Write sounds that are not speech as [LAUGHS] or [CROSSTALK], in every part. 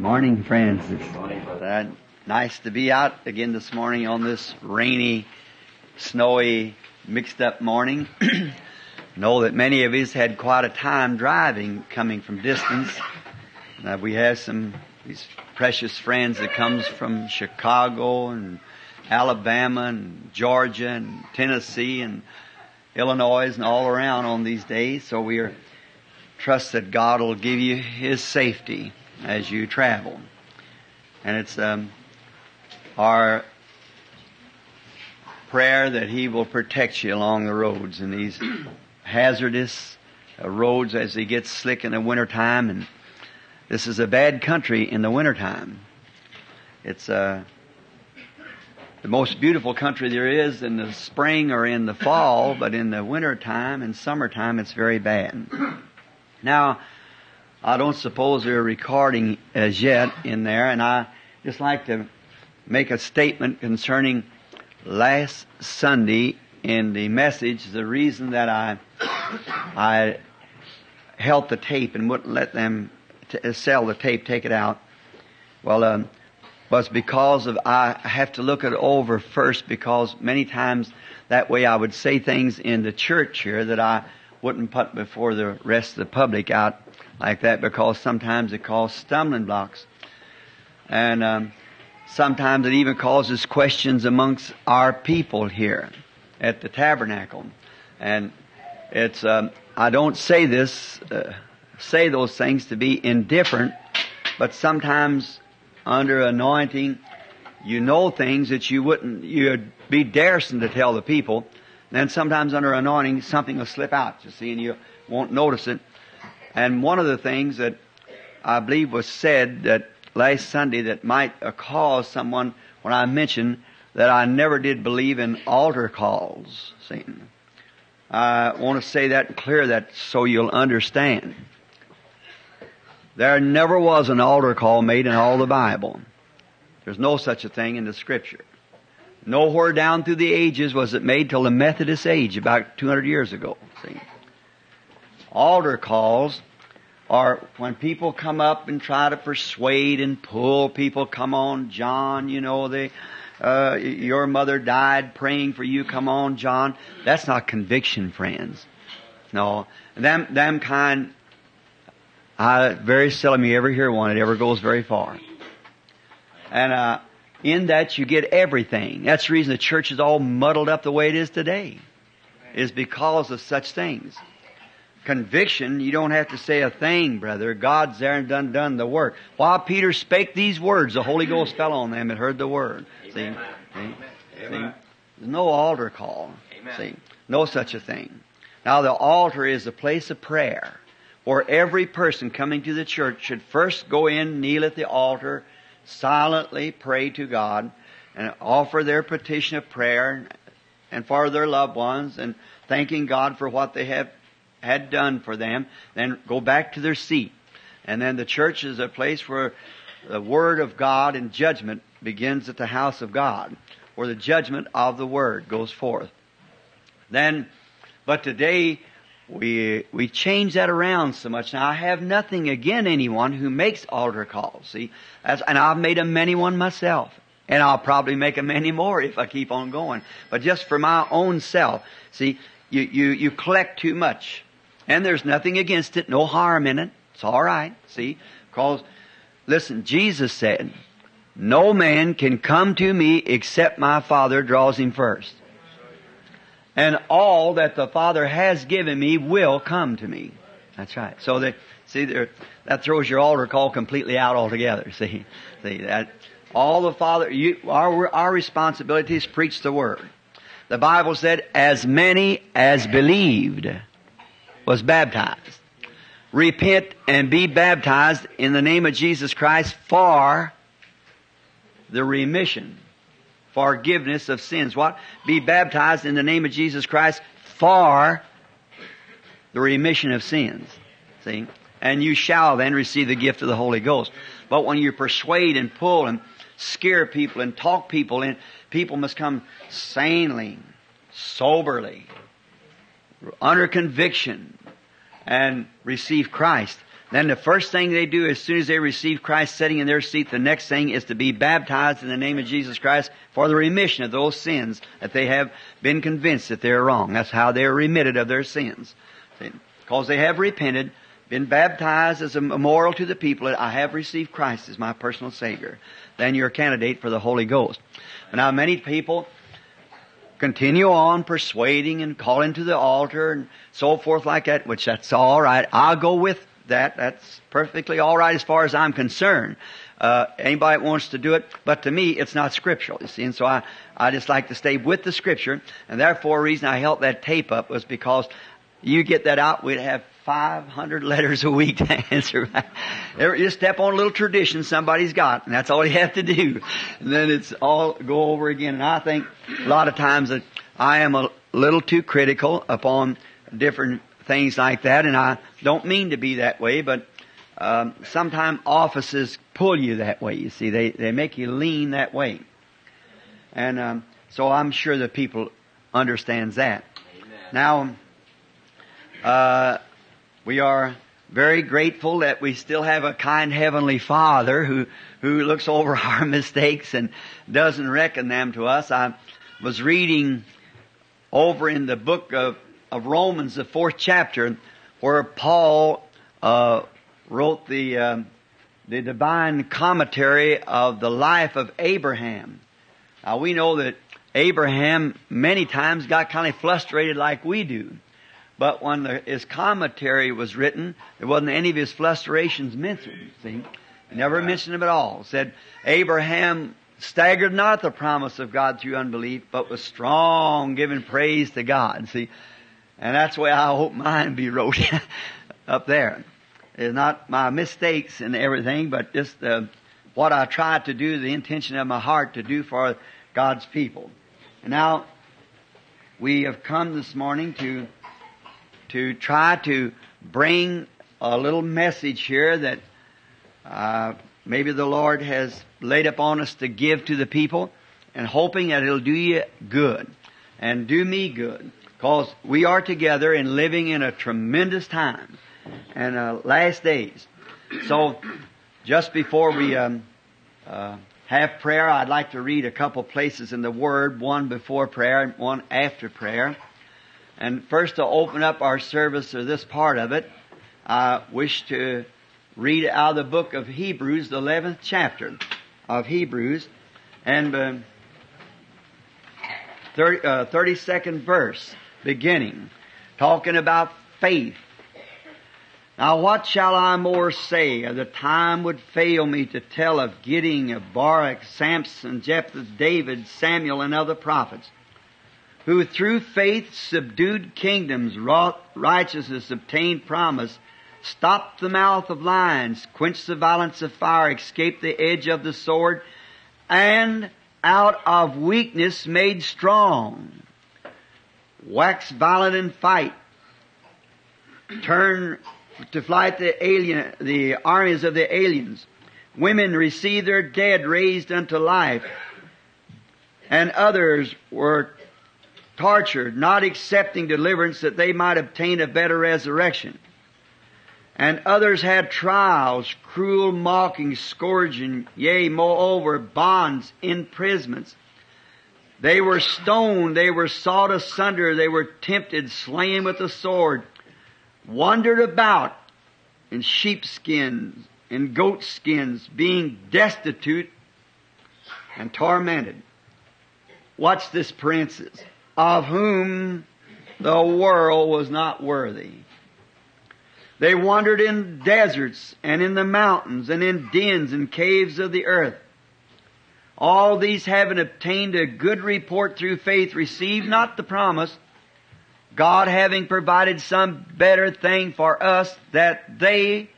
Morning, friends. It's uh, nice to be out again this morning on this rainy, snowy, mixed up morning. [CLEARS THROAT] know that many of us had quite a time driving, coming from distance. Uh, we have some these precious friends that comes from Chicago and Alabama and Georgia and Tennessee and Illinois and all around on these days. So we are trust that God will give you His safety as you travel. And it's um, our prayer that He will protect you along the roads in these [CLEARS THROAT] hazardous uh, roads as they get slick in the wintertime. And this is a bad country in the wintertime. It's uh, the most beautiful country there is in the spring or in the fall, but in the wintertime and summertime it's very bad. [CLEARS THROAT] Now, I don't suppose they're recording as yet in there, and I just like to make a statement concerning last Sunday in the message. The reason that I I held the tape and wouldn't let them t- sell the tape, take it out. Well, um, was because of I have to look it over first because many times that way I would say things in the church here that I wouldn't put before the rest of the public out like that because sometimes it causes stumbling blocks. And um, sometimes it even causes questions amongst our people here at the tabernacle. And it's, um, I don't say this, uh, say those things to be indifferent, but sometimes under anointing, you know things that you wouldn't, you'd be daresome to tell the people. Then sometimes under anointing, something will slip out, you see, and you won't notice it. And one of the things that I believe was said that last Sunday that might cause someone when I mentioned that I never did believe in altar calls. See, I want to say that and clear that so you'll understand. There never was an altar call made in all the Bible. There's no such a thing in the Scripture. Nowhere down through the ages was it made till the Methodist age, about 200 years ago. See? Altar calls are when people come up and try to persuade and pull people, come on, John, you know, they, uh, your mother died praying for you, come on, John. That's not conviction, friends. No. Them, them kind, I very seldom you ever hear one It ever goes very far. And, uh, in that you get everything. That's the reason the church is all muddled up the way it is today. Is because of such things. Conviction, you don't have to say a thing, brother. God's there and done done the work. While Peter spake these words, the Holy Ghost fell on them and heard the word. See? See? See? There's no altar call. See? No such a thing. Now the altar is a place of prayer where every person coming to the church should first go in, kneel at the altar, silently pray to God and offer their petition of prayer and for their loved ones and thanking God for what they have had done for them, then go back to their seat. And then the church is a place where the Word of God and judgment begins at the house of God, where the judgment of the Word goes forth. Then, but today, we we change that around so much. Now I have nothing again anyone who makes altar calls. See, and I've made a many one myself, and I'll probably make a many more if I keep on going. But just for my own self, see, you you you collect too much, and there's nothing against it, no harm in it. It's all right. See, because listen, Jesus said, "No man can come to me except my Father draws him first." and all that the Father has given me will come to me. That's right. So that see that throws your altar call completely out altogether. [LAUGHS] See, see that all the Father, you, our our responsibility is preach the word. The Bible said, "As many as believed was baptized." Repent and be baptized in the name of Jesus Christ for the remission forgiveness of sins. What? Be baptized in the name of Jesus Christ for the remission of sins. See? And you shall then receive the gift of the Holy Ghost. But when you persuade and pull and scare people and talk people in, people must come sanely, soberly, under conviction, and receive Christ. then the first thing they do as soon as they receive Christ sitting in their seat, the next thing is to be baptized in the name of Jesus Christ for the remission of those sins that they have been convinced that they're wrong. That's how they're remitted of their sins. Because they have repented, been baptized as a memorial to the people that I have received Christ as my personal Savior. Then you're a candidate for the Holy Ghost. Now many people continue on persuading and calling to the altar and so forth like that, which that's all right. I'll go with that. That's perfectly all right as far as I'm concerned. Uh, anybody wants to do it, but to me, it's not scriptural, you see. And so I, I just like to stay with the scripture. And therefore, the reason I held that tape up was because you get that out, we'd have 500 letters a week to answer [LAUGHS] back. You step on a little tradition somebody's got, and that's all you have to do. And then it's all go over again. And I think a lot of times that I am a little too critical upon different things like that, and I don't mean to be that way, but um, sometimes offices pull you that way. You see, they they make you lean that way, and um, so I'm sure that people understands that. Amen. Now, uh, we are very grateful that we still have a kind heavenly Father who who looks over [LAUGHS] our mistakes and doesn't reckon them to us. I was reading over in the book of of Romans, the fourth chapter, where Paul uh, wrote the uh, the divine commentary of the life of Abraham. Now we know that Abraham many times got kind of frustrated like we do. But when the, his commentary was written, there wasn't any of his frustrations mentioned. See, never mentioned them at all. Said Abraham staggered not the promise of God through unbelief, but was strong, giving praise to God. See, and that's the way I hope mine be wrote [LAUGHS] up there. It's not my mistakes and everything, but just uh, what I try to do, the intention of my heart to do for God's people. And now, we have come this morning to, to try to bring a little message here that uh, maybe the Lord has laid upon us to give to the people and hoping that it'll do you good and do me good. Because we are together and living in a tremendous time and uh, last days. So, just before we um, uh, have prayer, I'd like to read a couple places in the Word, one before prayer and one after prayer. And first, to open up our service or this part of it, I wish to read out of the book of Hebrews, the 11th chapter of Hebrews, and uh, 30, uh, 32nd verse beginning, talking about faith. Now what shall I more say? The time would fail me to tell of Gideon, of Barak, Samson, Jephthah, David, Samuel, and other prophets, who through faith subdued kingdoms, wrought righteousness, obtained promise, stopped the mouth of lions, quenched the violence of fire, escaped the edge of the sword, and out of weakness made strong waxed violent in fight, turned to flight the alien, the armies of the aliens. Women received their dead raised unto life, and others were tortured, not accepting deliverance that they might obtain a better resurrection. And others had trials, cruel mocking, scourging, yea, moreover, bonds, imprisonments. They were stoned, they were sawed asunder, they were tempted, slain with the sword, wandered about in sheepskins, in goat skins, being destitute and tormented. Watch this parenthesis. Of whom the world was not worthy. They wandered in deserts and in the mountains and in dens and caves of the earth. All these having obtained a good report through faith received not the promise, God having provided some better thing for us that they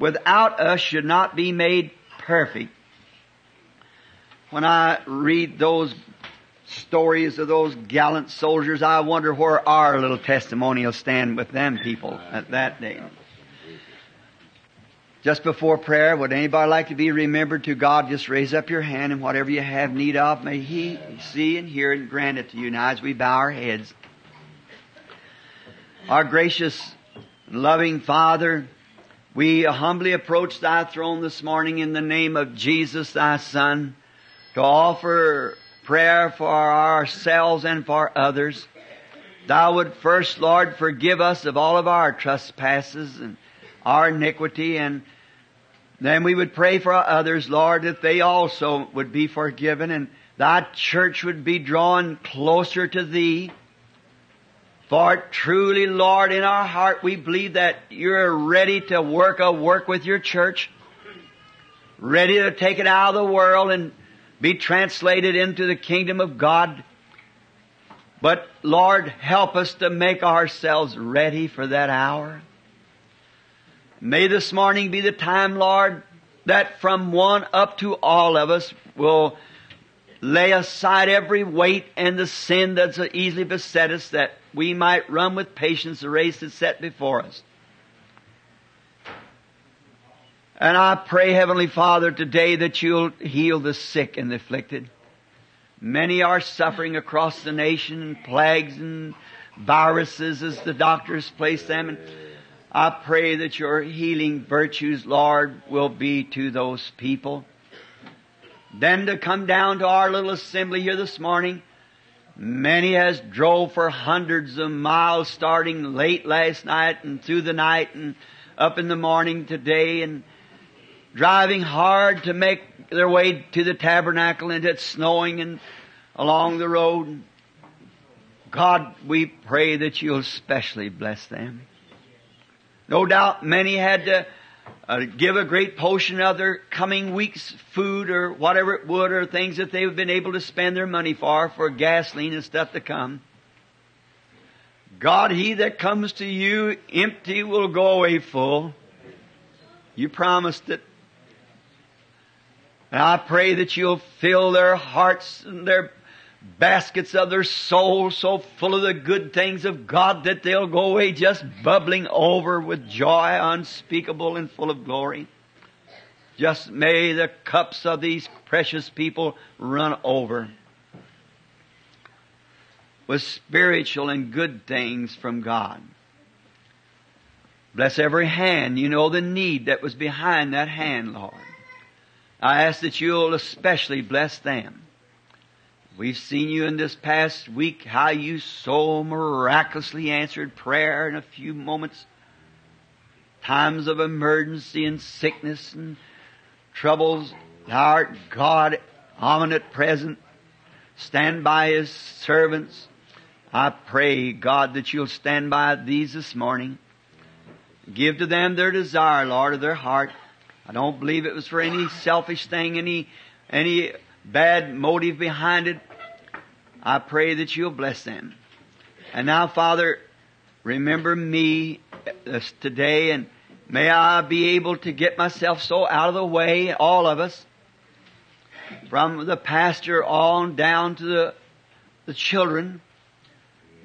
without us should not be made perfect. When I read those stories of those gallant soldiers, I wonder where our little testimony will stand with them people at that day. Just before prayer, would anybody like to be remembered to God? Just raise up your hand and whatever you have need of, may He see and hear and grant it to you now as we bow our heads. Our gracious, loving Father, We humbly approach thy throne this morning in the name of Jesus, thy Son, to offer prayer for ourselves and for others. Thou would first, Lord, forgive us of all of our trespasses and our iniquity, and then we would pray for others, Lord, that they also would be forgiven, and thy church would be drawn closer to thee. For truly, Lord, in our heart we believe that you're ready to work a work with your church, ready to take it out of the world and be translated into the kingdom of God. But Lord, help us to make ourselves ready for that hour. May this morning be the time, Lord, that from one up to all of us will lay aside every weight and the sin that's so easily beset us that we might run with patience the race that's set before us. And I pray, Heavenly Father, today that you'll heal the sick and the afflicted. Many are suffering across the nation, plagues and viruses as the doctors place them. And I pray that your healing virtues, Lord, will be to those people. Then to come down to our little assembly here this morning, many has drove for hundreds of miles starting late last night and through the night and up in the morning today and driving hard to make their way to the tabernacle and it's snowing and along the road. God, we pray that you'll especially bless them. No doubt many had to uh, give a great portion of their coming week's food or whatever it would or things that they've been able to spend their money for, for gasoline and stuff to come. God, he that comes to you empty will go away full. You promised it. And I pray that you'll fill their hearts and their baskets of their soul so full of the good things of God that they'll go away just bubbling over with joy unspeakable and full of glory. Just may the cups of these precious people run over with spiritual and good things from God. Bless every hand. You know the need that was behind that hand, Lord. I ask that you'll especially bless them. We've seen you in this past week how you so miraculously answered prayer in a few moments. Times of emergency and sickness and troubles. Thou art God, omnipresent, present. Stand by His servants. I pray, God, that you'll stand by these this morning. Give to them their desire, Lord, of their heart. I don't believe it was for any selfish thing, any, any bad motive behind it. I pray that you'll bless them. And now, Father, remember me uh, today and may I be able to get myself so out of the way, all of us, from the pastor on down to the, the children.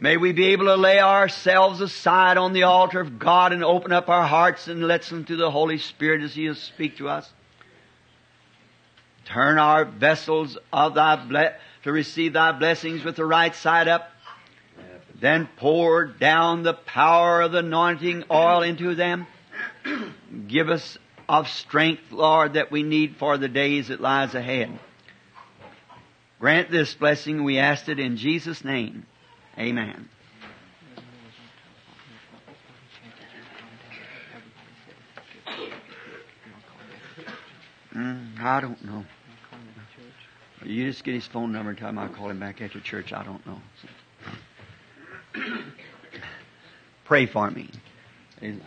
May we be able to lay ourselves aside on the altar of God and open up our hearts and listen to the Holy Spirit as He'll speak to us. Turn our vessels of thy ble- to receive thy blessings with the right side up. Then pour down the power of the anointing oil into them. Give us of strength, Lord, that we need for the days that lies ahead. Grant this blessing, we ask it in Jesus' name. Amen. Mm, I don't know. You just get his phone number and tell him I'll call him back after church. I don't know. [COUGHS] Pray for me.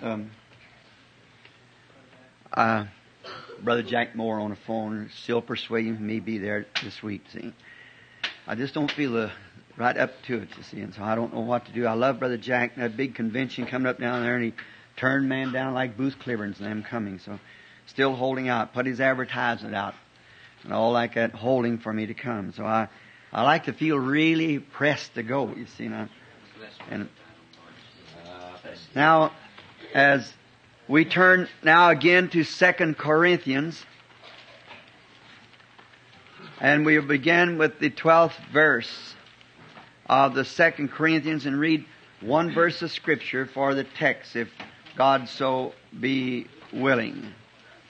Um, uh, Brother Jack Moore on the phone, still persuading me to be there this week. See, I just don't feel the right up to it. You see, and so I don't know what to do. I love Brother Jack. That big convention coming up down there, and he turned man down like Booth Clibborn and them coming. So, still holding out. Put his advertisement out and all like that holding for me to come. So I, I like to feel really pressed to go, you see now. And now, as we turn now again to Second Corinthians, and we begin with the 12th verse of the Second Corinthians and read one verse of Scripture for the text, if God so be willing.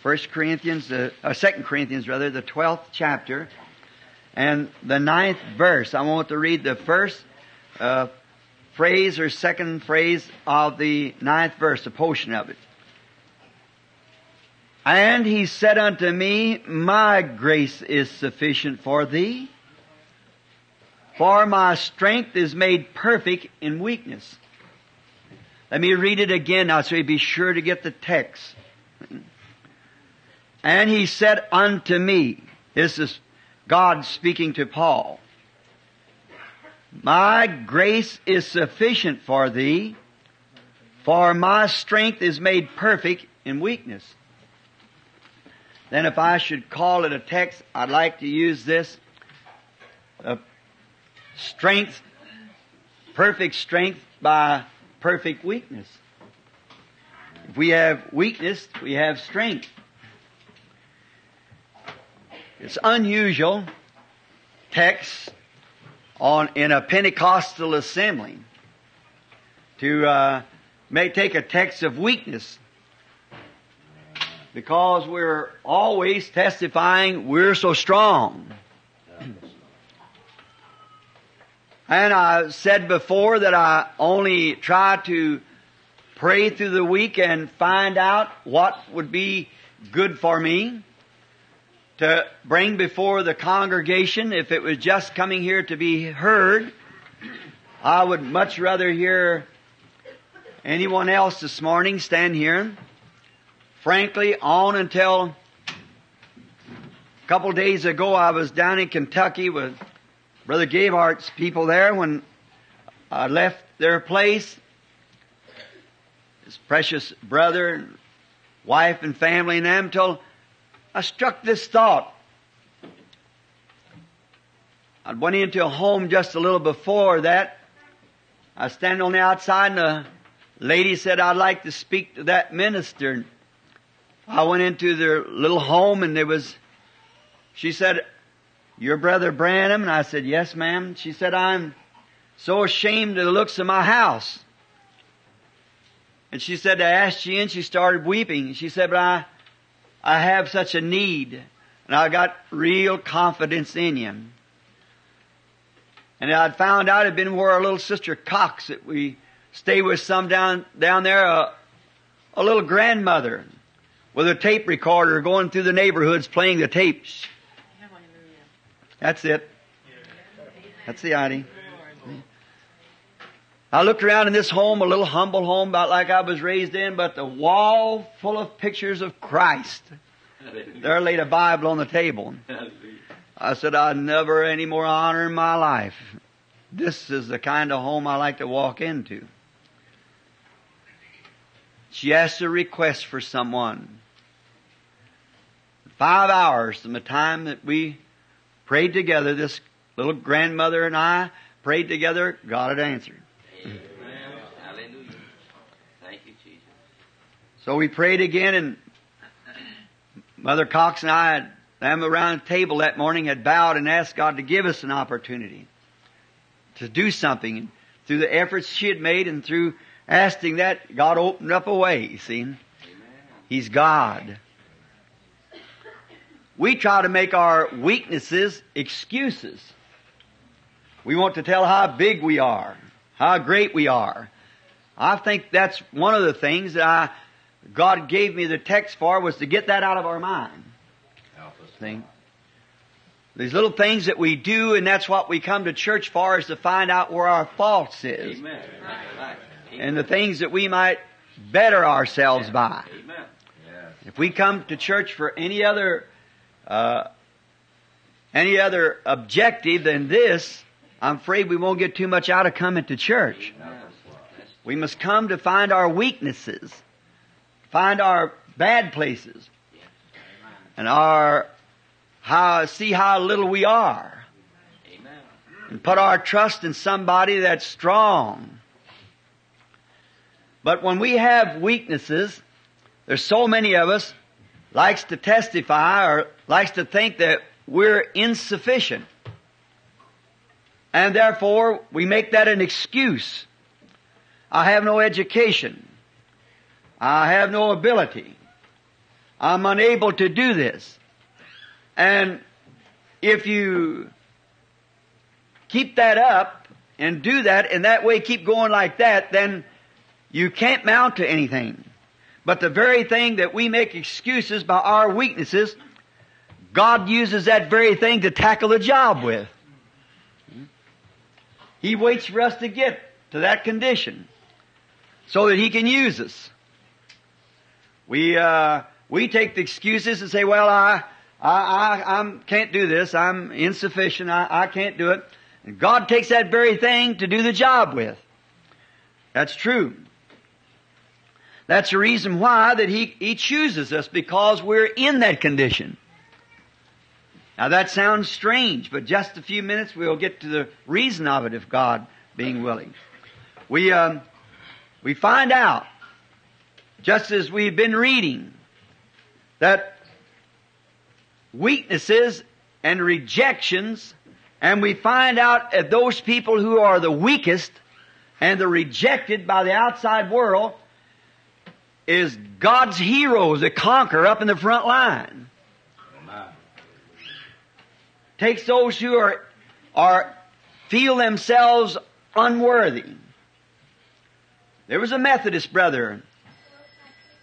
First Corinthians, uh, uh, Second Corinthians rather, the twelfth chapter, and the ninth verse. I want to read the first uh, phrase or second phrase of the ninth verse, a portion of it. And he said unto me, My grace is sufficient for thee, for my strength is made perfect in weakness. Let me read it again now so you be sure to get the text. And he said unto me, this is God speaking to Paul, My grace is sufficient for thee, for my strength is made perfect in weakness. Then if I should call it a text, I'd like to use this. Uh, strength, perfect strength by perfect weakness. If we have weakness, we have strength. It's unusual text on in a Pentecostal assembly to uh, may take a text of weakness because we're always testifying we're so strong. And I said before that I only try to pray through the week and find out what would be good for me to bring before the congregation. If it was just coming here to be heard, I would much rather hear anyone else this morning stand here frankly, on until a couple days ago, I was down in Kentucky with Brother Gabehart's people there when I left their place. His precious brother and wife and family and them till I struck this thought. I went into a home just a little before that. I stand on the outside and a lady said, I'd like to speak to that minister. I went into their little home and there was, she said, your brother Branham? And I said, yes ma'am. She said, I'm so ashamed of the looks of my house. And she said, I asked you and she started weeping. She said, but I, I have such a need and I got real confidence in you. And I'd found out it'd been where our little sister Cox that we stay with some down, down there, a, a little grandmother with a tape recorder going through the neighborhoods playing the tapes. That's it. That's the idea. I looked around in this home, a little humble home, about like I was raised in, but the wall full of pictures of Christ. There laid a Bible on the table. I said, I'd never any more honor in my life. This is the kind of home I like to walk into. She asked a request for someone. Five hours from the time that we prayed together, this little grandmother and I prayed together, God had answered. Amen. Hallelujah. Thank you, Jesus. So we prayed again and Mother Cox and I, them around the table that morning had bowed and asked God to give us an opportunity to do something. And through the efforts she had made and through asking that, God opened up a way, you see. Amen. He's God. We try to make our weaknesses excuses. We want to tell how big we are, how great we are. I think that's one of the things that I, God gave me the text for was to get that out of our mind. Thing. These little things that we do, and that's what we come to church for, is to find out where our faults is, Amen. And the things that we might better ourselves by. Amen. If we come to church for any other uh, any other objective than this, I'm afraid we won't get too much out of coming to church. We must come to find our weaknesses, find our bad places, and our how see how little we are, and put our trust in somebody that's strong. But when we have weaknesses, there's so many of us likes to testify or likes to think that we're insufficient. And therefore, we make that an excuse. I have no education. I have no ability. I'm unable to do this. And if you keep that up and do that and that way keep going like that, then you can't mount to anything. But the very thing that we make excuses by our weaknesses, God uses that very thing to tackle the job with. He waits for us to get to that condition so that He can use us. We, uh, we take the excuses and say, well, I, I, I I'm, can't do this. I'm insufficient. I, I can't do it. And God takes that very thing to do the job with. That's true. That's the reason why that he, he chooses us because we're in that condition. Now that sounds strange, but just a few minutes we'll get to the reason of it if God being willing. We, um, we find out, just as we've been reading, that weaknesses and rejections, and we find out that those people who are the weakest and the rejected by the outside world is God's heroes that conquer up in the front line. Takes those who are, are, feel themselves unworthy. There was a Methodist brother,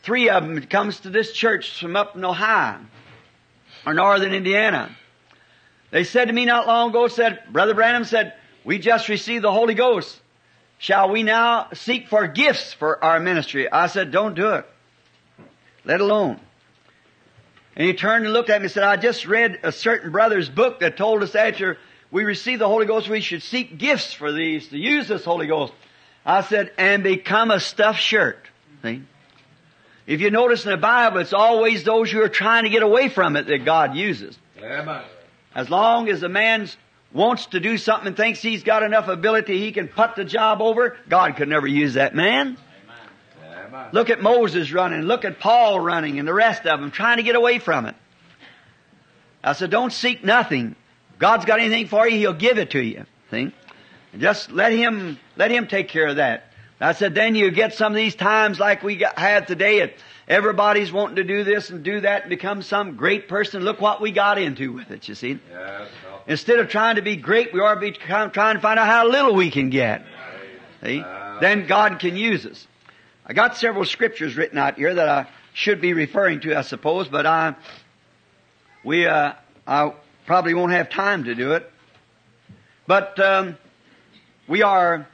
three of them comes to this church from up in Ohio or northern Indiana. They said to me not long ago, said, Brother Branham said, we just received the Holy Ghost. Shall we now seek for gifts for our ministry? I said, don't do it. Let alone. And he turned and looked at me and said, I just read a certain brother's book that told us after we receive the Holy Ghost, we should seek gifts for these, to use this Holy Ghost. I said, and become a stuffed shirt. See? If you notice in the Bible, it's always those who are trying to get away from it that God uses. Amen. As long as a man wants to do something and thinks he's got enough ability he can put the job over, God could never use that man. Look at Moses running, look at Paul running and the rest of them trying to get away from it. I said, don't seek nothing. God's got anything for you, He'll give it to you. See? Just let Him, let Him take care of that. I said, then you get some of these times like we got, had today. It, everybody's wanting to do this and do that and become some great person. Look what we got into with it, you see. Yes. Instead of trying to be great, we ought to be trying to find out how little we can get. See? Then God can use us. I got several scriptures written out here that I should be referring to, I suppose, but I, we, uh, I probably won't have time to do it. But, um, we are,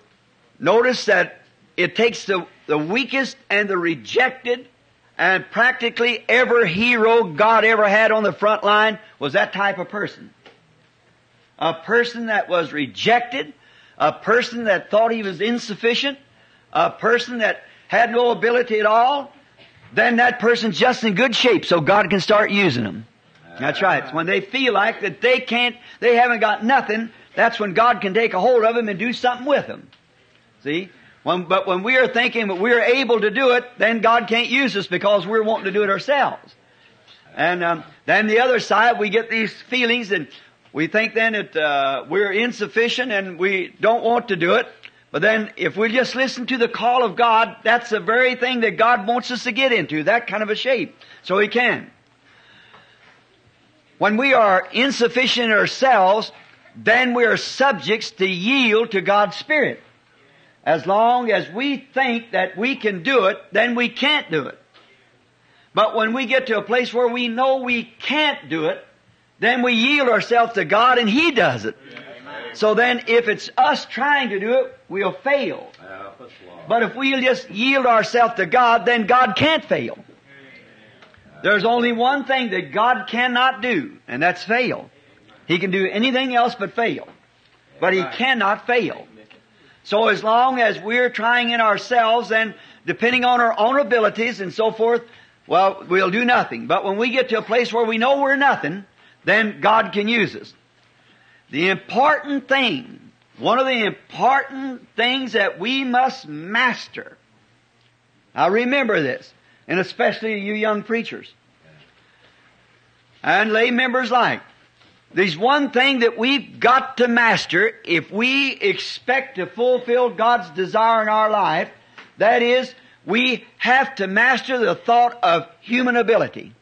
notice that it takes the, the weakest and the rejected and practically every hero God ever had on the front line was that type of person. A person that was rejected, a person that thought he was insufficient, a person that had no ability at all, then that person's just in good shape so God can start using them. That's right. When they feel like that they can't, they haven't got nothing, that's when God can take a hold of them and do something with them. See? When, but when we are thinking that we're able to do it, then God can't use us because we're wanting to do it ourselves. And um, then the other side, we get these feelings and we think then that uh, we're insufficient and we don't want to do it. But then if we just listen to the call of God, that's the very thing that God wants us to get into, that kind of a shape. So He can. When we are insufficient ourselves, then we are subjects to yield to God's Spirit. As long as we think that we can do it, then we can't do it. But when we get to a place where we know we can't do it, then we yield ourselves to God and He does it. So then if it's us trying to do it, we'll fail. But if we'll just yield ourselves to God, then God can't fail. There's only one thing that God cannot do, and that's fail. He can do anything else but fail. But He cannot fail. So as long as we're trying in ourselves and depending on our own abilities and so forth, well, we'll do nothing. But when we get to a place where we know we're nothing, then God can use us. The important thing, one of the important things that we must master. Now remember this, and especially you young preachers. And lay members like. There's one thing that we've got to master if we expect to fulfill God's desire in our life. That is, we have to master the thought of human ability.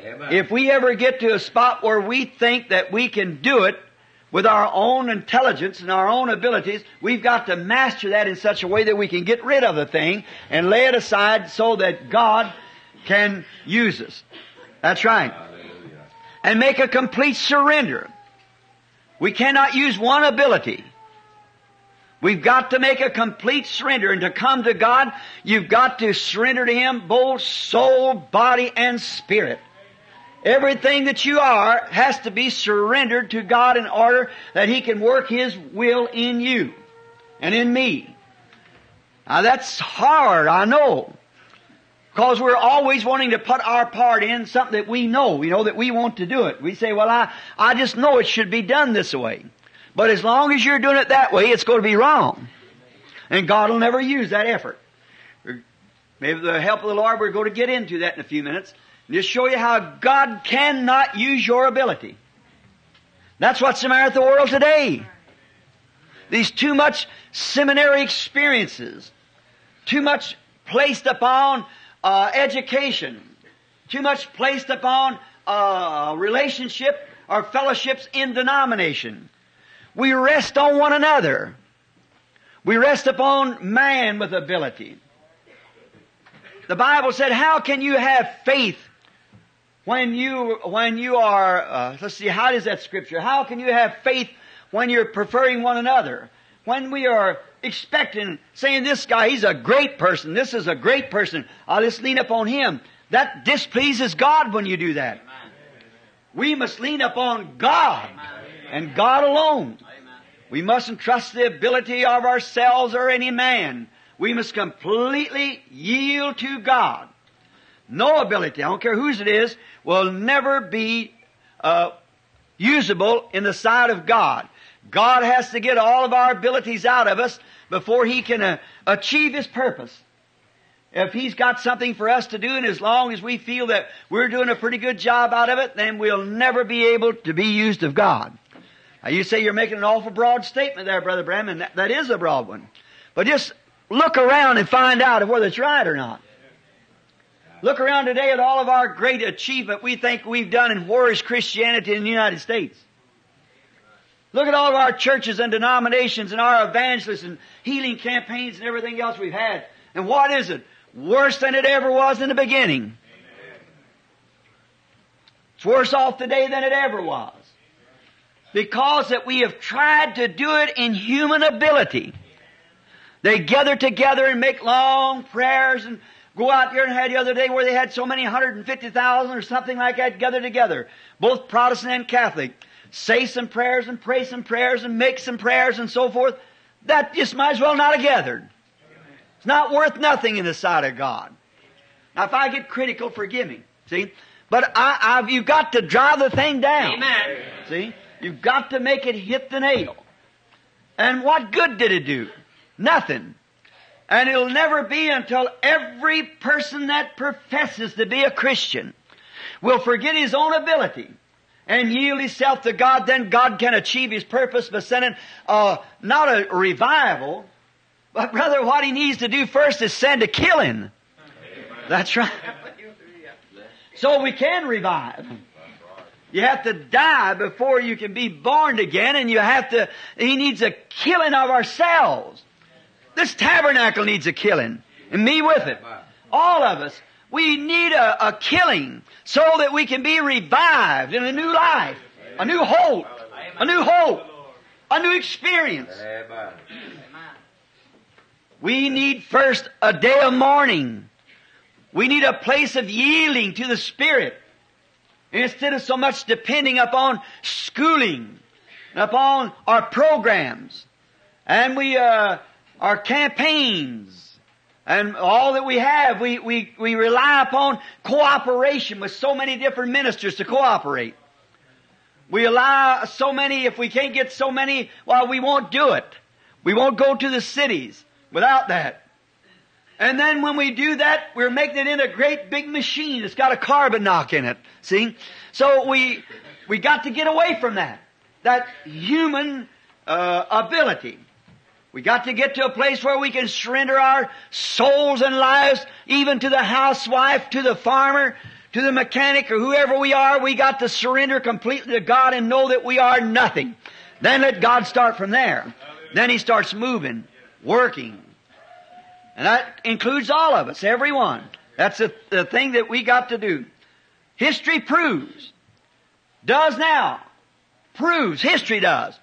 Amen. If we ever get to a spot where we think that we can do it with our own intelligence and our own abilities, we've got to master that in such a way that we can get rid of the thing and lay it aside so that God can use us. That's right. And make a complete surrender. We cannot use one ability. We've got to make a complete surrender and to come to God, you've got to surrender to Him both soul, body, and spirit. Everything that you are has to be surrendered to God in order that He can work His will in you and in me. Now that's hard, I know. Because we're always wanting to put our part in something that we know, you know, that we want to do it. We say, well, I, I just know it should be done this way. But as long as you're doing it that way, it's going to be wrong. And God will never use that effort. Maybe the help of the Lord, we're going to get into that in a few minutes. Just show you how God cannot use your ability. That's what's the matter with the world today. These too much seminary experiences, too much placed upon uh, education, too much placed upon uh, relationship or fellowships in denomination. We rest on one another. We rest upon man with ability. The Bible said, how can you have faith when you, when you are, uh, let's see, how does that scripture? How can you have faith when you're preferring one another? When we are expecting, saying this guy, he's a great person, this is a great person, I'll just lean upon him. That displeases God when you do that. We must lean upon God and God alone. We mustn't trust the ability of ourselves or any man. We must completely yield to God. No ability, I don't care whose it is, will never be uh, usable in the sight of God. God has to get all of our abilities out of us before He can uh, achieve His purpose. If He's got something for us to do, and as long as we feel that we're doing a pretty good job out of it, then we'll never be able to be used of God. Now you say you're making an awful broad statement there, Brother Branham, and that, that is a broad one. But just look around and find out if whether it's right or not. Look around today at all of our great achievement we think we've done in where is Christianity in the United States. Look at all of our churches and denominations and our evangelists and healing campaigns and everything else we've had. And what is it? Worse than it ever was in the beginning. It's worse off today than it ever was. Because that we have tried to do it in human ability. They gather together and make long prayers and go out there and had the other day where they had so many 150,000 or something like that gathered together. Both Protestant and Catholic. Say some prayers and pray some prayers and make some prayers and so forth. That just might as well not have gathered. It's not worth nothing in the sight of God. Now if I get critical, forgive me. See? But I, I've, you've got to drive the thing down. Amen. See? You've got to make it hit the nail. And what good did it do? Nothing. And it'll never be until every person that professes to be a Christian will forget his own ability and yield himself to God, then God can achieve his purpose by sending uh, not a revival, but brother, what he needs to do first is send a killing. That's right. So we can revive. You have to die before you can be born again, and you have to, he needs a killing of ourselves. This tabernacle needs a killing, and me with it. All of us. We need a, a killing so that we can be revived in a new life, a new hope, a new hope, a new experience. We need first a day of mourning. We need a place of yielding to the Spirit. Instead of so much depending upon schooling, upon our programs, and we, uh, our campaigns, and all that we have, we, we, we rely upon cooperation with so many different ministers to cooperate. We allow so many, if we can't get so many, well, we won't do it. We won't go to the cities without that. And then when we do that, we're making it in a great big machine. It's got a carbon knock in it. See? So we, we got to get away from that. That human, uh, ability. We got to get to a place where we can surrender our souls and lives even to the housewife, to the farmer, to the mechanic or whoever we are, we got to surrender completely to God and know that we are nothing. Then let God start from there. Then He starts moving, working. And that includes all of us, everyone. That's the, the thing that we got to do. History proves, does now, proves, history does,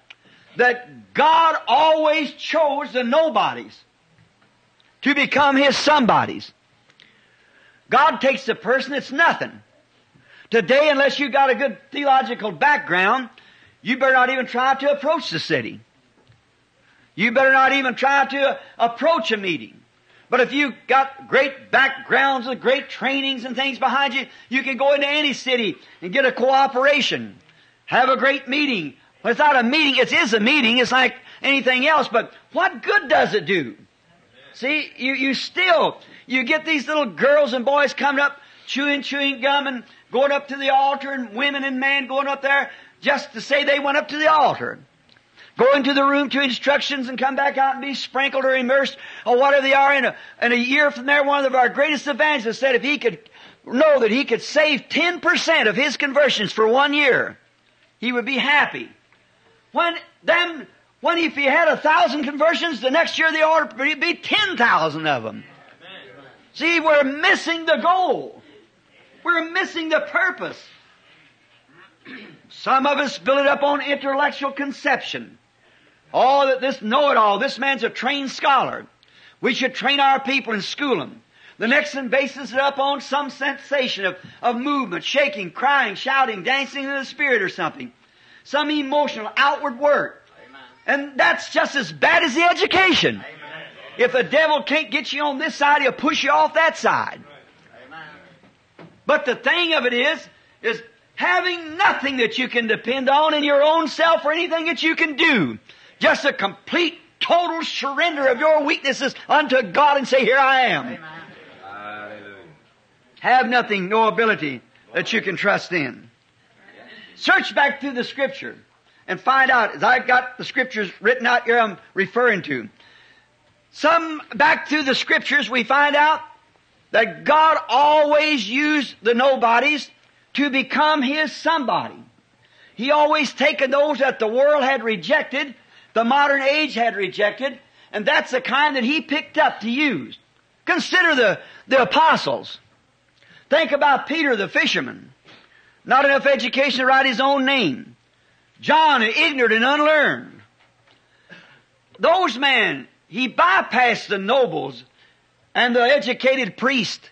that God always chose the nobodies to become His somebodies. God takes the person that's nothing. Today, unless you've got a good theological background, you better not even try to approach the city. You better not even try to approach a meeting. But if you've got great backgrounds and great trainings and things behind you, you can go into any city and get a cooperation. Have a great meeting. Without a meeting, it is a meeting. It's like anything else, but what good does it do? See, you, you still, you get these little girls and boys coming up, chewing, chewing gum and going up to the altar and women and men going up there just to say they went up to the altar. Go into the room to instructions and come back out and be sprinkled or immersed or whatever they are. In a, in a year from there, one of our greatest evangelists said if he could know that he could save 10% of his conversions for one year, he would be happy. When them, when if he had a thousand conversions, the next year there ought to be 10,000 of them. See, we're missing the goal. We're missing the purpose. Some of us build it up on intellectual conception. Oh, that this know-it-all, this man's a trained scholar. We should train our people and school them. The next one bases it up on some sensation of, of movement, shaking, crying, shouting, dancing in the spirit or something. Some emotional, outward work. And that's just as bad as the education. If the devil can't get you on this side, he'll push you off that side. But the thing of it is, is having nothing that you can depend on in your own self or anything that you can do. Just a complete, total surrender of your weaknesses unto God and say, here I am. Hallelujah. Have nothing, no ability that you can trust in. Search back through the scripture and find out, as I've got the scriptures written out here I'm referring to. Some, back through the scriptures, we find out that God always used the nobodies to become His somebody. He always taken those that the world had rejected, the modern age had rejected, and that's the kind that He picked up to use. Consider the, the apostles. Think about Peter the fisherman. Not enough education to write his own name. John, ignorant and unlearned. Those men, he bypassed the nobles and the educated priest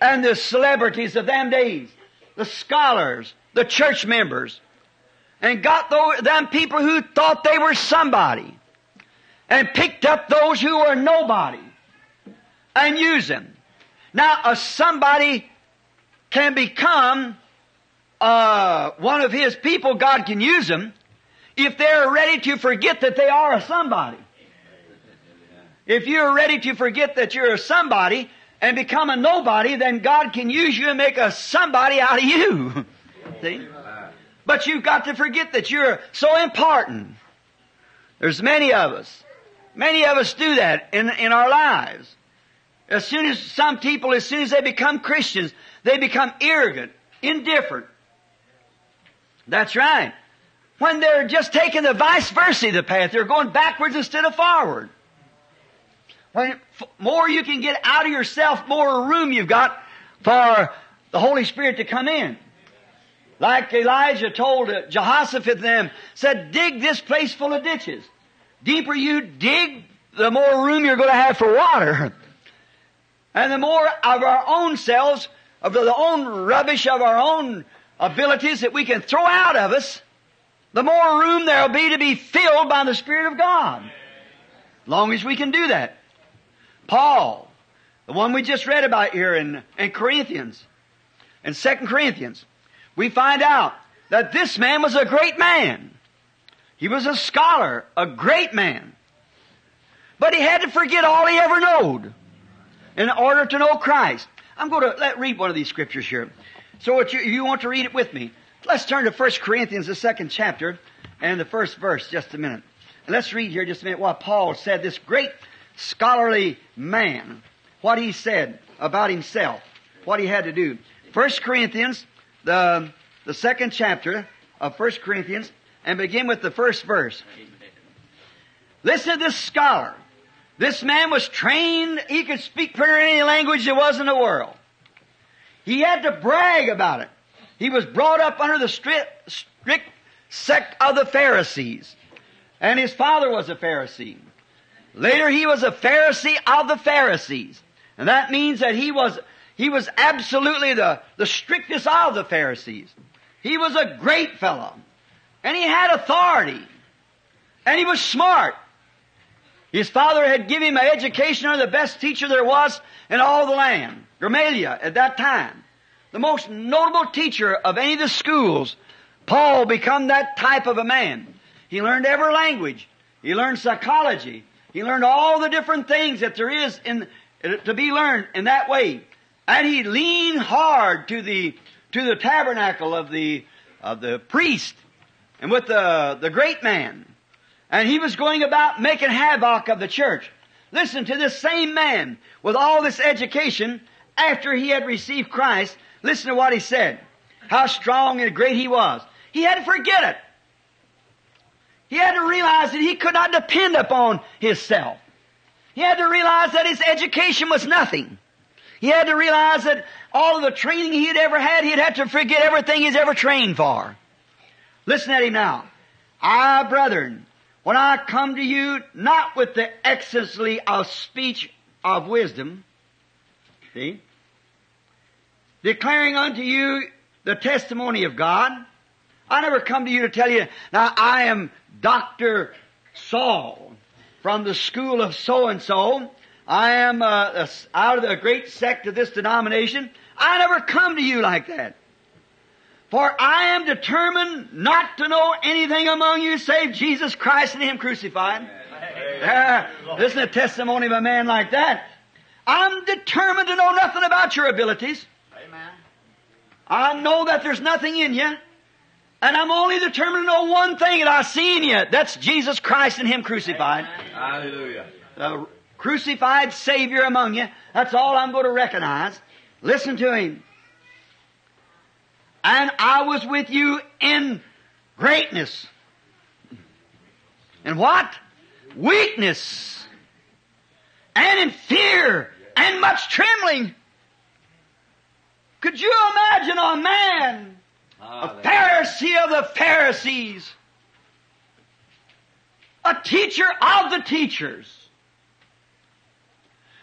and the celebrities of them days, the scholars, the church members, and got those, them people who thought they were somebody and picked up those who were nobody and used them. Now, a somebody can become uh, one of His people, God can use them if they're ready to forget that they are a somebody. If you're ready to forget that you're a somebody and become a nobody, then God can use you and make a somebody out of you. [LAUGHS] See? But you've got to forget that you're so important. There's many of us. Many of us do that in, in our lives. As soon as some people, as soon as they become Christians, they become arrogant, indifferent. That's right. When they're just taking the vice versa of the path, they're going backwards instead of forward. When more you can get out of yourself, more room you've got for the Holy Spirit to come in. Like Elijah told uh, Jehoshaphat them, said, dig this place full of ditches. Deeper you dig, the more room you're going to have for water. [LAUGHS] And the more of our own selves, of the own rubbish of our own abilities that we can throw out of us, the more room there'll be to be filled by the Spirit of God. Long as we can do that. Paul, the one we just read about here in, in Corinthians, in 2 Corinthians, we find out that this man was a great man. He was a scholar, a great man. But he had to forget all he ever knowed in order to know Christ. I'm going to let read one of these scriptures here. So you, you want to read it with me. Let's turn to 1 Corinthians, the second chapter, and the first verse, just a minute. And let's read here just a minute what Paul said, this great scholarly man, what he said about himself, what he had to do. First Corinthians, the, the second chapter of First Corinthians, and begin with the first verse. Listen to this scholar. This man was trained, he could speak pretty any language there was in the world. He had to brag about it. He was brought up under the strict, strict sect of the Pharisees. And his father was a Pharisee. Later he was a Pharisee of the Pharisees. And that means that he was, he was absolutely the, the strictest of the Pharisees. He was a great fellow. And he had authority. And he was smart. His father had given him an education under the best teacher there was in all the land, Gamaliel, at that time. The most notable teacher of any of the schools. Paul become that type of a man. He learned every language. He learned psychology. He learned all the different things that there is in, uh, to be learned in that way. And he leaned hard to the, to the tabernacle of the, of the priest and with the, the great man. And he was going about making havoc of the church. Listen to this same man with all this education after he had received Christ. Listen to what he said. How strong and great he was. He had to forget it. He had to realize that he could not depend upon himself. He had to realize that his education was nothing. He had to realize that all of the training he had ever had, he'd have to forget everything he's ever trained for. Listen at him now. I, brethren, when I come to you, not with the excellency of speech of wisdom, see, declaring unto you the testimony of God, I never come to you to tell you, now I am Dr. Saul from the school of so and so. I am uh, out of the great sect of this denomination. I never come to you like that. For I am determined not to know anything among you save Jesus Christ and Him crucified. Uh, listen to testimony of a man like that. I'm determined to know nothing about your abilities. I know that there's nothing in you. And I'm only determined to know one thing that I see in you. That's Jesus Christ and Him crucified. Hallelujah. The crucified Savior among you. That's all I'm going to recognize. Listen to Him. And I was with you in greatness. And what? Weakness. And in fear. And much trembling. Could you imagine a man a Pharisee of the Pharisees. A teacher of the teachers.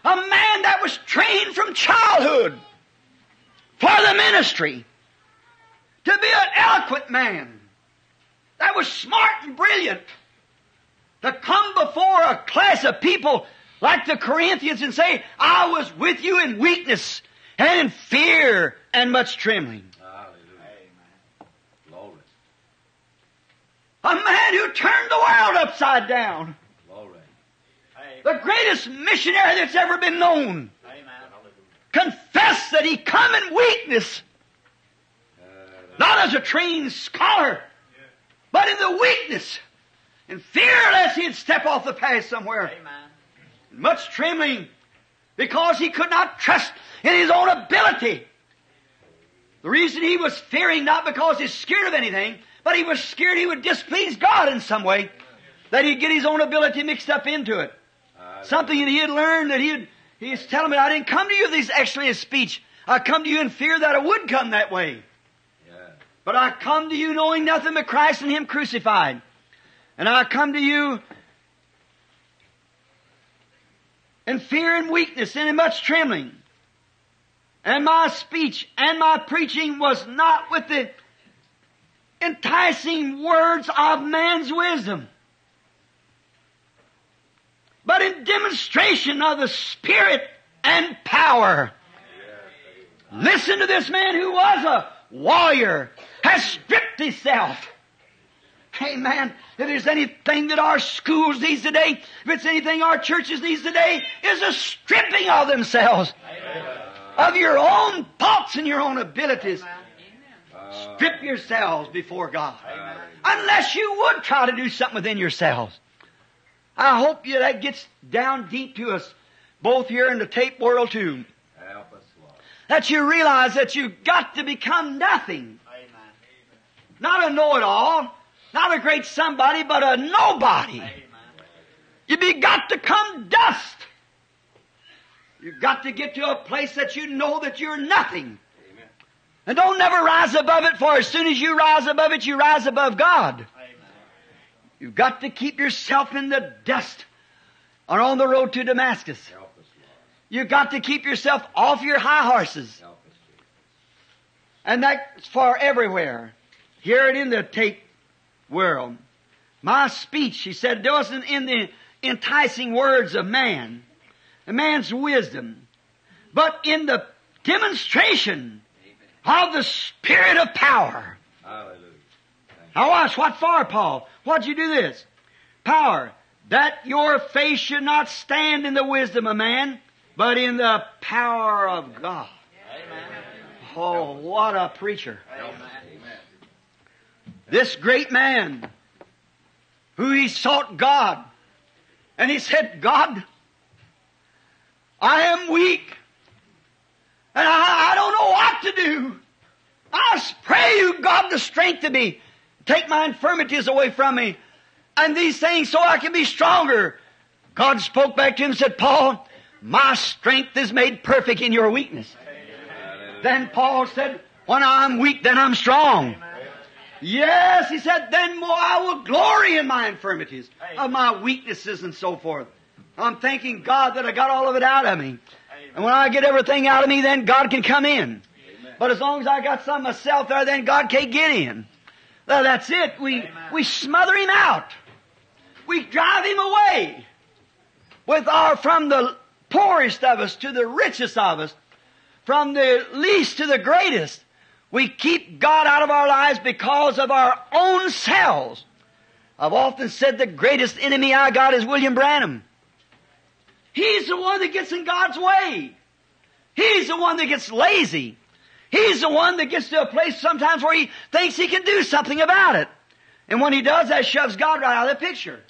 A man that was trained from childhood for the ministry. To be an eloquent man. That was smart and brilliant. To come before a class of people like the Corinthians and say, I was with you in weakness and in fear and much trembling. A man who turned the world upside down. Glory. The greatest missionary that's ever been known. Confessed that he come in weakness. Not as a trained scholar, but in the weakness. And fear lest he'd step off the path somewhere. Much trembling because he could not trust in his own ability. The reason he was fearing, not because he's scared of anything, but he was scared he would displease God in some way. That he'd get his own ability mixed up into it. Something that he had learned that he'd, he's telling me, I didn't come to you with this excellent speech. I come to you in fear that I would come that way. Yeah. But I come to you knowing nothing but Christ and Him crucified. And I come to you in fear and weakness and in much trembling. And my speech and my preaching was not with the enticing words of man's wisdom, but in demonstration of the Spirit and power. Listen to this man who was a warrior, has stripped himself. Amen. If there's anything that our schools needs today, if it's anything our churches needs today, is a stripping of themselves. Of your own thoughts and your own abilities. Strip yourselves before God. Unless you would try to do something within yourselves. I hope you, that gets down deep to us, both here in the tape world too. Help us, Lord. that you realize that you've got to become nothing. Not a know-it-all, not a great somebody, but a nobody. You've got to come dust. You've got to get to a place that you know that you're nothing. And don't never rise above it, for as soon as you rise above it, you rise above God. You've got to keep yourself in the dust or on the road to Damascus. Us, You've got to keep yourself off your high horses. And that's for everywhere. Here it in the tape world. My speech, he said, doesn't in the enticing words of man, a man's wisdom, but in the demonstration of the Spirit of power. Hallelujah. Now watch, what for, Paul? Why'd you do this? Power. That your faith should not stand in the wisdom of man, but in the power of God. Oh, what a preacher. you. Help us. Amen. This great man, who he sought God, and he said, God, I am weak, and I, I don't know what to do. I pray you, God, to me. Take my infirmities away from me, and these things so I can be stronger. God spoke back to him and said, Paul, my strength is made perfect in your weakness. Then Paul said, when I'm weak, then I'm strong. Yes, he said, then more I will glory in my infirmities, of my weaknesses and so forth. I'm thanking God that I got all of it out of me. And when I get everything out of me, then God can come in. But as long as I got some myself there, then God can't get in. Well, that's it. We, we smother him out. We drive him away. With our, from the poorest of us to the richest of us, from the least to the greatest. We keep God out of our lives because of our own selves. I've often said the greatest enemy I got is William Branham. He's the one that gets in God's way. He's the one that gets lazy. He's the one that gets to a place sometimes where he thinks he can do something about it. And when he does, that shoves God right out of the picture.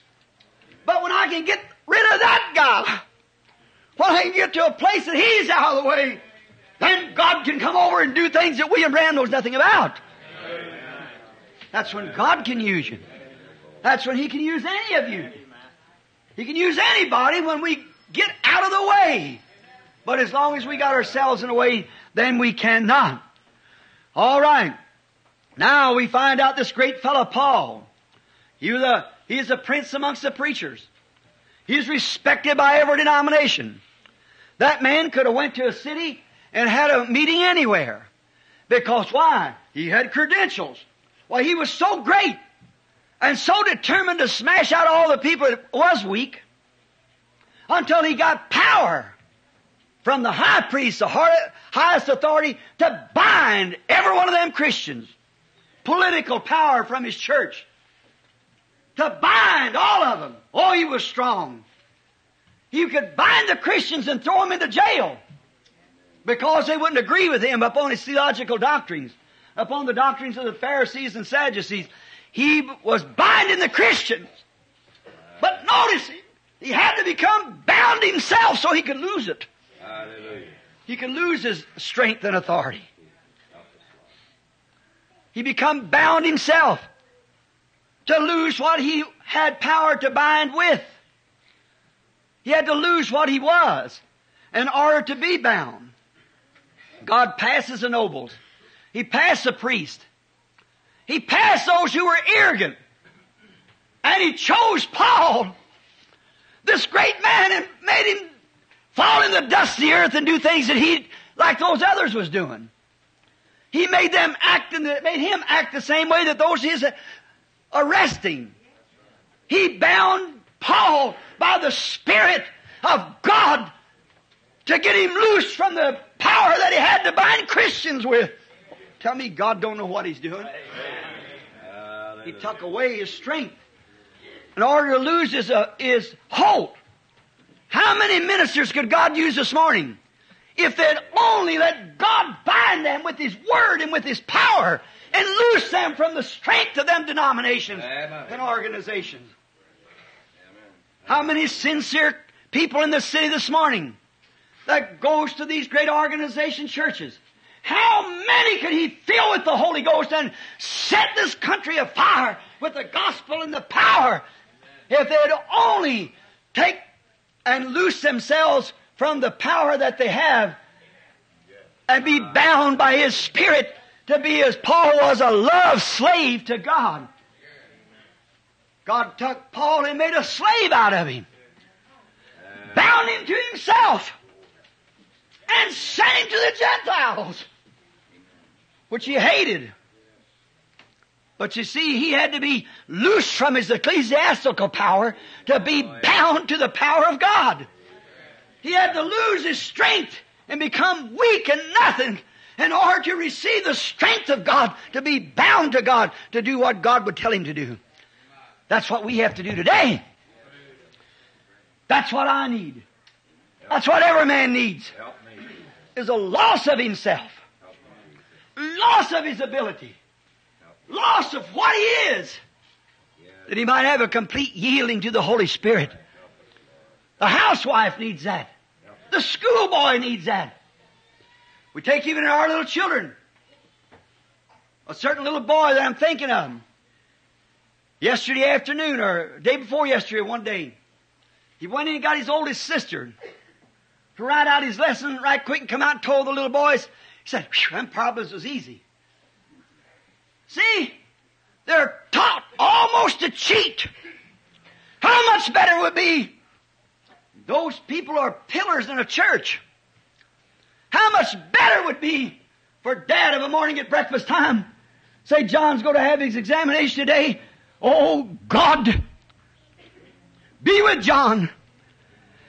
But when I can get rid of that guy, [LAUGHS] when I can get to a place that he's out of the way, then God can come over and do things that William Branham knows nothing about. That's when God can use you. That's when He can use any of you. He can use anybody when we get out of the way. But as long as we got ourselves in the way, then we cannot. All right. Now we find out this great fellow Paul. He was a, he's a prince amongst the preachers. He's respected by every denomination. That man could have went to a city and had a meeting anywhere. Because why? He had credentials. Why, he was so great and so determined to smash out all the people that was weak until he got power from the high priest, the highest authority, to bind every one of them Christians. Political power from his church. To bind all of them. Oh, he was strong. He could bind the Christians and throw them into jail because they wouldn't agree with him upon his theological doctrines, upon the doctrines of the Pharisees and Sadducees. He was binding the Christians. But notice, he had to become bound himself so he could lose it. Hallelujah. He could lose his strength and authority. He become bound himself to lose what he had power to bind with. He had to lose what he was in order to be bound. God passes the nobles. He passed the priest. He passed those who were arrogant. And he chose Paul, this great man, and made him fall in the dust of the earth and do things that he, like those others was doing. He made them act in the, made him act the same way that those he's arresting. He bound Paul by the Spirit of God to get him loose from the power that he had to bind Christians with. Tell me God don't know what he's doing. He took away his strength in order to lose his, uh, his hope. How many ministers could God use this morning? If they'd only let God bind them with His Word and with His power and loose them from the strength of them denominations Amen. and organizations. How many sincere people in the city this morning that goes to these great organization churches. How many could he fill with the Holy Ghost and set this country afire with the gospel and the power if they'd only take and loose themselves from the power that they have and be bound by His Spirit to be as Paul was a love slave to God. God took Paul and made a slave out of him, bound him to himself, and sent him to the Gentiles, which he hated. But you see, he had to be loosed from his ecclesiastical power to be bound to the power of God. He had to lose his strength and become weak and nothing in order to receive the strength of God, to be bound to God, to do what God would tell him to do. That's what we have to do today. That's what I need. That's what every man needs. Is a loss of himself. Loss of his ability. Loss of what he is. That he might have a complete yielding to the Holy Spirit. The housewife needs that. The schoolboy needs that. We take even our little children. A certain little boy that I'm thinking of. Yesterday afternoon, or day before yesterday, one day, he went in and got his oldest sister to write out his lesson right quick and come out and told the little boys. He said, them problems was easy. See? They're taught almost to cheat. How much better would be? Those people are pillars in a church. How much better would be for dad of a morning at breakfast time. Say John's going to have his examination today. Oh God, be with John.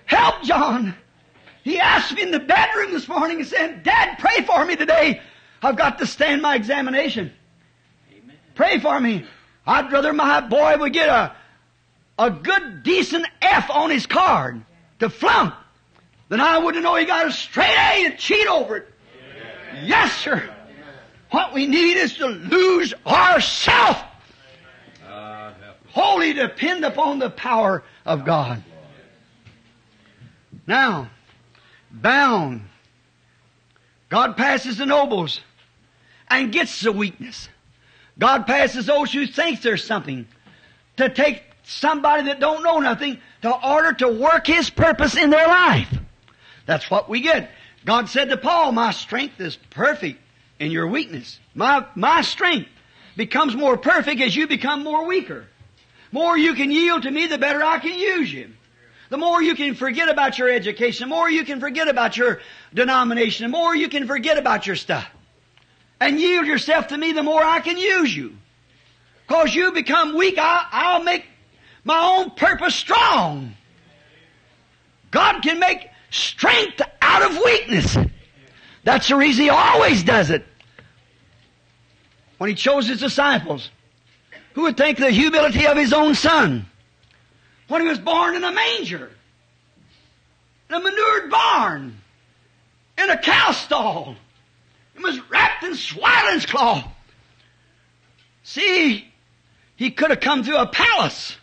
Help John. He asked me in the bedroom this morning and said, Dad, pray for me today. I've got to stand my examination. Pray for me. I'd rather my boy would get a, a good, decent F on his card to flunk than I would to know he got a straight A and cheat over it. Yes, sir. What we need is to lose ourself. Uh. Wholly depend upon the power of God. Now, bound. God passes the nobles and gets the weakness. God passes those who think there's something to take somebody that don't know nothing to order to work His purpose in their life. That's what we get. God said to Paul, my strength is perfect in your weakness. My, my strength becomes more perfect as you become more weaker. More you can yield to me, the better I can use you. The more you can forget about your education, the more you can forget about your denomination, the more you can forget about your stuff. And yield yourself to me, the more I can use you. Cause you become weak, I, I'll make my own purpose strong. God can make strength out of weakness. That's the reason He always does it. When He chose His disciples, who would think the humility of His own Son? When He was born in a manger, in a manured barn, in a cow stall, and was wrapped in swaddling's cloth. See, He could have come through a palace.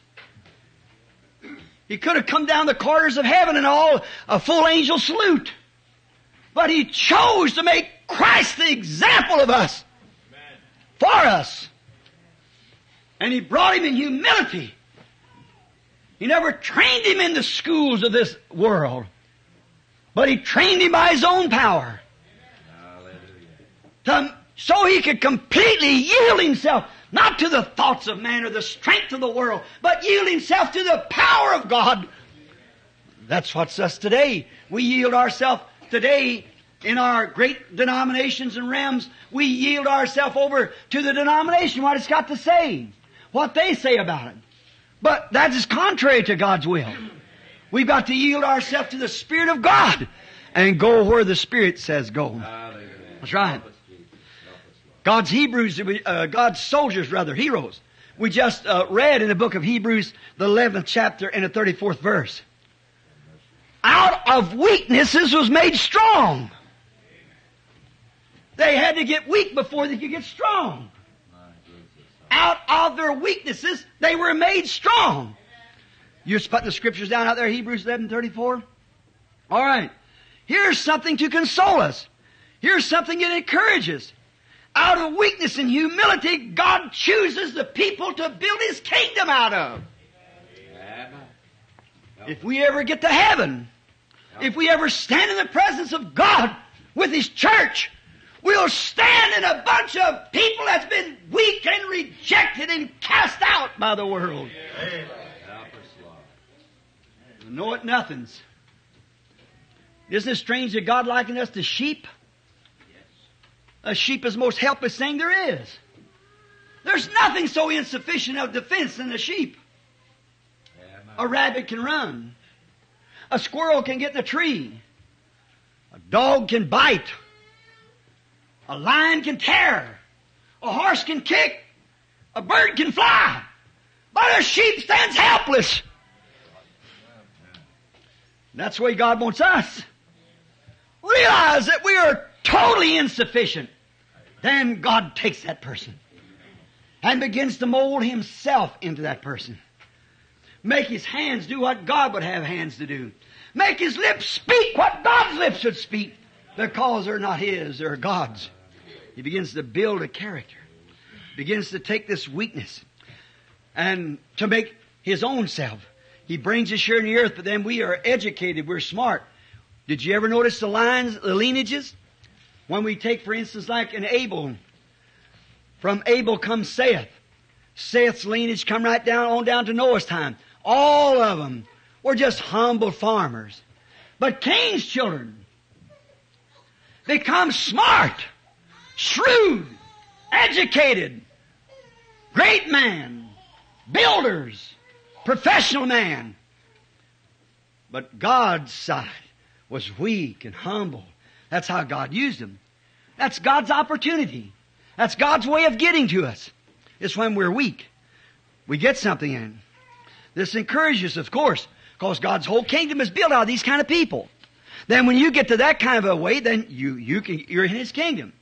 He could have come down the corridors of heaven and all a full angel salute. But he chose to make Christ the example of us. For us. And he brought him in humility. He never trained him in the schools of this world. But he trained him by his own power. To, so he could completely yield himself not to the thoughts of man or the strength of the world, but yield himself to the power of God. That's what's us today. We yield ourselves today in our great denominations and realms. We yield ourselves over to the denomination, what it's got to say, what they say about it. But that is contrary to God's will. We've got to yield ourselves to the Spirit of God and go where the Spirit says go. Hallelujah. That's right. Help us, Jesus. Help us, Lord. God's Hebrews, uh, God's soldiers, rather, heroes. We just uh, read in the book of Hebrews, the 11th chapter and the 34th verse. Out of weaknesses was made strong. They had to get weak before they could get strong. Out of their weaknesses, they were made strong. You're putting the scriptures down out there, Hebrews 11, 34? All right. Here's something to console us. Here's something that encourages. Out of weakness and humility, God chooses the people to build His kingdom out of. If we ever get to heaven, if we ever stand in the presence of God with His church, we'll stand in a bunch of people that's been weak and rejected and cast out by the world. Us, Know it nothings. Isn't it strange that God likened us to sheep? A sheep is the most helpless thing there is. There's nothing so insufficient of defense than a sheep. A rabbit can run. A squirrel can get in a tree. A dog can bite. A lion can tear. A horse can kick. A bird can fly. But a sheep stands helpless. That's the way God wants us. Realize that we are totally insufficient. Then God takes that person and begins to mold Himself into that person. Make His hands do what God would have hands to do. Make His lips speak what God's lips should speak because they're not His, they're God's. He begins to build a character. Begins to take this weakness and to make His own self. He brings us here in the earth, but then we are educated, we're smart. Did you ever notice the lines, the lineages? When we take, for instance, like an Abel, from Abel comes Seth. Seth's lineage come right down on down to Noah's time. All of them were just humble farmers. But Cain's children become smart, shrewd, educated, great man, builders, professional man. But God's side was weak and humble. That's how God used them. That's God's opportunity. That's God's way of getting to us. It's when we're weak. We get something in. This encourages, of course, because God's whole kingdom is built out of these kind of people. Then when you get to that kind of a way, then you, you can, you're in His kingdom.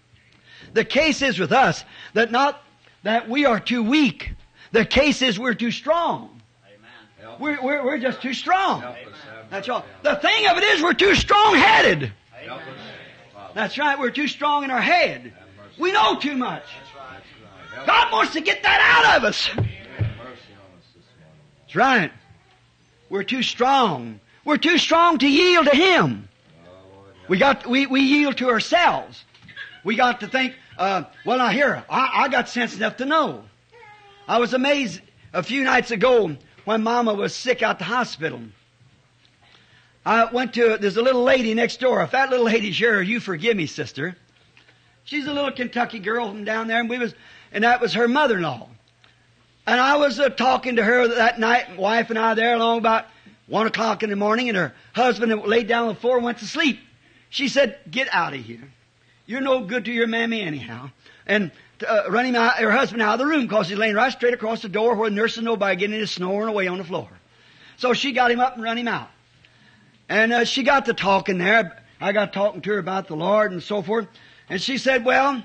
The case is with us that not that we are too weak. The case is we're too strong. Help We're, we're, we're just too strong. Help That's all. The thing of it is we're too strong-headed. Help. That's right. We're too strong in our head. We know too much. That's right. Help God wants to get that out of us. Have mercy on us this morning. That's right. We're too strong. We're too strong to yield to Him. Oh, we got we, we yield to ourselves. We got to think. Uh, well, now here I, I got sense enough to know. I was amazed a few nights ago when Mama was sick out the hospital. I went to there's a little lady next door. If that little lady's here, you forgive me, sister. She's a little Kentucky girl from down there, and we was and that was her mother-in-law. And I was uh, talking to her that night, wife and I there along about one o'clock in the morning, and her husband laid down on the floor and went to sleep. She said, "Get out of here. You're no good to your mammy anyhow." And uh, run him out, her husband out of the room because he's laying right straight across the door where and nobody getting his snoring away on the floor. So she got him up and run him out. And uh, she got to talking there. I got talking to her about the Lord and so forth. And she said, well,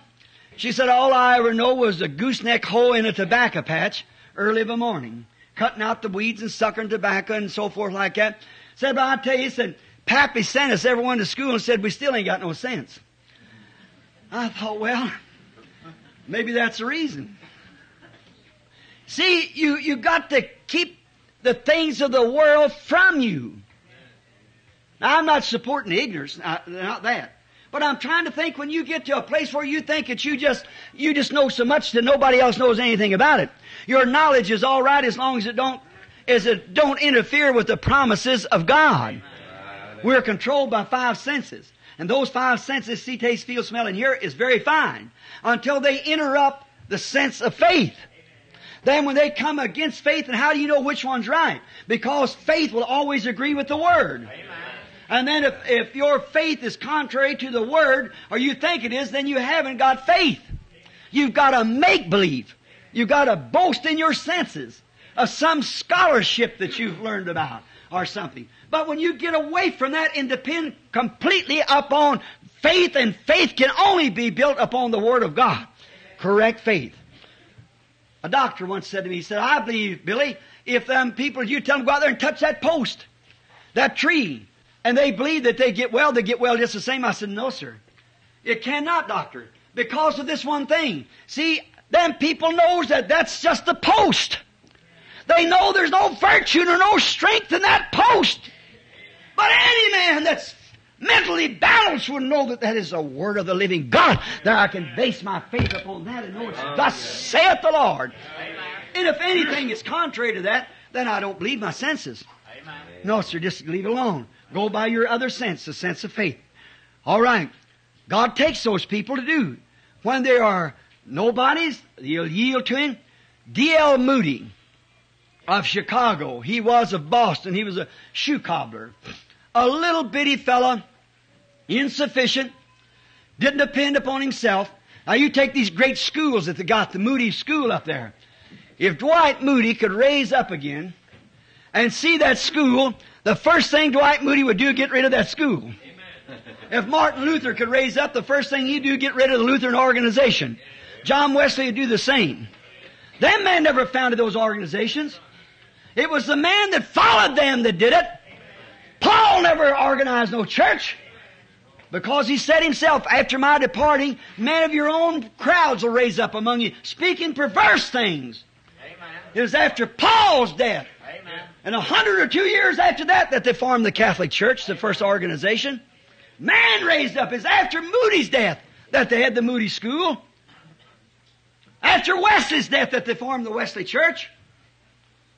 she said, all I ever know was a gooseneck hole in a tobacco patch early of a morning, cutting out the weeds and sucking tobacco and so forth like that. Said, but I tell you, said, Pappy sent us everyone to school and said we still ain't got no sense. I thought, well, maybe that's the reason. See, you, you got to keep the things of the world from you. Now, I'm not supporting ignorance, not, not that. But I'm trying to think when you get to a place where you think that you just, you just know so much that nobody else knows anything about it. Your knowledge is alright as long as it don't, as it don't interfere with the promises of God. We're controlled by five senses. And those five senses, see, taste, feel, smell, and hear, is very fine. Until they interrupt the sense of faith. Then when they come against faith, and how do you know which one's right? Because faith will always agree with the Word. Amen. And then if, if your faith is contrary to the Word, or you think it is, then you haven't got faith. You've got a make believe. You've got to boast in your senses of some scholarship that you've learned about or something. But when you get away from that and depend completely upon faith, and faith can only be built upon the Word of God. Correct faith. A doctor once said to me, he said, I believe, Billy, if them people, you tell them go out there and touch that post, that tree, And they believe that they get well, they get well just the same. I said, no, sir. It cannot, doctor, because of this one thing. See, them people knows that that's just the post. They know there's no virtue nor no strength in that post. But any man that's mentally balanced would know that that is the word of the living God. That I can base my faith upon that and know it's oh, thus saith the Lord. And if anything is contrary to that, then I don't believe my senses. No, sir, just leave it alone. Go by your other sense, the sense of faith. All right. God takes those people to do. When they are nobodies, you'll yield to Him. D.L. Moody of Chicago. He was of Boston. He was a shoe cobbler. A little bitty fella, insufficient, didn't depend upon himself. Now you take these great schools that they got, the Moody School up there. If Dwight Moody could raise up again and see that school, the first thing Dwight Moody would do, get rid of that school. If Martin Luther could raise up, the first thing he'd do, get rid of the Lutheran organization. John Wesley would do the same. That man never founded those organizations. It was the man that followed them that did it. Paul never organized no church. Because he said himself, after my departing, men of your own crowds will raise up among you, speaking perverse things. It was after Paul's death. And a hundred or two years after that that they formed the Catholic Church, the first organization. Man raised up. It's after Moody's death that they had the Moody School. After Wesley's death that they formed the Wesley Church.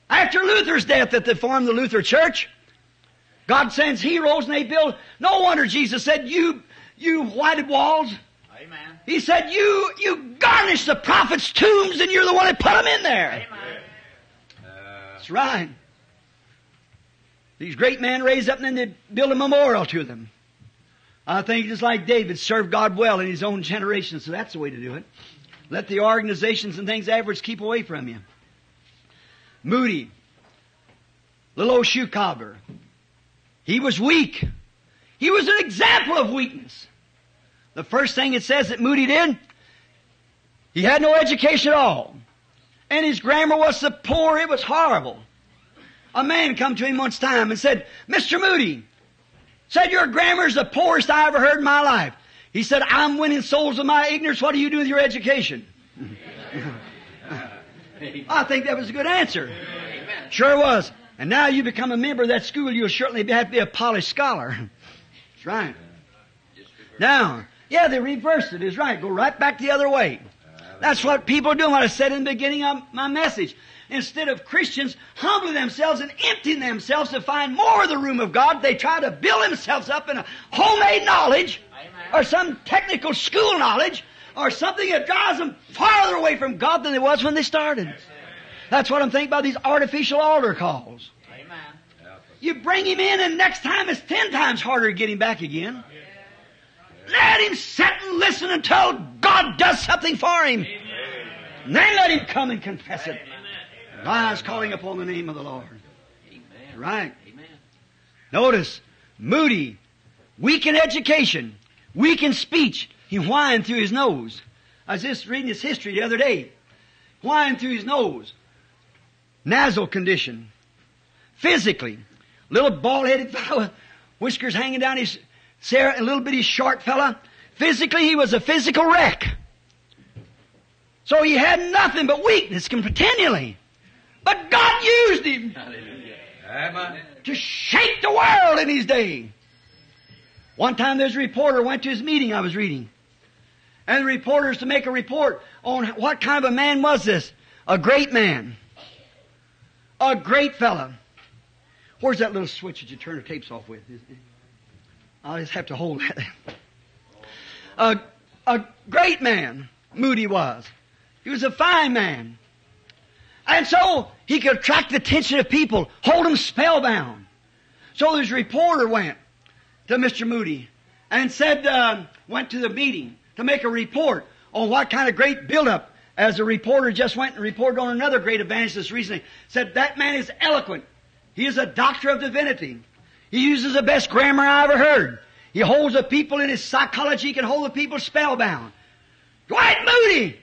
After Luther's death that they formed the Luther Church. God sends heroes and they build. No wonder Jesus said, you, you whited walls. Amen. He said, you, you garnish the prophets' tombs and you're the one that put them in there. Uh, That's right. These great men raised up and then they build a memorial to them. I think just like David served God well in his own generation, so that's the way to do it. Let the organizations and things afterwards keep away from you. Moody, little old shoe cobbler. He was weak. He was an example of weakness. The first thing it says that Moody did, he had no education at all. And his grammar was so poor, it was horrible. A man come to him once time and said, Mr. Moody, said your grammar's the poorest I ever heard in my life. He said, I'm winning souls with my ignorance. What do you do with your education? [LAUGHS] I think that was a good answer. Sure was. And now you become a member of that school, you'll certainly have to be a polished scholar. That's right. Now, yeah, they reversed it. Is right. Go right back the other way. That's what people are doing. What I said in the beginning of my message. Instead of Christians humbling themselves and emptying themselves to find more of the room of God, they try to build themselves up in a homemade knowledge or some technical school knowledge or something that drives them farther away from God than they was when they started. That's what I'm thinking about these artificial altar calls. You bring him in and next time it's ten times harder to get him back again. Let him sit and listen until God does something for him. And then let him come and confess it. Rise calling upon the name of the Lord. Amen. Right. Amen. Notice, Moody, weak in education, weak in speech. He whined through his nose. I was just reading his history the other day. Whined through his nose. Nasal condition. Physically, little bald-headed fellow, whiskers hanging down his Sarah, a little bitty short fella. Physically, he was a physical wreck. So he had nothing but weakness continually. But God used him Hallelujah. To shake the world in his day. One time there's a reporter went to his meeting I was reading. And the reporters to make a report on what kind of a man was this? A great man. A great fella. Where's that little switch that you turn the tapes off with? I'll just have to hold that. A, a great man, Moody was. He was a fine man. And so he could attract the attention of people, hold them spellbound. So this reporter went to Mr. Moody and said, uh, went to the meeting to make a report on what kind of great buildup. As a reporter just went and reported on another great evangelist recently, said that man is eloquent. He is a doctor of divinity. He uses the best grammar I ever heard. He holds the people in his psychology, he can hold the people spellbound. Dwight Moody,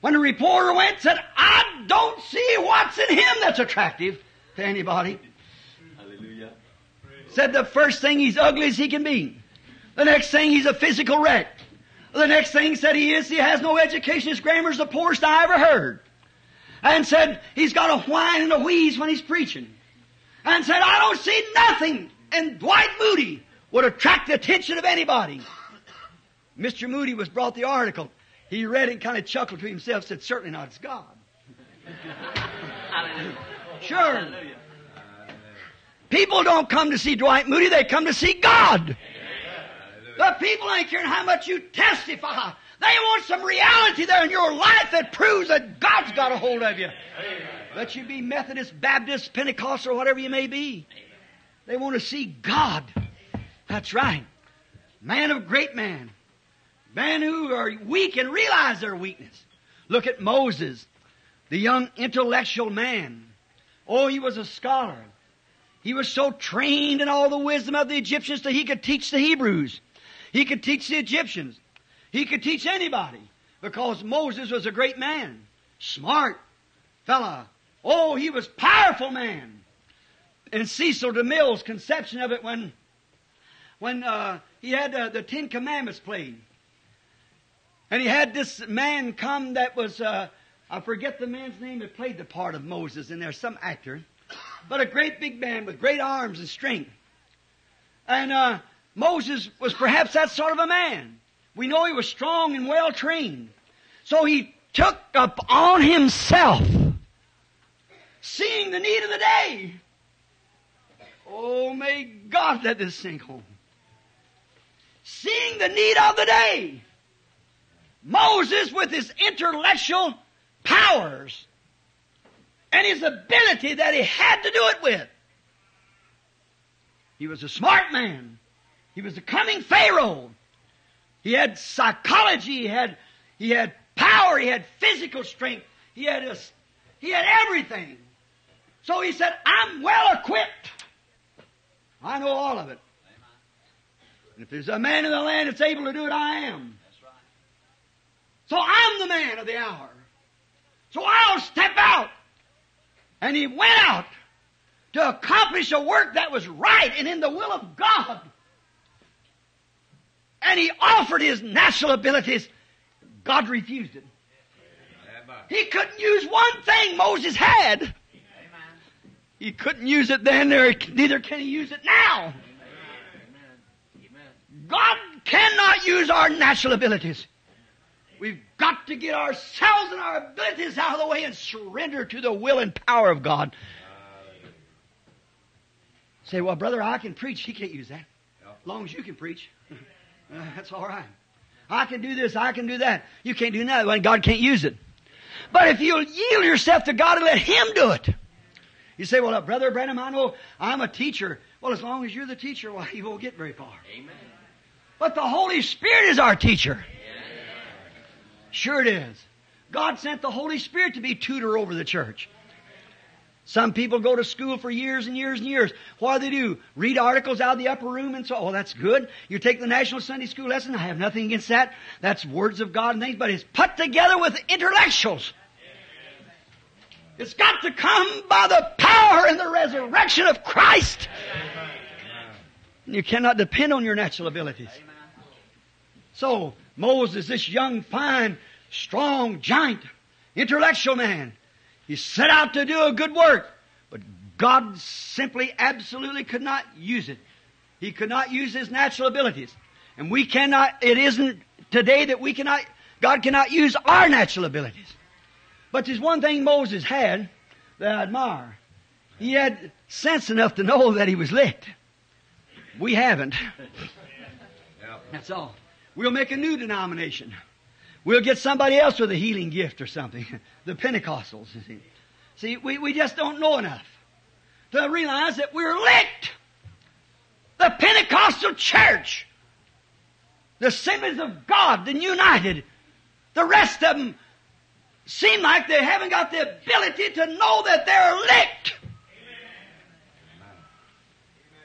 when the reporter went, said, I don't see what's in him that's attractive to anybody. Hallelujah. Said the first thing he's ugly as he can be. The next thing he's a physical wreck. The next thing said he is he has no education. His grammar's the poorest I ever heard. And said he's got a whine and a wheeze when he's preaching. And said I don't see nothing. And Dwight Moody would attract the attention of anybody. Mr. Moody was brought the article. He read it and kind of chuckled to himself, said, certainly not, it's God. Hallelujah. Sure. Hallelujah. People don't come to see Dwight Moody, they come to see God. The people ain't caring how much you testify. They want some reality there in your life that proves that God's got a hold of you. Let you be Methodist, Baptist, Pentecostal, whatever you may be. They want to see God. That's right. Man of great man. Men who are weak and realize their weakness. Look at Moses, the young intellectual man. Oh, he was a scholar. He was so trained in all the wisdom of the Egyptians that he could teach the Hebrews. He could teach the Egyptians. He could teach anybody because Moses was a great man. Smart fella. Oh, he was powerful man. And Cecil DeMille's conception of it when, when uh, he had uh, the Ten Commandments played. And he had this man come that was, uh, I forget the man's name that played the part of Moses in there, some actor, but a great big man with great arms and strength. And uh, Moses was perhaps that sort of a man. We know he was strong and well trained. So he took up on himself seeing the need of the day. Oh, may God let this sink home. Seeing the need of the day. Moses, with his intellectual powers and his ability that he had to do it with, he was a smart man. He was a coming Pharaoh. He had psychology. He had, he had power. He had physical strength. He had a, he had everything. So he said, I'm well equipped. I know all of it. And if there's a man in the land that's able to do it, I am. So I'm the man of the hour. So I'll step out. And he went out to accomplish a work that was right and in the will of God. And he offered his natural abilities. God refused it. He couldn't use one thing Moses had. He couldn't use it then, neither can he use it now. God cannot use our natural abilities. We've got to get ourselves and our abilities out of the way and surrender to the will and power of God. Say, well, brother, I can preach. He can't use that. As long as you can preach. Uh, that's all right. I can do this, I can do that. You can't do that when God can't use it. But if you'll yield yourself to God and let Him do it. You say, well, uh, brother Branham, I know I'm a teacher. Well, as long as you're the teacher, well, [LAUGHS] you won't get very far. Amen. But the Holy Spirit is our teacher. Sure it is. God sent the Holy Spirit to be tutor over the church. Some people go to school for years and years and years. What do they do? Read articles out of the upper room and so, oh, that's good. You take the National Sunday School lesson. I have nothing against that. That's words of God and things, but it's put together with intellectuals. It's got to come by the power and the resurrection of Christ. You cannot depend on your natural abilities. So, Moses, this young, fine, strong, giant, intellectual man, he set out to do a good work, but God simply, absolutely could not use it. He could not use his natural abilities. And we cannot, it isn't today that we cannot, God cannot use our natural abilities. But there's one thing Moses had that I admire. He had sense enough to know that he was licked. We haven't. [LAUGHS] That's all. We'll make a new denomination. We'll get somebody else with a healing gift or something. [LAUGHS] The Pentecostals, see. [LAUGHS] See, we, we just don't know enough to realize that we're licked. The Pentecostal church, the Assemblies of God, the United, the rest of them seem like they haven't got the ability to know that they're licked.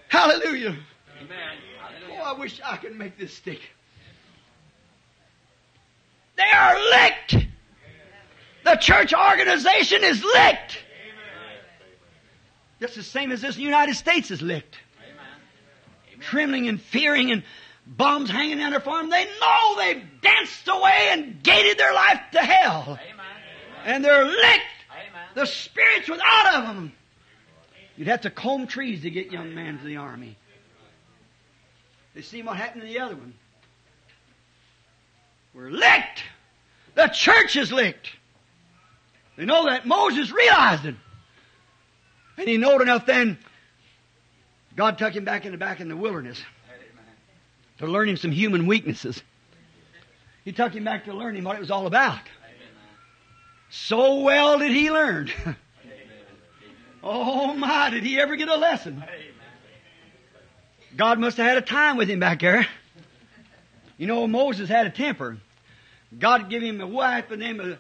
Hallelujah. Amen. Oh, I wish I could make this stick. They are licked. The church organization is licked. Just the same as this United States is licked. trembling and fearing and bombs hanging down their farm. They know they've danced away and gated their life to hell. And they're licked. The spirits without of them. You'd have to comb trees to get young men to the army. They see what happened to the other one. We're licked. The church is licked. They know that Moses realized it. And he knowed enough then, God took him back in the back in the wilderness to learn him some human weaknesses. He took him back to learn him what it was all about. So well did he learn. [LAUGHS] oh my, did he ever get a lesson? God must have had a time with him back there. You know, Moses had a temper. God gave him a wife by the name of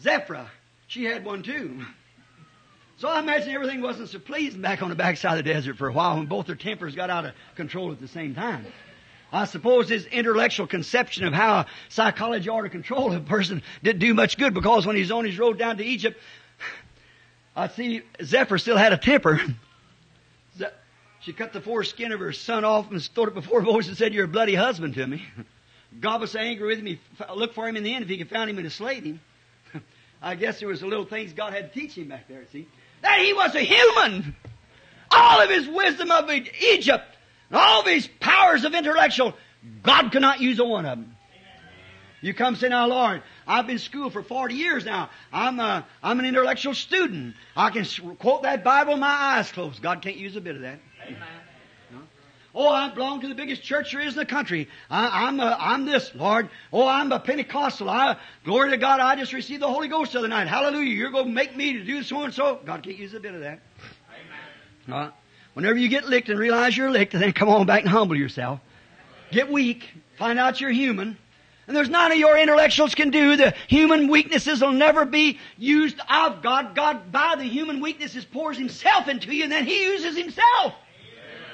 Zipporah. She had one too. So I imagine everything wasn't so pleasing back on the backside of the desert for a while when both their tempers got out of control at the same time. I suppose his intellectual conception of how psychology ought to control a person didn't do much good because when he's on his road down to Egypt, I see Zipporah still had a temper. She cut the foreskin of her son off and stood it before Moses and said, You're a bloody husband to me. [LAUGHS] God was angry with him, he looked for him in the end if he could find him and slayed him. [LAUGHS] I guess there was a little things God had to teach him back there, see? That he was a human. All of his wisdom of Egypt, all of his powers of intellectual, God cannot use a one of them. You come say, now Lord, I've been school for 40 years now. I'm, a, I'm an intellectual student. I can quote that Bible my eyes closed. God can't use a bit of that. Oh, I belong to the biggest church there is in the country. I, am a, I'm this, Lord. Oh, I'm a Pentecostal. I, glory to God, I just received the Holy Ghost the other night. Hallelujah. You're going to make me to do so and so. God can't use a bit of that. Amen. Uh, whenever you get licked and realize you're licked, then come on back and humble yourself. Get weak. Find out you're human. And there's none of your intellectuals can do. The human weaknesses will never be used of God. God, by the human weaknesses, pours Himself into you, and then He uses Himself.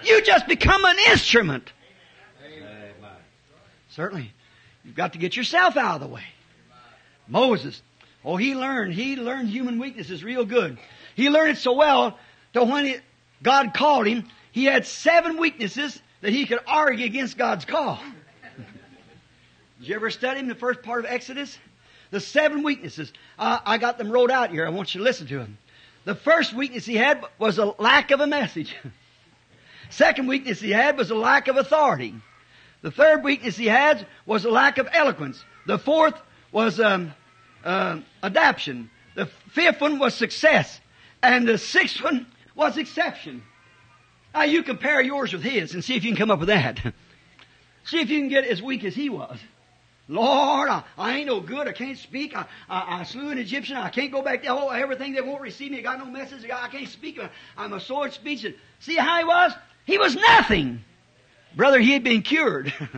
You just become an instrument. Amen. Certainly. You've got to get yourself out of the way. Moses, oh, he learned, he learned human weaknesses real good. He learned it so well that when he, God called him, he had seven weaknesses that he could argue against God's call. Did you ever study in the first part of Exodus? The seven weaknesses. Uh, I got them wrote out here. I want you to listen to them. The first weakness he had was a lack of a message. [LAUGHS] Second weakness he had was a lack of authority. The third weakness he had was a lack of eloquence. The fourth was um, uh. The fifth one was success. And the sixth one was exception. Now you compare yours with his and see if you can come up with that. [LAUGHS] see if you can get as weak as he was. Lord, I, I ain't no good. I can't speak. I, I, I, slew an Egyptian. I can't go back there. Oh, everything they won't receive me. I got no message. I can't speak. I'm a sword speech. See how he was? He was nothing. Brother, he had been cured. [LAUGHS]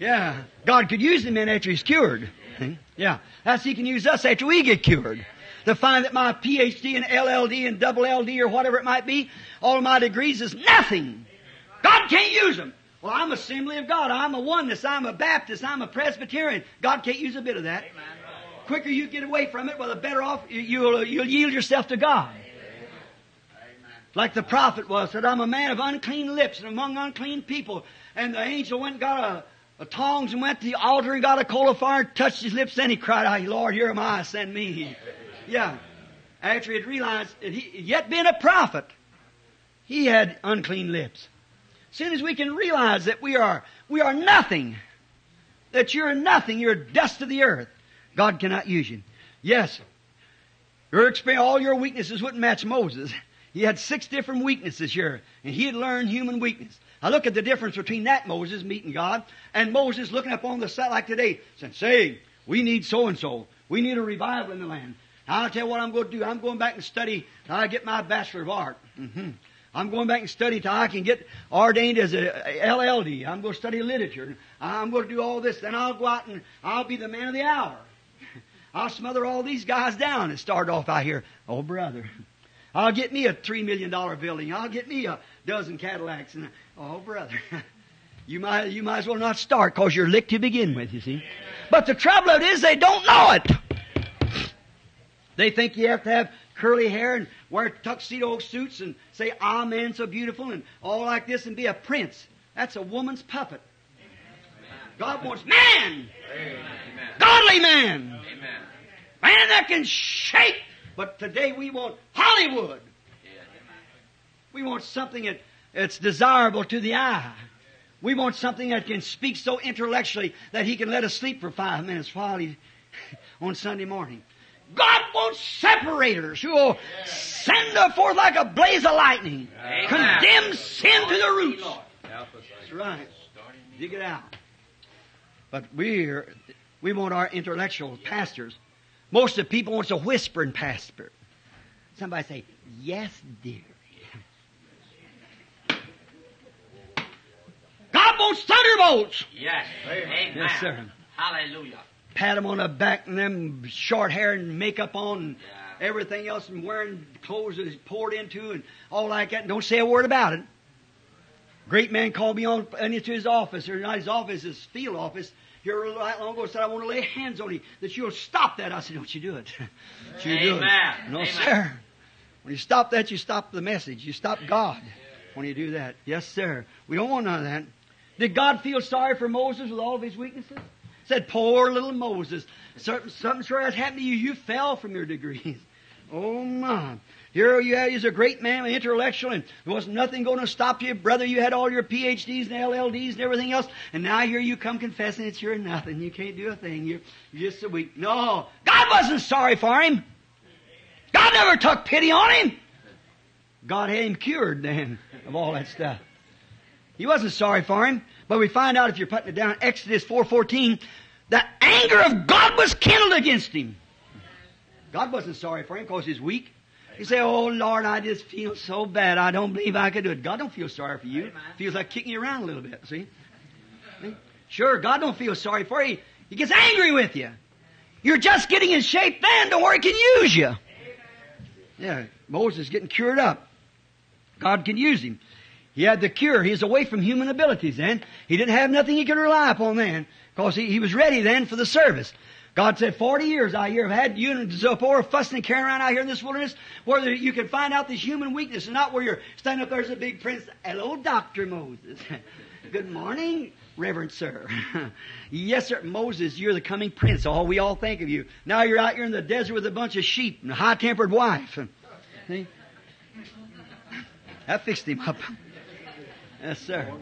yeah. God could use him man after he's cured. [LAUGHS] Yeah. That's he can use us after we get cured. To find that my PhD and LLD and double LD or whatever it might be, all my degrees is nothing. God can't use them. Well, I'm Assembly of God. I'm a oneness. I'm a Baptist. I'm a Presbyterian. God can't use a bit of that. Amen. Quicker you get away from it, well, the better off you'll, you'll yield yourself to God. Like the prophet was, said, I'm a man of unclean lips and among unclean people. And the angel went and got a, a tongs and went to the altar and got a coal of fire and touched his lips. Then he cried out, Lord, here am I, send me. Yeah. After he had realized that he, yet being a prophet, he had unclean lips. Soon as we can realize that we are, we are nothing, that you're nothing, you're dust of the earth, God cannot use you. Yes, your experience, all your weaknesses wouldn't match Moses. He had six different weaknesses here, and he had learned human weakness. I look at the difference between that Moses meeting God and Moses looking up on the set like today, saying, say, we need so and so. We need a revival in the land. Now, I'll tell you what I'm going to do. I'm going back and study till I get my Bachelor of Art. Mm-hmm. I'm going back and study till I can get ordained as a LLD. I'm going to study literature. I'm going to do all this. Then I'll go out and I'll be the man of the hour. [LAUGHS] I'll smother all these guys down and start off out here. Oh, brother. I'll get me a three million dollar building. I'll get me a dozen Cadillacs. And oh, brother, [LAUGHS] you might you might as well not start because you're licked to begin with. You see, but the trouble is they don't know it. They think you have to have curly hair and wear tuxedo suits and say, Amen, so beautiful, and all like this and be a prince. That's a woman's puppet. God wants man, godly man, Amen. man that can shape. But today we want Hollywood. We want something that, that's desirable to the eye. We want something that can speak so intellectually that he can let us sleep for five minutes while he, [LAUGHS] on Sunday morning. God wants separators who will send us forth like a blaze of lightning, Amen. condemn sin to the roots. That's right. Dig it out. But we're, we want our intellectual pastors. Most of the people wants a whispering pastor. Somebody say, yes, dear. God wants thunderbolts. Yes. Amen. Yes, sir. Hallelujah. Pat them on the back and them short hair and makeup on and Yeah. everything else and wearing clothes that is poured into and all like that. And don't say a word about it. Great man called me on into his office, or not his office, his field office. Here a little long ago said, I want to lay hands on you, that you'll stop that. I said, don't you do it. Don't [LAUGHS] you do it. No, Amen. sir. When you stop that, you stop the message. You stop God when you do that. Yes, sir. We don't want none of that. Did God feel sorry for Moses with all of his weaknesses? Said, poor little Moses. Something, something sure has happened to you. You fell from your degrees. [LAUGHS] Oh my. Here you are, he's a great man, an intellectual, and there was nothing going to stop you, brother. You had all your PhDs and LLDs and everything else, and now here you come confessing that you're nothing. You can't do a thing. You're, you're just a weak. No, God wasn't sorry for him. God never took pity on him. God had him cured then of all that stuff. He wasn't sorry for him, but we find out if you're putting it down, Exodus 4.14, the anger of God was kindled against him. God wasn't sorry for him because he's weak. You say, oh Lord, I just feel so bad. I don't believe I could do it. God don't feel sorry for you. Amen. Feels like kicking you around a little bit, see? Sure, God don't feel sorry for you. He gets angry with you. You're just getting in shape then to where he can use you. Yeah, Moses getting cured up. God can use him. He had the cure. He was away from human abilities then. He didn't have nothing he could rely upon then. Because he, he was ready then for the service. God said, 40 years I hear have had you and Zipporah fussing and carrying around out here in this wilderness where you can find out this human weakness and not where you're standing up there as a big prince. Hello, Dr. Moses. [LAUGHS] Good morning, Reverend Sir. [LAUGHS] yes, sir. Moses, you're the coming prince. All we all think of you. Now you're out here in the desert with a bunch of sheep and a high-tempered wife. [LAUGHS] See? That fixed him up. Yes, sir.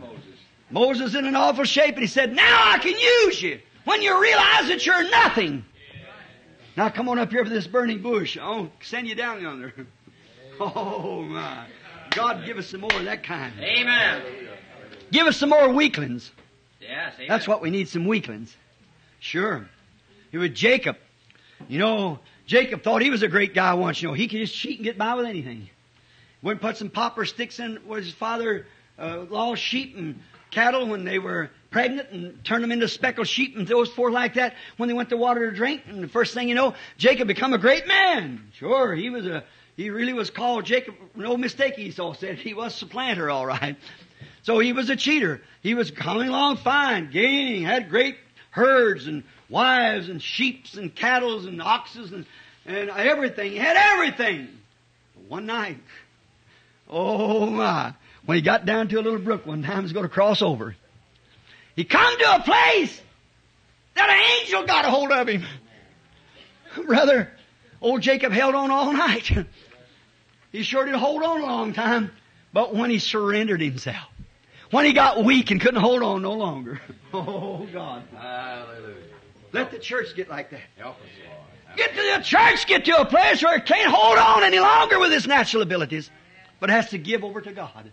Moses in an awful shape, and he said, Now I can use you when you realize that you're nothing. Now come on up here for this burning bush. I'll send you down yonder. [LAUGHS] Oh, my. God, give us some more of that kind. Amen. Give us some more weaklings. Yes. Amen. That's what we need, some weaklings. Sure. He was Jacob. You know, Jacob thought he was a great guy once. You know, he could just cheat and get by with anything. Went and put some popper sticks in what his father uh, lost sheep and cattle when they were pregnant and turned them into speckled sheep and those forth like that when they went to water to drink. And the first thing you know, Jacob become a great man. Sure, he was a, he really was called Jacob. No mistake, Esau said. He was a supplanter, all right. So he was a cheater. He was coming along fine, gaining, had great herds and wives and sheeps and cattle and oxes and, and everything. He had everything. One night, oh my, when he got down to a little brook one time, he was going to cross over. He come to a place that an angel got a hold of him. Brother, old Jacob held on all night. he sure did hold on a long time. But when he surrendered himself, when he got weak and couldn't hold on no longer, [LAUGHS] oh God, Hallelujah. let the church get like that. Help us, Lord. Get to the church, get to a place where it can't hold on any longer with its natural abilities, but has to give over to God.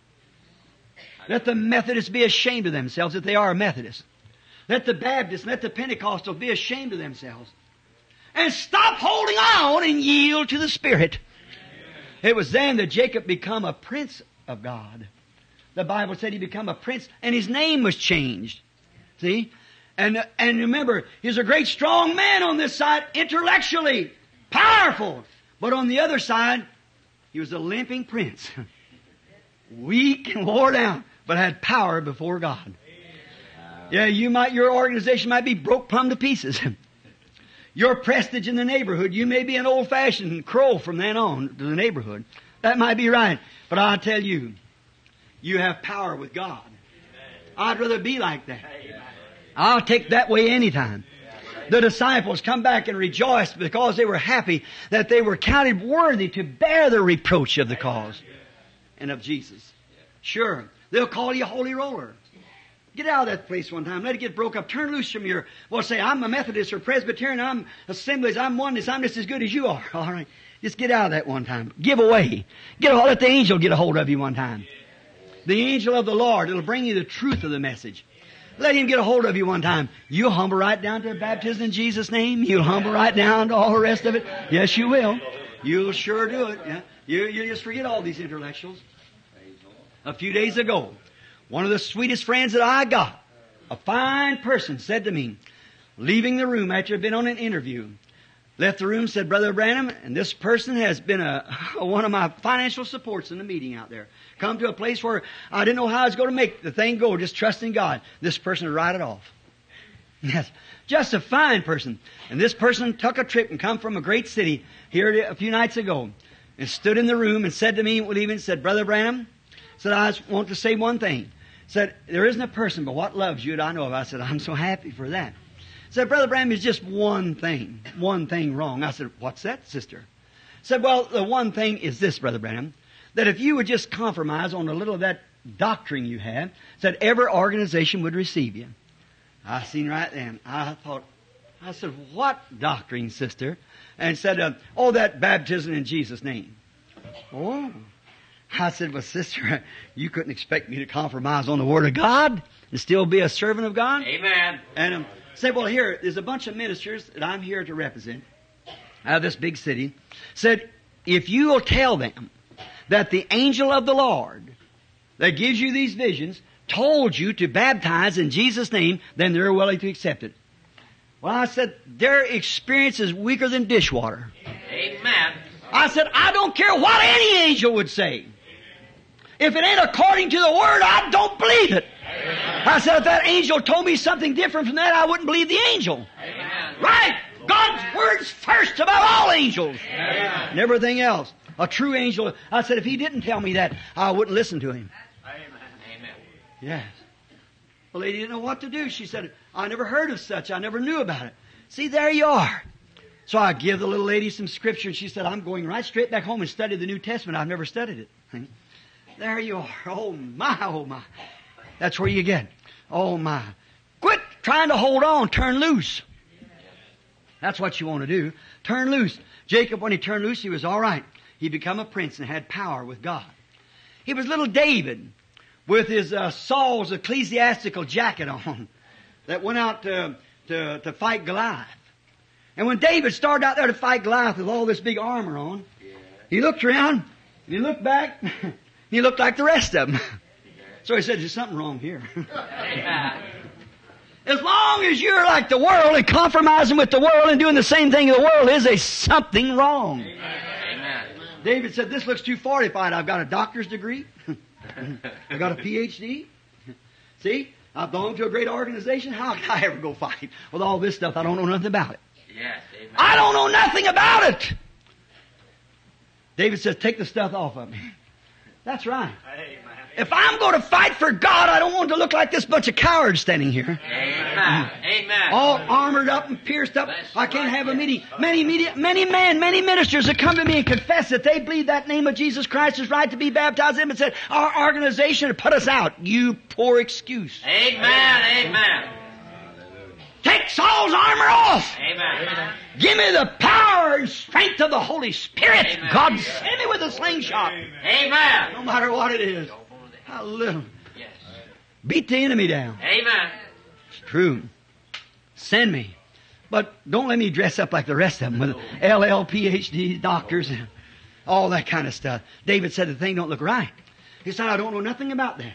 Let the Methodists be ashamed of themselves that they are a Methodist. Let the Baptists, let the Pentecostals be ashamed of themselves. And stop holding on and yield to the Spirit. It was then that Jacob become a prince of God. The Bible said he become a prince and his name was changed. See? And, and remember, he's a great strong man on this side, intellectually, powerful. But on the other side, he was a limping prince. [LAUGHS] Weak and wore down, but had power before God. Yeah, you might, your organization might be broke plumb to pieces. [LAUGHS] your prestige in the neighborhood. You may be an old-fashioned crow from then on to the neighborhood. That might be right. But I tell you, you have power with God. I'd rather be like that. I'll take that way anytime. The disciples come back and rejoiced because they were happy that they were counted worthy to bear the reproach of the cause and of Jesus. Sure, they'll call you holy roller. Get out of that place one time. Let it get broke up. Turn loose from your, well, say, I'm a Methodist or Presbyterian, I'm Assemblies, I'm oneness, I'm just as good as you are. [LAUGHS] All right. Just get out of that one time. Give away. Get a, let the angel get a hold of you one time. The angel of the Lord. It'll bring you the truth of the message. Let him get a hold of you one time. You'll humble right down to baptism in Jesus' name. You'll humble right down to all the rest of it. Yes, you will. You'll sure do it. Yeah. You, you just forget all these intellectuals. A few days ago, one of the sweetest friends that I got, a fine person, said to me, leaving the room after I'd been on an interview, left the room, said, Brother Branham, and this person has been [LAUGHS] a, one of my financial supports in the meeting out there. Come to a place where I didn't know how I was going to make the thing go, just trusting God. This person would write it off. [LAUGHS] Yes, just a fine person. And this person took a trip and come from a great city here a few nights ago and stood in the room and said to me, leaving, said, Brother Branham, said, I just want to say one thing. Said, there isn't a person but what loves you that I know of. I said, I'm so happy for that. Said, Brother Branham, is just one thing, one thing wrong. I said, what's that, sister? Said, well, the one thing is this, Brother Branham, that if you would just compromise on a little of that doctrine you have, said every organization would receive you. I seen right then. I thought, I said, what doctrine, sister? And said, uh, oh, that baptism in Jesus' name. Oh. I said, well, sister, [LAUGHS] you couldn't expect me to compromise on the Word of God and still be a servant of God? Amen. And um, say, well, here, there's a bunch of ministers that I'm here to represent out of this big city. Said, if you will tell them that the angel of the Lord that gives you these visions told you to baptize in Jesus' name, then they're willing to accept it. Well, I said, their experience is weaker than dishwater. Amen. I said, I don't care what any angel would say. If it ain't according to the Word, I don't believe it. I said, if that angel told me something different from that, I wouldn't believe the angel. Amen. Right? God's Word's first above all angels. And everything else. A true angel. I said, if he didn't tell me that, I wouldn't listen to him. Amen. Yes. The lady didn't know what to do. She said, I never heard of such. I never knew about it. See, there you are. So I give the little lady some scripture and she said, I'm going right straight back home and study the New Testament. I've never studied it. Hmm? There you are. Oh my, oh my. That's where you get. Oh my. Quit trying to hold on. Turn loose. That's what you want to do. Turn loose. Jacob, when he turned loose, he was all right. He become a prince and had power with God. He was little David with his uh, Saul's ecclesiastical jacket on [LAUGHS] that went out to, to, to fight Goliath. And when David started out there to fight Goliath with all this big armor on, he looked around and he looked back. [LAUGHS] he looked like the rest of them. [LAUGHS] So he said, "There's something wrong here." [LAUGHS] As long as you're like the world and compromising with the world and doing the same thing the world is, there's something wrong. Amen. David said, "This looks too fortified. I've got a doctor's degree. [LAUGHS] I've got a PhD. See, I belong to a great organization. How can I ever go fight with all this stuff? I don't know nothing about it. Yes. Amen. I don't know nothing about it." David says, "Take the stuff off of me." That's right. If I'm going to fight for God, I don't want to look like this bunch of cowards standing here. Amen. Amen. all armored up and pierced up. I can't have a meeting. Many media, many men, many ministers that come to me and confess that they believe that name of Jesus Christ is right to be baptized in and said, our organization put us out. You poor excuse. Amen. Amen. Take Saul's armor off. Amen. Give me the power and strength of the Holy Spirit. Amen. God send me with a slingshot. Amen. No matter what it is. Hallelujah. Yes. Beat the enemy down. Amen. It's true. Send me. But don't let me dress up like the rest of them with LL, PhD, doctors, and all that kind of stuff. David said the thing don't look right. He said, I don't know nothing about that.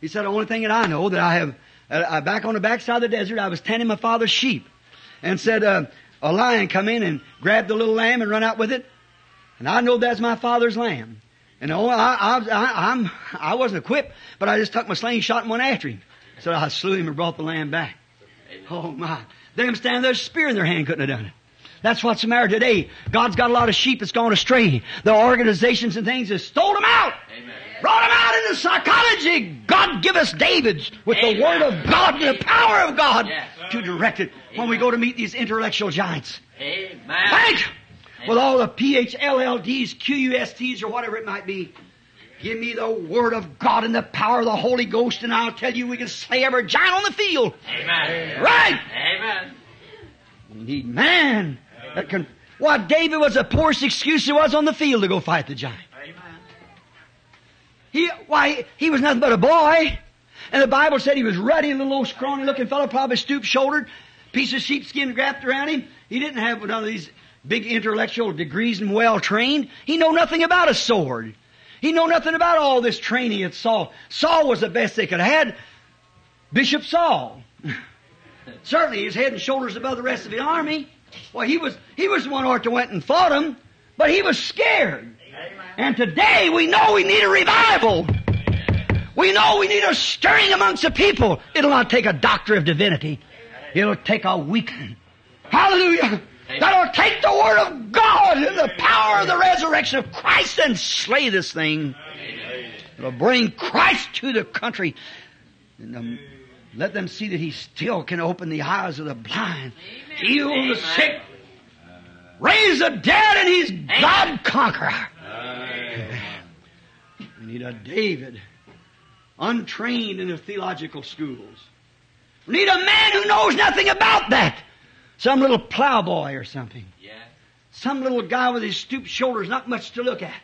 He said, the only thing that I know that I have, uh, uh, back on the backside of the desert, I was tending my father's sheep. And said, uh, a lion come in and grabbed the little lamb and run out with it. And I know that's my father's lamb. And oh, I, I, I, I'm, I wasn't equipped, but I just took my slingshot and went after him. So I slew him and brought the lamb back. Oh my. Them standing there, spear in their hand couldn't have done it. That's what's the matter today. God's got a lot of sheep that's gone astray. The organizations and things have stole them out. Amen. Brought him out into psychology. God give us Davids with the Word of God and the power of God Yes. to direct it when we go to meet these intellectual giants. Amen. Thank! With all the PHLLDs, QUSTs, or whatever it might be. Give me the Word of God and the power of the Holy Ghost, and I'll tell you we can slay every giant on the field. Amen. Right! Amen. We need man that can. Why, David was the poorest excuse there was on the field to go fight the giant. He, why, he was nothing but a boy. And the Bible said he was ruddy, a little scrawny looking fellow, probably stoop shouldered, piece of sheepskin wrapped around him. He didn't have none of these big intellectual degrees and well trained. He know nothing about a sword. He know nothing about all this training at Saul. Saul was the best they could have had. Bishop Saul. [LAUGHS] Certainly his head and shoulders above the rest of the army. Well, he was, he was the one who went and fought him, but he was scared. And today we know we need a revival. We know we need a stirring amongst the people. It'll not take a doctor of divinity. It'll take a weakling. Hallelujah. That'll take the Word of God and the power of the resurrection of Christ and slay this thing. It'll bring Christ to the country. And um, let them see that He still can open the eyes of the blind, heal the sick, raise the dead, and He's God conqueror. We need a David, untrained in the theological schools. We need a man who knows nothing about that. Some little plowboy or something. Yes. Some little guy with his stooped shoulders, not much to look at.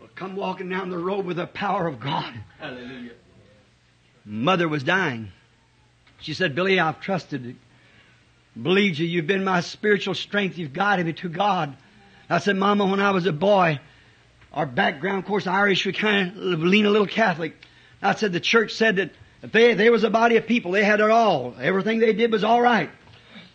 Will come walking down the road with the power of God. Hallelujah. Mother was dying. She said, Billy, I've trusted, believed you. You've been my spiritual strength. You've guided me to God. I said, Mama, when I was a boy, our background, of course, Irish, we kind of lean a little Catholic. I said the church said that if they, they was a body of people. They had it all. Everything they did was all right.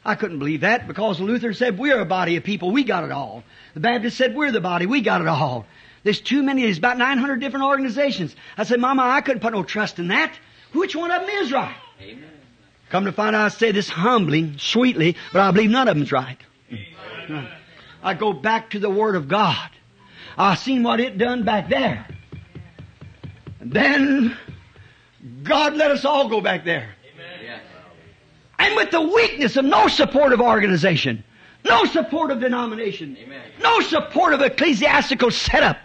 I couldn't believe that because Luther said we're a body of people. We got it all. The Baptist said we're the body. We got it all. There's too many. There's about 900 different organizations. I said, Mama, I couldn't put no trust in that. Which one of them is right? Amen. Come to find out, I say this humbly, sweetly, but I believe none of them's right. I go back to the Word of God. I seen what it done back there. And then God let us all go back there. Yes. And with the weakness of no supportive organization, no supportive denomination, Amen. no support of ecclesiastical setup,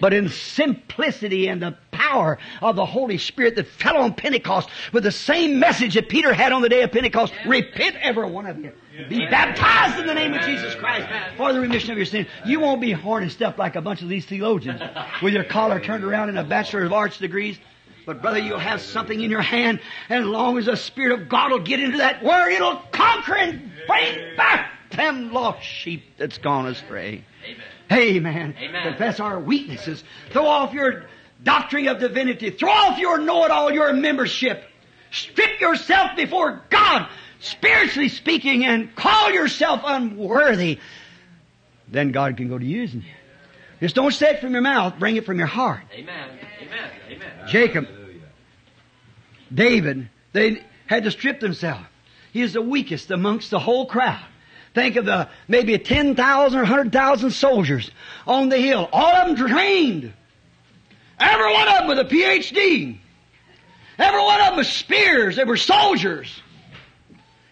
but in simplicity and the power of the Holy Spirit that fell on Pentecost with the same message that Peter had on the day of Pentecost. Repent, every one of you. Be baptized in the name of Jesus Christ for the remission of your sins. You won't be harnessed up like a bunch of these theologians with your collar turned around and a Bachelor of Arts degrees. But brother, you'll have something in your hand, and as long as the Spirit of God will get into that word, it'll conquer and bring back them lost sheep that's gone astray. Amen. Amen. Amen. Confess our weaknesses. Throw off your doctrine of divinity. Throw off your know-it-all, your membership. Strip yourself before God, spiritually speaking, and call yourself unworthy. Then God can go to using you. Just don't say it from your mouth, bring it from your heart. Amen. Amen. Amen. Jacob, David, they had to strip themselves. He is the weakest amongst the whole crowd. Think of the maybe 10,000 or 100,000 soldiers on the hill. All of them trained. Every one of them with a PhD. Every one of them with spears. They were soldiers.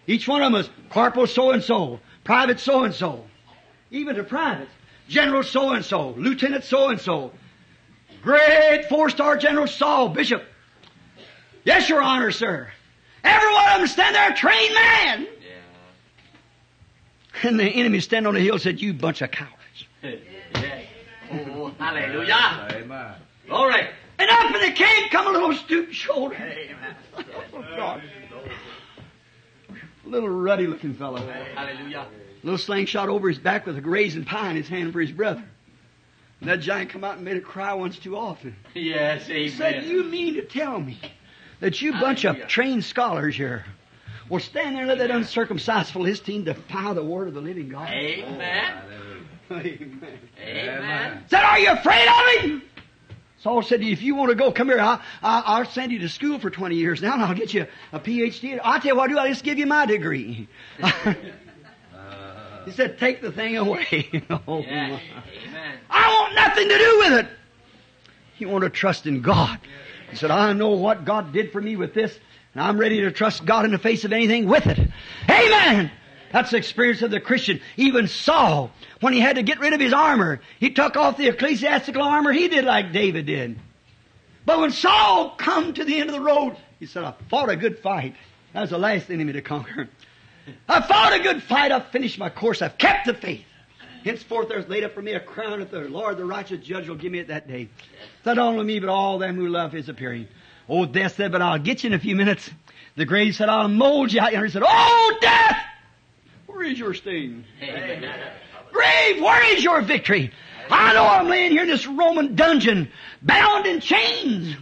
Each one of them was corporal so and so, private so and so, even the privates, general so and so, lieutenant so and so, great four-star general Saul, bishop. Yes, your honor, sir. Every one of them stand there, trained man. Yeah. And the enemy stand on the hill and said, "You bunch of cowards." [LAUGHS] yeah. Oh, hallelujah. Amen. Glory. And up in the cave come a little stooped shoulder. Oh, God. A little ruddy looking fellow. Hallelujah. little slingshot over his back with a raisin pie in his hand for his brother. And that giant come out and made it cry once too often. Yes, He said, you mean to tell me that you bunch of trained scholars here will stand there and let that uncircumcised Philistine defy the word of the living God? Amen. Amen. [LAUGHS] Amen. Said, are you afraid of him? Saul said, if you want to go, come here. I'll, I'll, I'll send you to school for 20 years now and I'll get you a PhD. I'll tell you what I'll do. I'll just give you my degree. [LAUGHS] he said, take the thing away. [LAUGHS] oh. Amen. I want nothing to do with it. He wanted to trust in God. He said, I know what God did for me with this, and I'm ready to trust God in the face of anything with it. Amen! That's the experience of the Christian. Even Saul, when he had to get rid of his armor, he took off the ecclesiastical armor, he did like David did. But when Saul come to the end of the road, he said, I fought a good fight. That was the last enemy to conquer. [LAUGHS] I fought a good fight. I've finished my course. I've kept the faith. Henceforth there's laid up for me a crown that the Lord, the righteous judge, will give me at that day. Not only me, but all them who love his appearing. Oh, death said, but I'll get you in a few minutes. The grave said, I'll mold you. And he said, Oh, death! Where is your sting? [LAUGHS] Grave, where is your victory? I know I'm laying here in this Roman dungeon, bound in chains.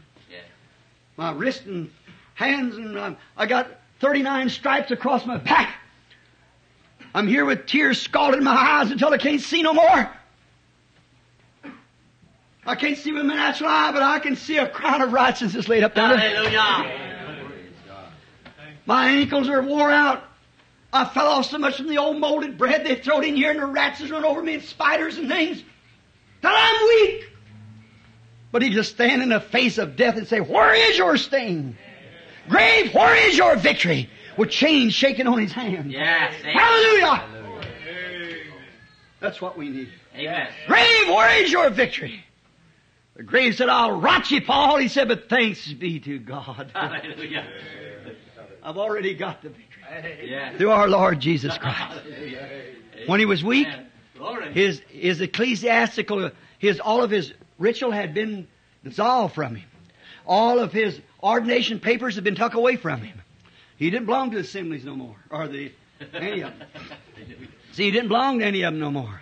My wrist and hands, and um, I got 39 stripes across my back. I'm here with tears scalding my eyes until I can't see no more. I can't see with my natural eye, but I can see a crown of righteousness laid up there. Hallelujah. My ankles are wore out. I fell off so much from the old molded bread they throwed in here and the rats has run over me and spiders and things. That I'm weak. But he just stand in the face of death and say, Where is your sting? Grave, where is your victory? With chains shaking on his hand. Yes. Amen. Hallelujah! That's what we need. Amen. Grave, where is your victory? The grave said, I'll rot you, Paul. He said, but thanks be to God. Hallelujah. I've already got the victory. Yes. Through our Lord Jesus Christ. When he was weak, his, his ecclesiastical, his, all of his ritual had been dissolved from him. All of his ordination papers had been tucked away from him. He didn't belong to the assemblies no more, or the, any of them. See, he didn't belong to any of them no more.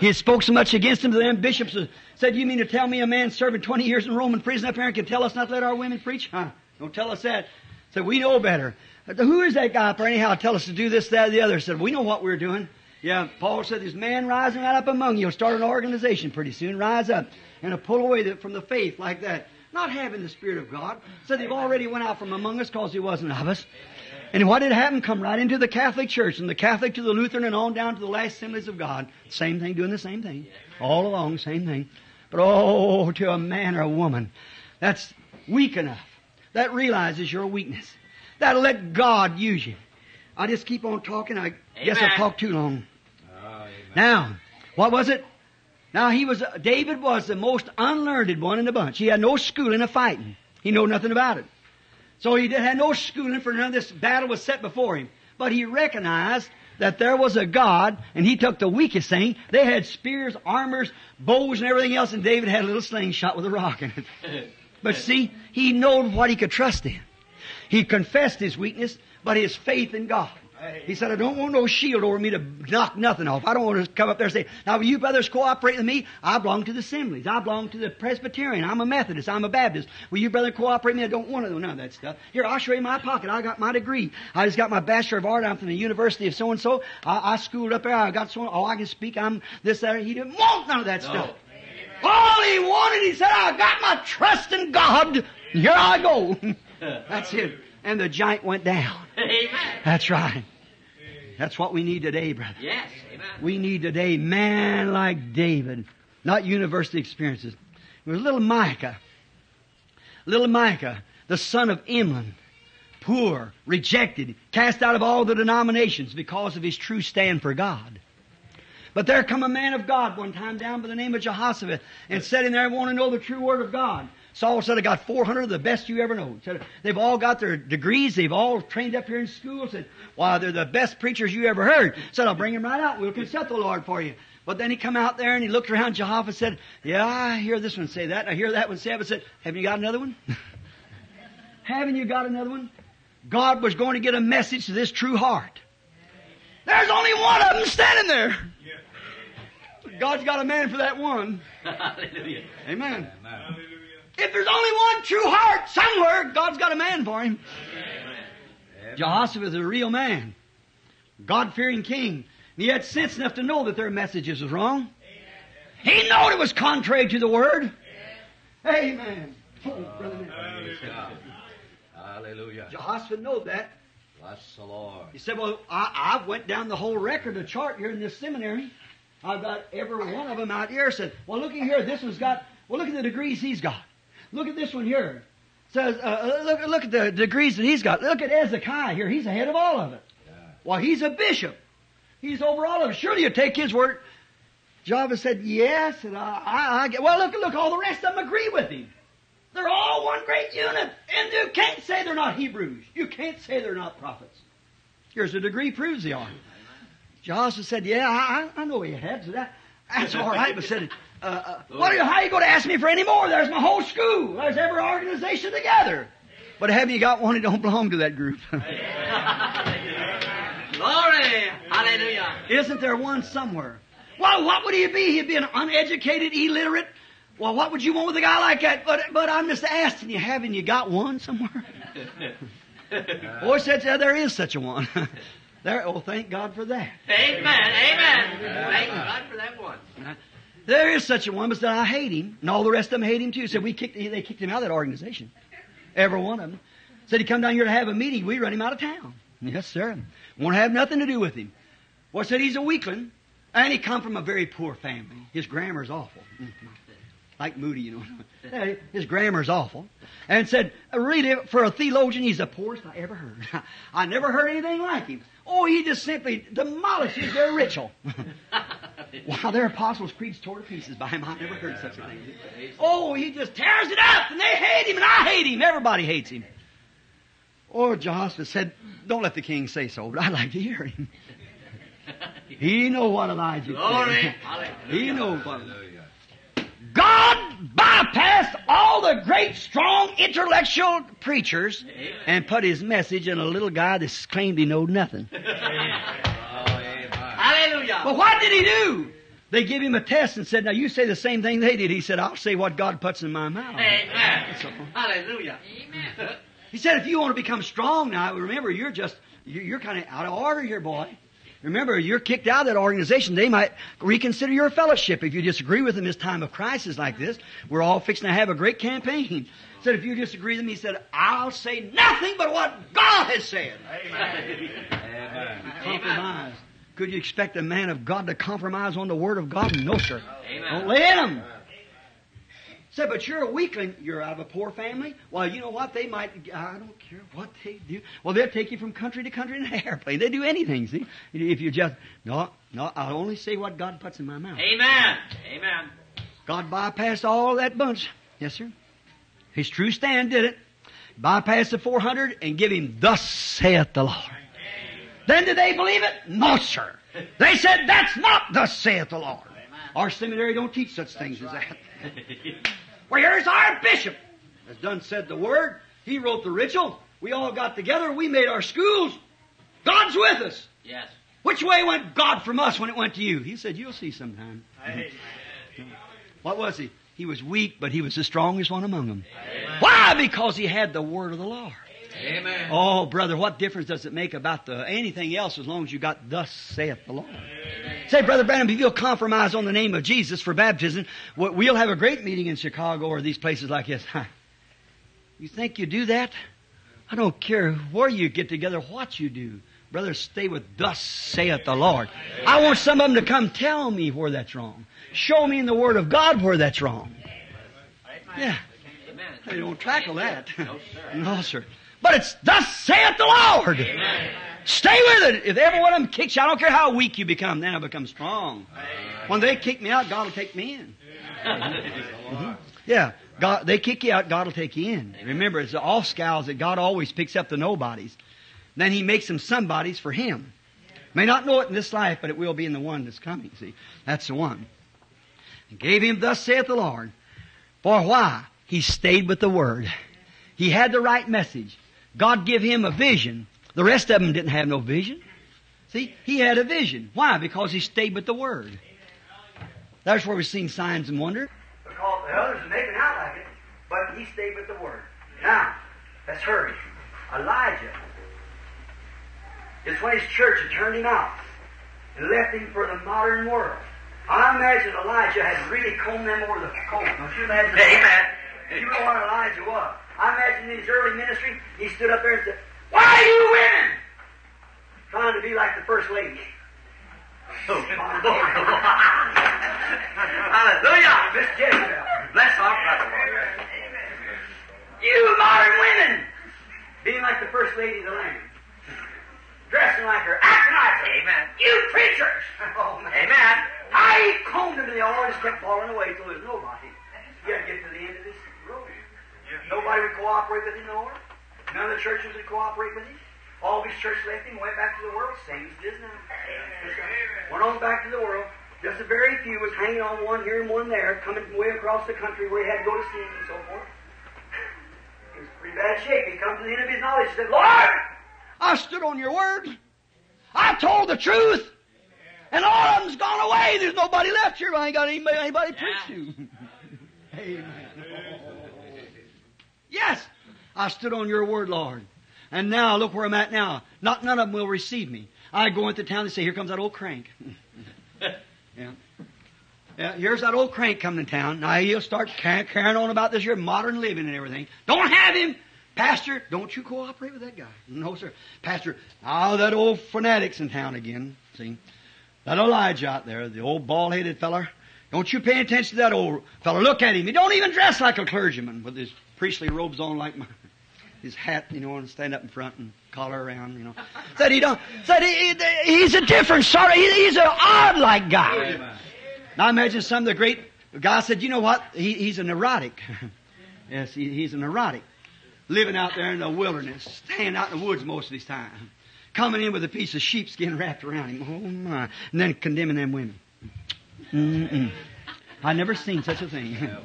He spoke so much against them to them bishops said, you mean to tell me a man serving 20 years in Roman prison up here and can tell us not to let our women preach? Huh? Don't tell us that. Said, we know better. Who is that guy up there anyhow? Tell us to do this, that, or the other. Said, we know what we're doing. Yeah, Paul said, there's man rising right up among you. He'll start an organization pretty soon. Rise up and he'll pull away the, from the faith like that. Not having the Spirit of God. Said they've already went out from among us because he wasn't of us. And what had happened? Come right into the Catholic Church, and the Catholic to the Lutheran, and on down to the last assemblies of God. Same thing, doing the same thing. All along, same thing. But oh, to a man or a woman, that's weak enough. That realizes your weakness. That'll let God use you. I just keep on talking. I guess I Amen. talked too long. Oh, amen. Now, what was it? Now he was, David was the most unlearned one in the bunch. He had no schooling of fighting. He knew nothing about it. So he did, had no schooling for none of this battle was set before him. But he recognized that there was a God, and he took the weakest thing. They had spears, armors, bows, and everything else, and David had a little slingshot with a rock in it. [LAUGHS] But see, he knew what he could trust in. He confessed his weakness, but his faith in God. He said, I don't want no shield over me to knock nothing off. I don't want to come up there and say, now will you brothers cooperate with me? I belong to the assemblies. I belong to the Presbyterian. I'm a Methodist. I'm a Baptist. Will you brother cooperate with me? I don't want to know none of that stuff. Here, I'll show you my pocket. I got my degree. I just got my Bachelor of Art. I'm from the University of so-and-so. I, I schooled up there. I got so, oh, I can speak. I'm this, that. He didn't want none of that stuff. All he wanted, he said, I got my trust in God. Here I go. [LAUGHS] That's it. And the giant went down. Amen. That's right. That's what we need today, brother. Yes. Amen. We need today man like David, not university experiences. It was little Micah. Little Micah, the son of Imlah, poor, rejected, cast out of all the denominations because of his true stand for God. But there come a man of God one time down by the name of Jehoshaphat and said in there, I want to know the true word of God. Saul said, I got 400 of the best you ever know. Said, they've all got their degrees. They've all trained up here in school. Said, why, they're the best preachers you ever heard. Said, I'll bring them right out. We'll consult the Lord for you. But then he come out there and he looked around Jehoshaphat and said, yeah, I hear this one say that. I hear that one say that. But said, haven't you got another one? [LAUGHS] haven't you got another one? God was going to get a message to this true heart. There's only one of them standing there. God's got a man for that one. [LAUGHS] Hallelujah. Amen. Amen. If there's only one true heart somewhere, God's got a man for him. Jehoshaphat is a real man. God-fearing king. And he had sense enough to know that their messages was wrong. He knew it was contrary to the word. Amen. Oh, Brother Neville. Praise God. Hallelujah. Jehoshaphat know that. Bless the Lord. He said, Well, I, I went down the whole record, the chart here in this seminary. I've got every one of them out here. Said, Well, looky here. This one's got, well, look at the degrees he's got. Look at this one here. Says, uh, uh, look, look at the degrees that he's got. Look at Zedekiah here. He's ahead of all of it. Yeah. Well, he's a bishop. He's over all of it. Surely you take his word. Java said, Yes. And I, I, I get, well, look, look, all the rest of them agree with him. They're all one great unit. And you can't say they're not Hebrews. You can't say they're not prophets. Here's a degree proves they are. Joshua said, Yeah, I, I I know he had that. That's all right, but said, uh, uh, what are you, how are you going to ask me for any more? There's my whole school. There's every organization together. But haven't you got one that don't belong to that group? [LAUGHS] Glory! Hallelujah! Isn't there one somewhere? Well, what would he be? He'd be an uneducated, illiterate. Well, what would you want with a guy like that? But, but I'm just asking you, haven't you got one somewhere? [LAUGHS] Boy said yeah, there is such a one. [LAUGHS] there, oh, thank God for that. Amen! Amen! Thank God for that one. There is such a one, but I hate him. And all the rest of them hate him too. Said, we kicked, they kicked him out of that organization. Every one of them. Said, he come down here to have a meeting. We run him out of town. Yes, sir. Won't have nothing to do with him. Well, said he's a weakling. And he come from a very poor family. His grammar's awful. Like Moody, you know. [LAUGHS] His grammar's awful. And said, really, for a theologian, he's the poorest I ever heard. [LAUGHS] I never heard anything like him. Oh, he just simply demolishes their ritual. [LAUGHS] wow, their apostles' creeds tore to pieces by him. I never heard such a thing. Oh, he just tears it up, and they hate him, and I hate him. Everybody hates him. Or Jehoshaphat said, don't let the king say so, but I'd like to hear him. He know what Elijah Glory! said. Hallelujah! He knows what. Hallelujah. God bypassed all the great, strong, intellectual preachers and put his message in a little guy that claimed he knowed nothing. Amen. [LAUGHS] Hallelujah! But what did he do? They give him a test and said, now you say the same thing they did. He said, I'll say what God puts in my mouth. Amen! Hallelujah! Amen! He said, if you want to become strong now, remember, you're just, you- you're kind of out of order here, boy. Remember, you're kicked out of that organization. They might reconsider your fellowship if you disagree with them this time of crisis like this. We're all fixing to have a great campaign. Said, if you disagree with them, he said, I'll say nothing but what God has said. Amen. Compromise. Could you expect a man of God to compromise on the Word of God? No, sir. Amen. Don't let him. Said, but you're a weakling. You're out of a poor family. Well, you know what? They might. I don't care what they do. Well, they'll take you from country to country in an [LAUGHS] airplane. They do anything. See, if you just no, no. I'll only say what God puts in my mouth. Amen! Amen! God bypassed all that bunch. Yes, sir. His true stand did it. Bypassed the 400 and give him, thus saith the Lord. Then did they believe it? No, sir. They said, that's not thus saith the Lord. Our seminary don't teach such things as that. [LAUGHS] well, here's our bishop. As Dunn said the word. He wrote the ritual. We all got together. We made our schools. God's with us. Yes. Which way went God from us when it went to you? He said, You'll see sometime. What was he? He was weak, but he was the strongest one among them. Why? Because he had the word of the Lord. Amen. Oh, brother, what difference does it make about the anything else as long as you got thus saith the Lord? Say, Brother Branham, if you'll compromise on the name of Jesus for baptism, we- we'll have a great meeting in Chicago or these places like this. You think you do that? I don't care where you get together, what you do. Brother, stay with thus saith the Lord. I want some of them to come tell me where that's wrong. Show me in the Word of God where that's wrong. Yeah. They don't tackle that. No, sir. [LAUGHS] But it's thus saith the Lord. Stay with it. If every one of them kicks you, I don't care how weak you become, then I become strong. When they kick me out, God will take me in. [LAUGHS] Yeah. God, they kick you out, God will take you in. Remember, it's the off scowls that God always picks up the nobodies. Then He makes them somebodies for Him. May not know it in this life, but it will be in the one that's coming. See, that's the one. And gave him, thus saith the Lord. For why? He stayed with the Word. He had the right message. God give him a vision. The rest of them didn't have no vision. See, he had a vision. Why? Because he stayed with the Word. That's where we've seen signs and wonders. Because the others are making out like it, but he stayed with the Word. Now, let's hurry. Elijah. It's when his church had turned him out and left him for the modern world. I imagine Elijah had really combed them over the coat. Don't you imagine? that? Amen. You know what Elijah was? I imagine in his early ministry, he stood up there and said, Why are you women? Trying to be like the first lady. Oh, [LAUGHS] my Lord. [LAUGHS] Hallelujah. Miss Jezebel. Bless our brother. You modern women. Being like the first lady of the land. Dressing like her. Acting like her. Amen. You preachers. [LAUGHS] Oh. Amen. I combed them and they all just kept falling away till there was nobody. You to get to the end of this. Nobody would cooperate with him no more. None of the churches would cooperate with him. All these his church left him, went back to the world, same as it is now. Went on back to the world. Just a very few was hanging on one here and one there, coming from way across the country where he had to go to see him and so forth. He was in pretty bad shape. He come to the end of his knowledge and said, Lord, I stood on your word. I told the truth. And all of them's gone away. There's nobody left here. I ain't got anybody, anybody to preach to. [LAUGHS] Amen. Yes, I stood on your word, Lord. And now look where I'm at now. Not none of them will receive me. I go into town and say, "Here comes that old crank." [LAUGHS] yeah. Yeah, here's that old crank coming to town. Now he'll start carrying on about this here modern living and everything. Don't have him. Pastor, don't you cooperate with that guy. No, sir. Pastor, oh, that old fanatic's in town again. See? That Elijah out there, the old bald-headed feller. Don't you pay attention to that old feller. Look at him. He don't even dress like a clergyman with his priestly robes on like my, [LAUGHS] his hat, you know, and stand up in front and collar around, you know. Said he don't, said he, he- he's a different sort of, he, he's an odd-like guy. Now I imagine some of the great guys said, you know what? He, he's a neurotic. [LAUGHS] yes, he, he's a neurotic. Living out there in the wilderness, staying out in the woods most of his time. Coming in with a piece of sheepskin wrapped around him. Oh my. And then condemning them women. Mm-mm. I never seen such a thing. [LAUGHS]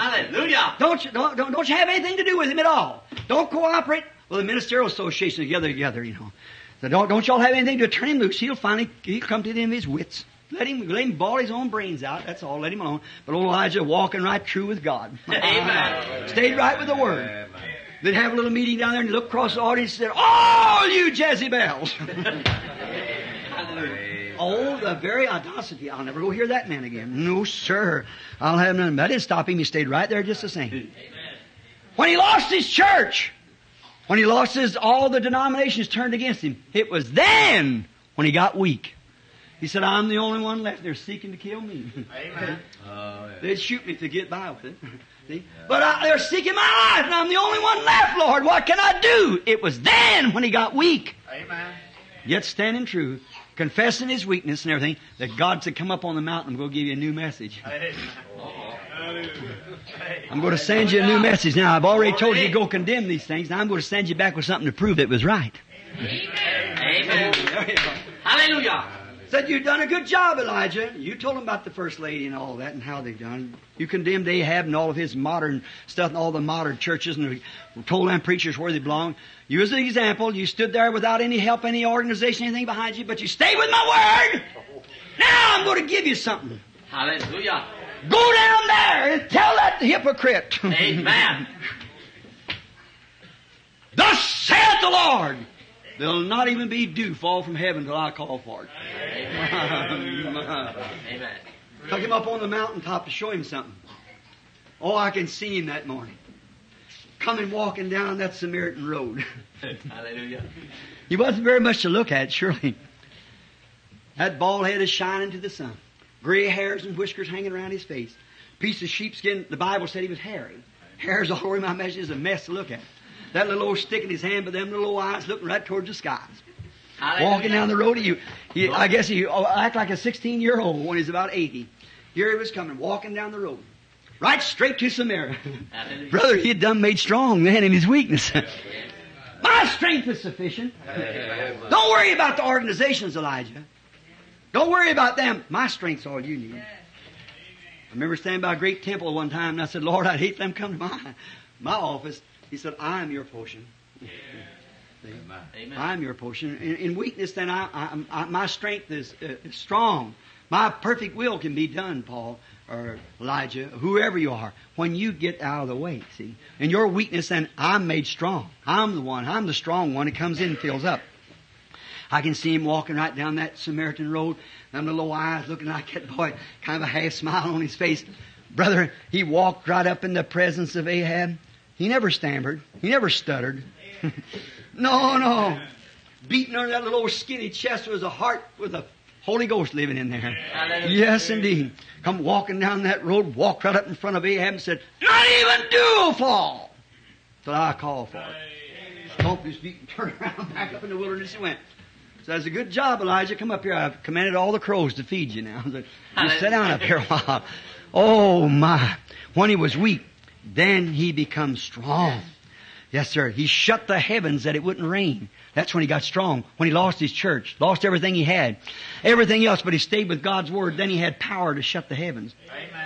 Hallelujah. Don't you, don't, don't, don't you have anything to do with him at all. Don't cooperate. Well, the ministerial association together, together, you know. So don't, don't y'all have anything to turn him loose. He'll finally, he'll come to the end of his wits. Let him, let him ball his own brains out. That's all. Let him alone. But old Elijah walking right true with God. [LAUGHS] Amen. Stayed right with the Word. They'd have a little meeting down there and look across the audience and said, All you Jezebels! [LAUGHS] oh, the very audacity. I'll never go hear that man again. No, sir. I'll have none. That didn't stop him. He stayed right there just the same. When he lost his church, when he lost his, all the denominations turned against him, it was then when he got weak. He said, I'm the only one left. They're seeking to kill me. Amen. Oh, [LAUGHS] yeah. They'd shoot me to get by with it. [LAUGHS] See? But I, they're seeking my life, and I'm the only one left, Lord. What can I do? It was then when he got weak. Amen. Yet standing true, confessing his weakness and everything, that God said, Come up on the mountain, I'm going to give you a new message. I'm going to send you a new message. Now, I've already told you to go condemn these things. Now, I'm going to send you back with something to prove it was right. Amen. Hallelujah. Said, You've done a good job, Elijah. You told them about the first lady and all that and how they've done. You condemned Ahab and all of his modern stuff and all the modern churches and told them preachers where they belong. You was an example. You stood there without any help, any organization, anything behind you, but you stayed with my word. Now I'm going to give you something. Hallelujah. Go down there and tell that hypocrite. Amen. Thus saith the Lord. There'll not even be dew fall from heaven till I call for it. Amen. Took him up on the mountaintop to show him something. Oh, I can see him that morning. Coming walking down that Samaritan road. [LAUGHS] Hallelujah. he wasn't very much to look at, surely. That bald head is shining to the sun. Gray hairs and whiskers hanging around his face. Piece of sheepskin, the Bible said he was hairy. Hairs all over him, I imagine, is a mess to look at. That little old stick in his hand, but them little eyes looking right towards the skies. Hallelujah. Walking down the road, he, he I guess he oh, act like a 16 year old when he's about 80. Here he was coming, walking down the road. Right straight to Samaria. Brother, he had done made strong then in his weakness. My strength is sufficient. Don't worry about the organizations, Elijah. Don't worry about them. My strength's all you need. I remember standing by a great temple one time and I said, Lord, I'd hate them come to my, my office. He said, I am your portion. Amen. I'm your portion. In, in weakness, then I, I, I, my strength is, uh, is strong. My perfect will can be done, Paul or Elijah, whoever you are, when you get out of the way. See, in your weakness, then I'm made strong. I'm the one. I'm the strong one. It comes in, and fills up. I can see him walking right down that Samaritan road. Them little eyes looking like that boy, kind of a half smile on his face. Brother, he walked right up in the presence of Ahab. He never stammered. He never stuttered. [LAUGHS] no, no. Beating on that little skinny chest was a heart with a Holy Ghost living in there. Hallelujah. Yes, indeed. Come walking down that road, walked right up in front of Ahab and said, Not even dew fall till I call for it. Stomped his feet and [LAUGHS] turned around back up in the wilderness and went. So that's a good job, Elijah. Come up here. I've commanded all the crows to feed you now. [LAUGHS] You sit down up here a while. Oh my. When he was weak, then he becomes strong. Yes, sir. He shut the heavens that it wouldn't rain. That's when he got strong. When he lost his church, lost everything he had, everything else, but he stayed with God's word. Then he had power to shut the heavens.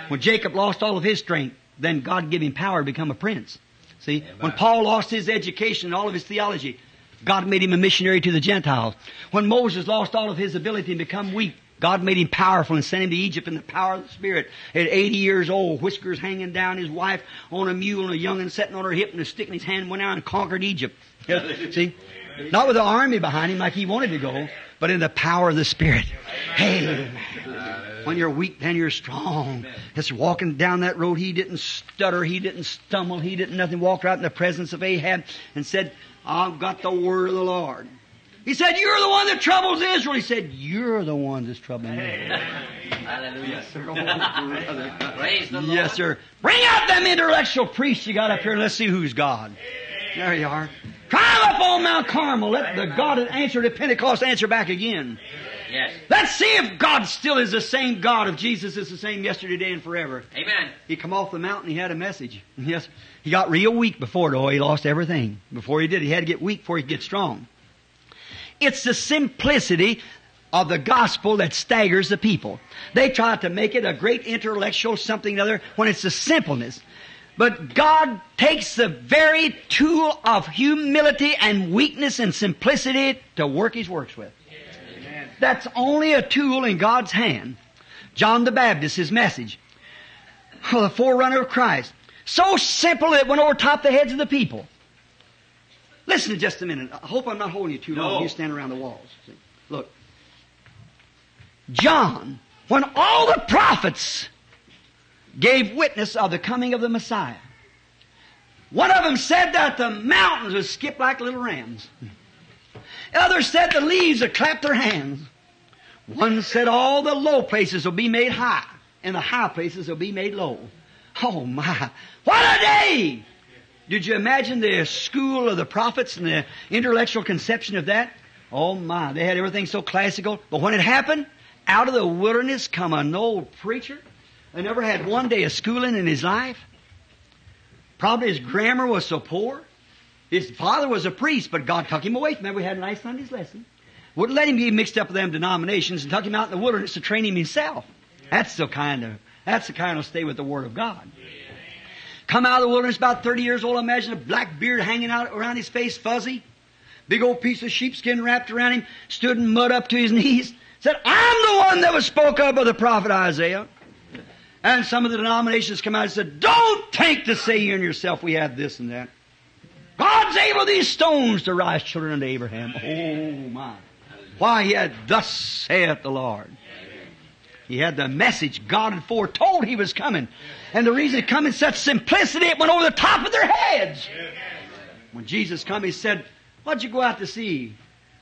When Jacob lost all of his strength, then God gave him power to become a prince. See, when Paul lost his education and all of his theology, God made him a missionary to the Gentiles. When Moses lost all of his ability and become weak, God made him powerful and sent him to Egypt in the power of the Spirit. At 80 years old, whiskers hanging down, his wife on a mule and a young'un sitting on her hip and a stick in his hand went out and conquered Egypt. [LAUGHS] See? Not with an army behind him like he wanted to go, but in the power of the Spirit. Hey, when you're weak, then you're strong. Just walking down that road, he didn't stutter, he didn't stumble, he didn't nothing. Walked right in the presence of Ahab and said, I've got the word of the Lord. He said, You're the one that troubles Israel. He said, You're the one that's troubling me. Hallelujah. Oh, Praise the Lord. Yes, sir. Bring out them intellectual priests you got up here let's see who's God. There you are. Climb up on Mount Carmel. Let the God that answered at Pentecost answer back again. Yes. Let's see if God still is the same God, if Jesus is the same yesterday, today, and forever. Amen. He come off the mountain, he had a message. [LAUGHS] Yes. He got real weak before though. He lost everything. Before he did, he had to get weak before he could get strong. It's the simplicity of the gospel that staggers the people. They try to make it a great intellectual something or other when it's the simpleness. But God takes the very tool of humility and weakness and simplicity to work His works with. That's only a tool in God's hand. John the Baptist, his message. Oh, the forerunner of Christ. So simple that it went over top the heads of the people. Listen to just a minute. I hope I'm not holding you too long. No. You stand around the walls. Look. John, when all the prophets gave witness of the coming of the Messiah, one of them said that the mountains would skip like little rams. Others said the leaves would clap their hands. One said all the low places will be made high, and the high places will be made low. Oh my, what a day! Did you imagine the school of the prophets and the intellectual conception of that? Oh my, they had everything so classical. But when it happened, out of the wilderness come an old preacher that never had one day of schooling in his life. Probably his grammar was so poor. His father was a priest, but God took him away from that. We had a nice Sunday's lesson. Wouldn't let him get mixed up with them denominations and took him out in the wilderness to train him himself. That's the kind of, that's the kind of stay with the Word of God. Come out of the wilderness about 30 years old. Imagine a black beard hanging out around his face, fuzzy. Big old piece of sheepskin wrapped around him, stood in mud up to his knees. Said, I'm the one that was spoke of by the prophet Isaiah. And some of the denominations come out and said, don't think to say in yourself we have this and that. God's able these stones to rise children unto Abraham. Oh my. Why he had thus saith the Lord. He had the message God had foretold he was coming. And the reason it come in such simplicity, it went over the top of their heads. When Jesus come, he said, what'd you go out to see?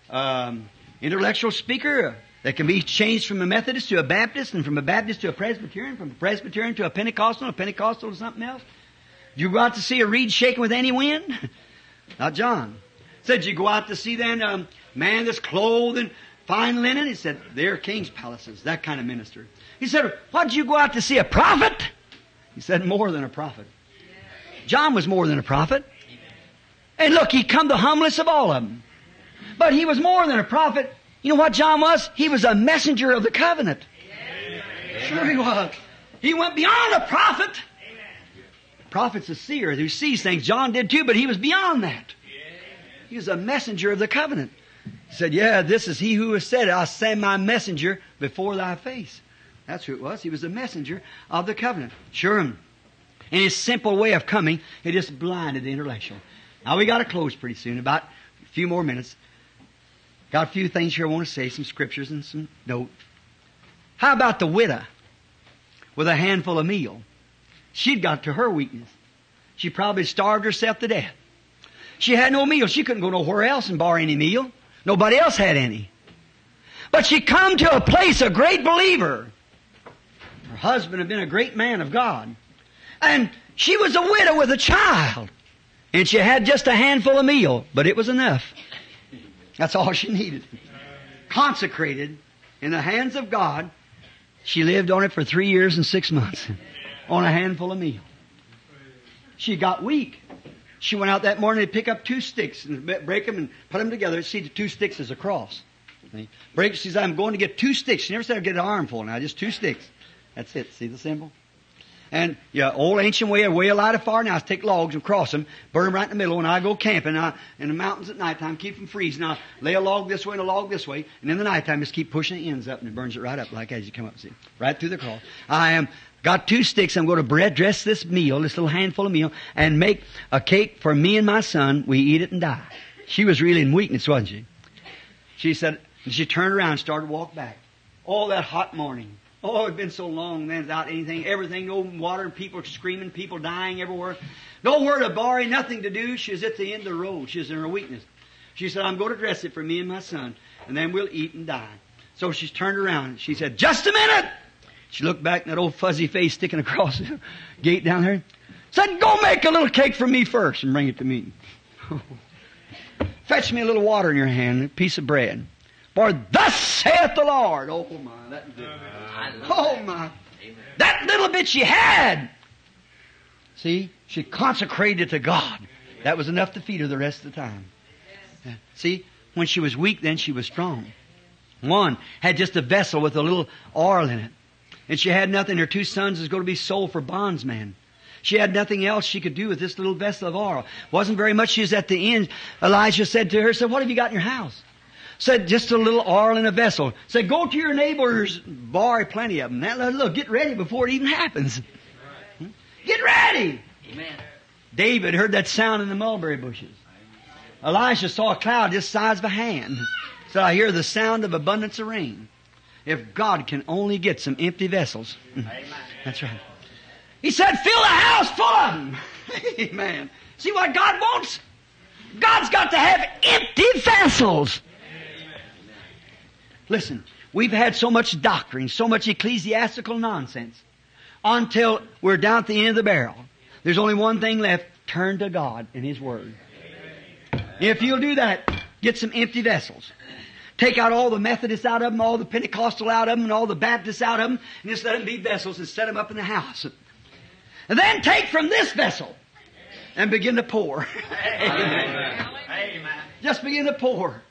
Um, intellectual speaker that can be changed from a Methodist to a Baptist and from a Baptist to a Presbyterian, from a Presbyterian to a Pentecostal, a Pentecostal to something else? You go out to see a reed shaking with any wind? [LAUGHS] Not John. Said you go out to see then um, man that's clothed in fine linen? He said, they're king's palaces, that kind of minister. He said, what did you go out to see, a prophet? He said, more than a prophet. John was more than a prophet. And look, he come the humblest of all of them. But he was more than a prophet. You know what John was? He was a messenger of the covenant. Sure he was. He went beyond a prophet. Prophet's a seer who sees things. John did too, but he was beyond that. He was a messenger of the covenant. He said, Yeah, this is he who has said, I'll send my messenger before thy face. That's who it was. He was a messenger of the covenant. Sure. In his simple way of coming, it just blinded the intellectual. Now we got to close pretty soon, about a few more minutes. Got a few things here I want to say, some scriptures and some note. How about the widow with a handful of meal? She'd got to her weakness. She probably starved herself to death. She had no meal. She couldn't go nowhere else and borrow any meal. Nobody else had any. But she come to a place, a great believer. Her husband had been a great man of God. And she was a widow with a child. And she had just a handful of meal, but it was enough. That's all she needed. Consecrated in the hands of God, she lived on it for three years and six months [LAUGHS] on a handful of meal. She got weak. She went out that morning to pick up two sticks and break them and put them together. See, the two sticks is a cross. Break, she said, I'm going to get two sticks. She never said I'd get an armful now, just two sticks. That's it. See the symbol? And yeah, old ancient way, way a lot of far now is take logs and cross them, burn them right in the middle. When I go camping I, in the mountains at nighttime, keep them freezing. I lay a log this way and a log this way, and in the nighttime just keep pushing the ends up and it burns it right up like as you come up. See, right through the cross. I am got two sticks. I'm going to bread dress this meal, this little handful of meal, and make a cake for me and my son. We eat it and die. She was really in weakness, wasn't she? She said, and she turned around and started to walk back. All that hot morning. Oh, it's been so long then without anything, everything, no water, people screaming, people dying everywhere. Nowhere to borrow, nothing to do. She was at the end of the road. She was in her weakness. She said, I'm going to dress it for me and my son, and then we'll eat and die. So she's turned around. She said, just a minute! She looked back, and that old fuzzy face sticking across the [LAUGHS] gate down there. Said, go make a little cake for me first and bring it to me. [LAUGHS] Fetch me a little water in your hand, a piece of bread. For thus saith the Lord. Oh my, that was it. Oh my. That little bit she had. See, she consecrated to God. That was enough to feed her the rest of the time. See, when she was weak, then she was strong. One had just a vessel with a little oil in it. And she had nothing. Her two sons was going to be sold for bondsmen. She had nothing else she could do with this little vessel of oil. Wasn't very much. She was at the end. Elijah said to her, said, what have you got in your house? Said, just a little oil in a vessel. Said, go to your neighbors, borrow plenty of them. Now, look, get ready before it even happens. [LAUGHS] Get ready! Amen. David heard that sound in the mulberry bushes. Elisha saw a cloud this size of a hand. Said, I hear the sound of abundance of rain. If God can only get some empty vessels. [LAUGHS] That's right. He said, fill the house full of them. [LAUGHS] Amen. See what God wants? God's got to have empty vessels. Listen, we've had so much doctrine, so much ecclesiastical nonsense until we're down at the end of the barrel. There's only one thing left. Turn to God and His Word. If you'll do that, get some empty vessels. Take out all the Methodists out of them, all the Pentecostal out of them, and all the Baptists out of them, and just let them be vessels and set them up in the house. And then take from this vessel and begin to pour. [LAUGHS] Amen. Just begin to pour.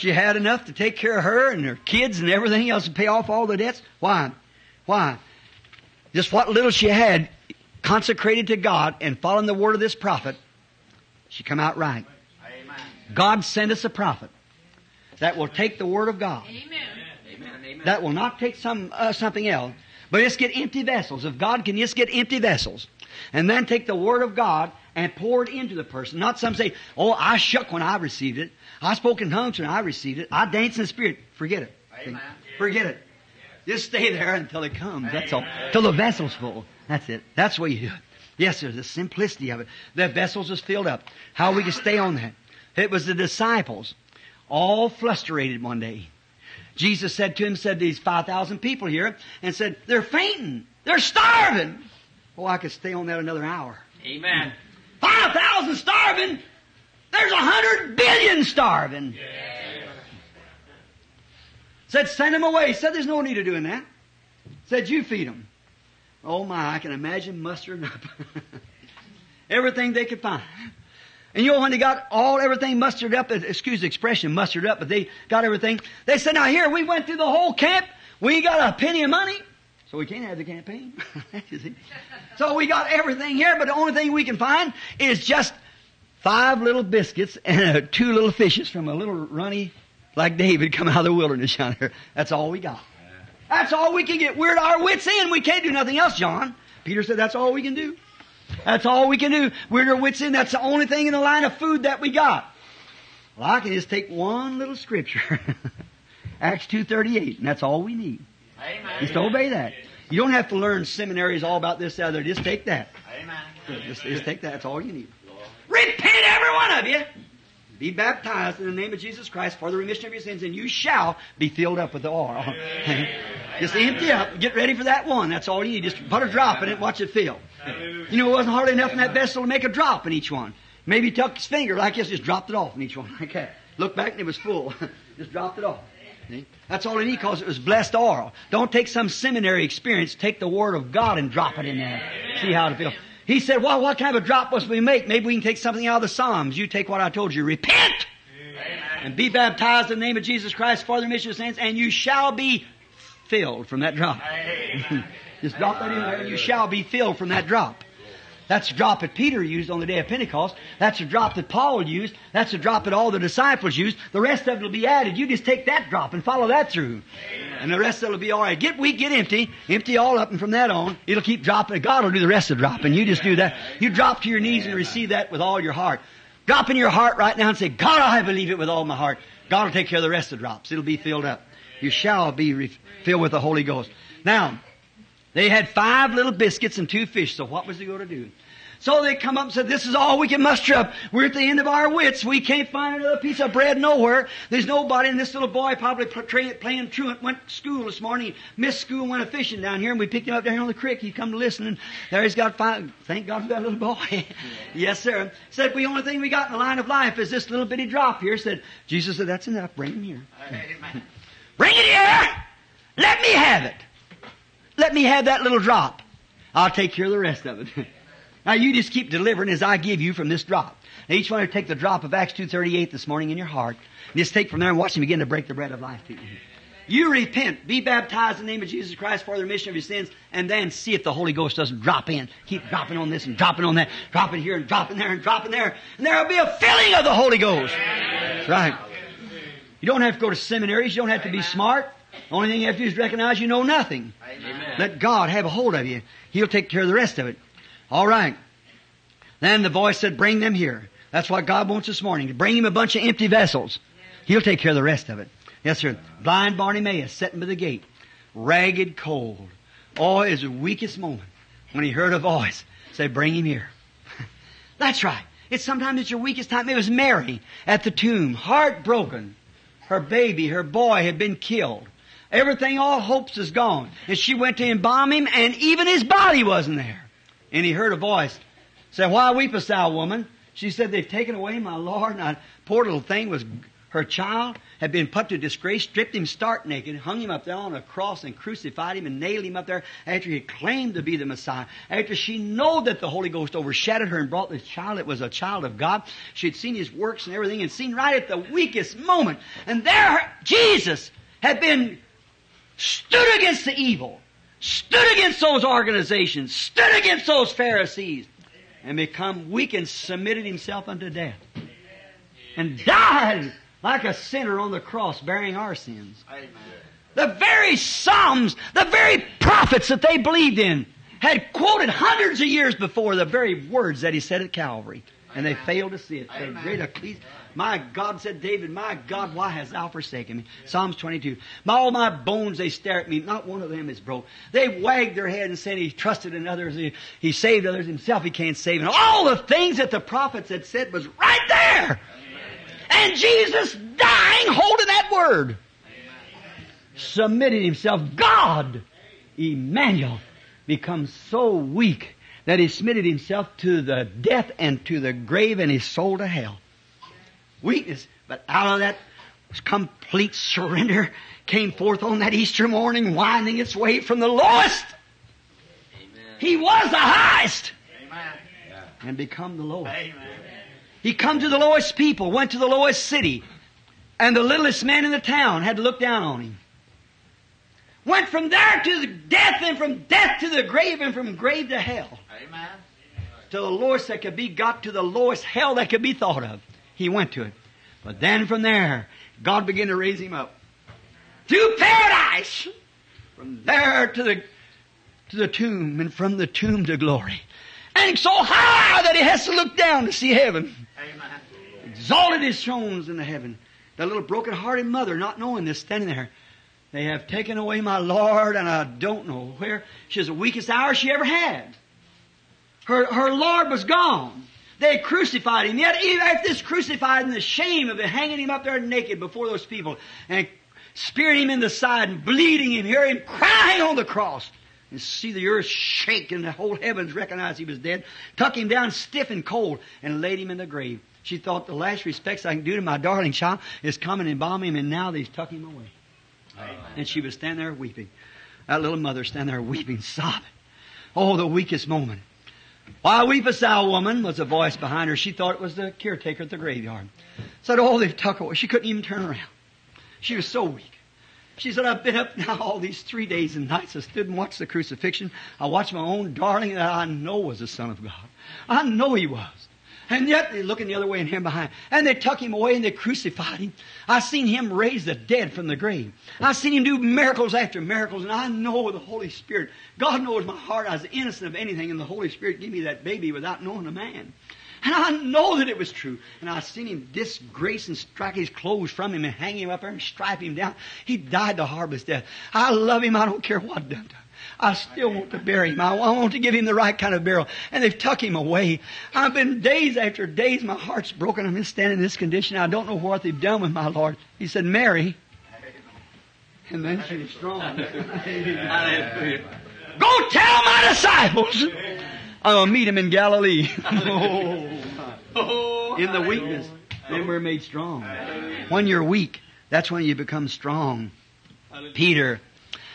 She had enough to take care of her and her kids and everything else and pay off all the debts. Why? Why? Just what little she had consecrated to God and following the word of this prophet, she come out right. God sent us a prophet that will take the word of God. Amen. That will not take some uh, something else, but just get empty vessels. If God can just get empty vessels, and then take the word of God and pour it into the person. Not some say, "Oh, I shook when I received it. I spoke in tongues and I received it. I danced in the spirit." Forget it. Amen. Forget it. Just stay there until it comes. That's all. Till the vessel's full. That's it. That's the way you do it. Yes, there's the simplicity of it. The vessels was filled up. How we can stay on that. It was the disciples, all frustrated one day. Jesus said to him, said these 5,000 people here, and said, they're fainting. They're starving. Oh, I could stay on that another hour. Amen. 5,000 starving? There's a hundred billion starving. Said, send them away. Said, there's no need of doing that. Said, you feed them. Oh my, I can imagine mustering up [LAUGHS] everything they could find. And you know when they got all everything mustered up, excuse the expression, mustered up, but they got everything. They said, now here, we went through the whole camp. We got a penny of money. So we can't have the campaign. [LAUGHS] So we got everything here, but the only thing we can find is just five little biscuits [LAUGHS] and uh, two little fishes from a little runny like David come out of the wilderness down there. That's all we got. That's all we can get. We're at our wits' end. We can't do nothing else, John. Peter said that's all we can do. That's all we can do. We're at our wits' end. That's the only thing in the line of food that we got. Well, I can just take one little scripture. [LAUGHS] Acts 2.38, and that's all we need. Amen. Just obey that. You don't have to learn seminaries all about this, other. Just take that. Amen. Just, just take that. That's all you need. Repent, every one of you. Be baptized in the name of Jesus Christ for the remission of your sins, and you shall be filled up with the oil. [LAUGHS] Just empty up. Get ready for that one. That's all you need. Just put a drop in it watch it fill. You know, it wasn't hardly enough in that vessel to make a drop in each one. Maybe took his finger like this, just dropped it off in each one [LAUGHS] like that. Back and it was full. [LAUGHS] just dropped it off. That's all you need because it was blessed oil. Don't take some seminary experience. Take the Word of God and drop it in there. See how it feels. He said, well, what kind of a drop must we make? Maybe we can take something out of the Psalms. You take what I told you. Repent! And be baptized in the name of Jesus Christ for the remission of sins, and you shall be filled from that drop. [LAUGHS] Just drop that in there, and you shall be filled from that drop. That's the drop that Peter used on the day of Pentecost. That's the drop that Paul used. That's the drop that all the disciples used. The rest of it will be added. You just take that drop and follow that through. And the rest of it will be alright. Get weak, get empty, empty all up, and from that on, it'll keep dropping. God will do the rest of the dropping. You just do that. You drop to your knees and receive that with all your heart. Drop in your heart right now and say, God, I believe it with all my heart. God will take care of the rest of the drops. It'll be filled up. You shall be re- filled with the Holy Ghost. Now, they had five little biscuits and two fish, so what was he going to do? So they come up and said, this is all we can muster up. We're at the end of our wits. We can't find another piece of bread nowhere. There's nobody. And this little boy probably playing, playing truant went to school this morning. Missed school and went a fishing down here. And we picked him up down here on the creek. He come to listen. And there he's got five. Thank God for that little boy. [LAUGHS] yes, sir. Said, the only thing we got in the line of life is this little bitty drop here. Said, Jesus said, that's enough. Bring him here. Bring it here. Let me have it. Let me have that little drop. I'll take care of the rest of it. [LAUGHS] now you just keep delivering as I give you from this drop. Now each one will take the drop of Acts 2.38 this morning in your heart. Just take from there and watch him begin to break the bread of life to you. You repent, be baptized in the name of Jesus Christ for the remission of your sins, and then see if the Holy Ghost doesn't drop in. Keep dropping on this and dropping on that, dropping here and dropping there and dropping there, and there'll be a filling of the Holy Ghost. That's right. You don't have to go to seminaries. You don't have to be smart. The only thing you have to do is recognize you know nothing. Amen. Let God have a hold of you. He'll take care of the rest of it. All right. Then the voice said, bring them here. That's what God wants this morning. To bring him a bunch of empty vessels. He'll take care of the rest of it. Yes, sir. Blind Bartimaeus sitting by the gate. Ragged, cold. Oh, his weakest moment. When he heard a voice say, bring him here. [LAUGHS] That's right. It's sometimes it's your weakest time. It was Mary at the tomb, heartbroken. Her baby, her boy had been killed. Everything, all hopes is gone. And she went to embalm him, and even his body wasn't there. And he heard a voice say, Why weepest thou, woman? She said, They've taken away my Lord. And that poor little thing was her child, had been put to disgrace, stripped him stark naked, hung him up there on a cross and crucified him and nailed him up there after he claimed to be the Messiah. After she knew that the Holy Ghost overshadowed her and brought this child that was a child of God. She'd seen his works and everything and seen right at the weakest moment. And there Jesus had been stood against the evil, stood against those organizations, stood against those Pharisees, and become weak and submitted himself unto death. And died like a sinner on the cross bearing our sins. Amen. The very Psalms, the very prophets that they believed in had quoted hundreds of years before the very words that he said at Calvary. And they failed to see it. The Amen. great My God, said David, my God, why hast thou forsaken me? Psalms 22. My, all my bones, they stare at me. Not one of them is broke. They wagged their head and said he trusted in others. He, he saved others. Himself he can't save. And all the things that the prophets had said was right there. And Jesus dying holding that word. Submitted himself. God, Emmanuel, becomes so weak that he submitted himself to the death and to the grave and his soul to hell. Weakness. But out of that complete surrender came forth on that Easter morning winding its way from the lowest. He was the highest Amen. and become the lowest. Amen. He come to the lowest people, went to the lowest city, and the littlest man in the town had to look down on him. Went from there to the death, and from death to the grave, and from grave to hell. Amen. To the lowest that could be got to the lowest hell that could be thought of. He went to it. But then from there, God began to raise him up. To paradise! From there to the, to the tomb, and from the tomb to glory. And so high that he has to look down to see heaven Amen. exalted his thrones in the heaven. That little broken-hearted mother, not knowing this, standing there. They have taken away my Lord, and I don't know where. She was the weakest hour she ever had. Her, her Lord was gone. They crucified him. Yet even after this crucified and the shame of hanging him up there naked before those people and spearing him in the side and bleeding him, hear him crying on the cross and see the earth shake and the whole heavens recognize he was dead, tuck him down stiff and cold and laid him in the grave. She thought the last respects I can do to my darling child is come and embalm him and now they've tuck him away. And she was standing there weeping. That little mother standing there weeping, sobbing. Oh, the weakest moment. Why weepest thou, woman? was a voice behind her. She thought it was the caretaker at the graveyard. Said, oh, they've tucked away. She couldn't even turn around. She was so weak. She said, I've been up now all these three days and nights. I stood and watched the crucifixion. I watched my own darling that I know was the Son of God. I know he was. And yet they're looking the other way and him behind. And they took him away and they crucified him. I seen him raise the dead from the grave. I seen him do miracles after miracles. And I know the Holy Spirit. God knows my heart. I was innocent of anything. And the Holy Spirit gave me that baby without knowing a man. And I know that it was true. And I seen him disgrace and strike his clothes from him and hang him up there and stripe him down. He died the horriblest death. I love him. I don't care what done to. I still want to bury him. I want to give him the right kind of burial. And they've tucked him away. I've been days after days, my heart's broken. I'm standing in this condition. I don't know what they've done with my Lord. He said, Mary. And then she was strong. Go tell my disciples. I'll meet him in Galilee. oh. In the weakness, then we're made strong. When you're weak, that's when you become strong. Peter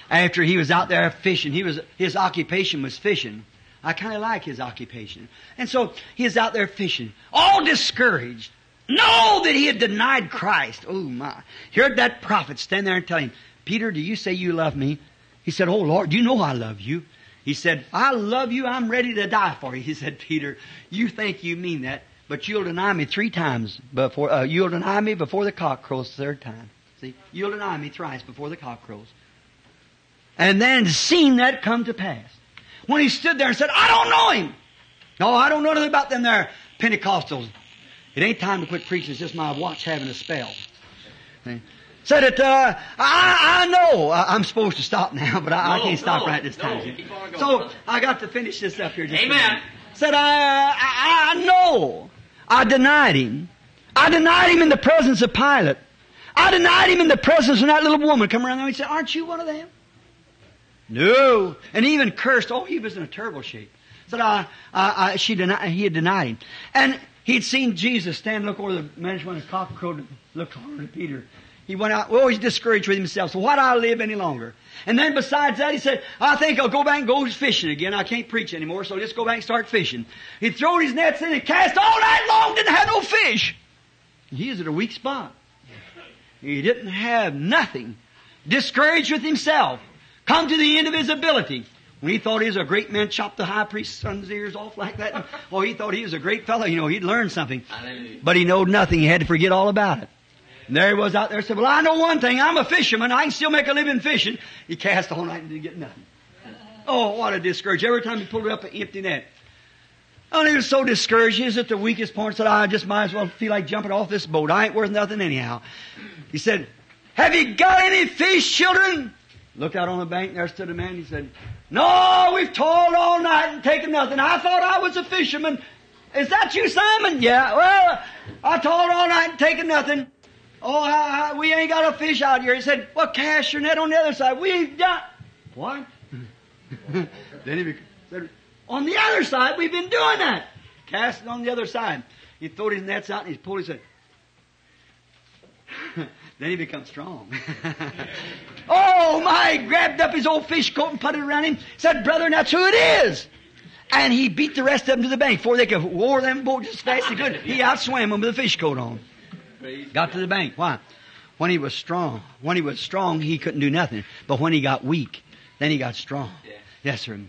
after he was out there fishing. He was, his occupation was fishing. I kind of like his occupation. And so he was out there fishing, all discouraged. Know that he had denied Christ. Oh my. Heard that prophet stand there and tell him, Peter, do you say you love me? He said, Oh Lord, you know I love you. He said, I love you. I'm ready to die for you. [LAUGHS] He said, Peter, you think you mean that, but you'll deny me three times before, uh, you'll deny me before the cock crows the third time. See, you'll deny me thrice before the cock crows and then seen that come to pass. When he stood there and said, I don't know him. No, I don't know nothing about them there Pentecostals. It ain't time to quit preaching. It's just my watch having a spell. See? Said it, uh, I, I know I, am supposed to stop now, [LAUGHS] but I, no, I can't stop no, right this time. No, so I got to finish this up here. Just Amen. Said I, I, I know. I denied him. I denied him in the presence of Pilate. I denied him in the presence of that little woman. Come around there and said, aren't you one of them? No. And even cursed. Oh, he was in a terrible shape. Said, I, I, I she denied, he had denied him. And he'd seen Jesus stand, look over the man when the cock crowed, looked over at Peter. He went out, well, he's discouraged with himself. So why do I live any longer? And then besides that, he said, I think I'll go back and go fishing again. I can't preach anymore, so just go back and start fishing. He threw his nets in and cast all night long, didn't have no fish. He was at a weak spot. He didn't have nothing. Discouraged with himself come to the end of his ability. When he thought he was a great man, chopped the high priest's son's ears off like that. [LAUGHS] And, oh, he thought he was a great fellow. You know, he'd learned something. But he knowed nothing. He had to forget all about it. And there he was out there said, well, I know one thing. I'm a fisherman. I can still make a living fishing. He cast all night and didn't get nothing. [LAUGHS] Oh, what a discourage. Every time he pulled it up an empty net. Oh, and he was so discouraged. He was at the weakest point. Said, I just might as well feel like jumping off this boat. I ain't worth nothing anyhow. He said, have you got any fish, children? Looked out on the bank, there stood a man. He said, No, we've toiled all night and taken nothing. I thought I was a fisherman. Is that you, Simon? Yeah, well, I toiled all night and taken nothing. Oh, I, I, we ain't got a fish out here. He said, Well, cast your net on the other side. We've done. What? [LAUGHS] then he said, On the other side, we've been doing that. Cast it on the other side. He threw his nets out and he pulled his head. Then he becomes strong. [LAUGHS] oh my! Grabbed up his old fish coat and put it around him. Said, "Brother, that's who it is." And he beat the rest of them to the bank before they could war them boats as fast as he could. He [LAUGHS] outswam them with a fish coat on. Got to the bank. Why? When he was strong. When he was strong, he couldn't do nothing. But when he got weak, then he got strong. Yes, sir.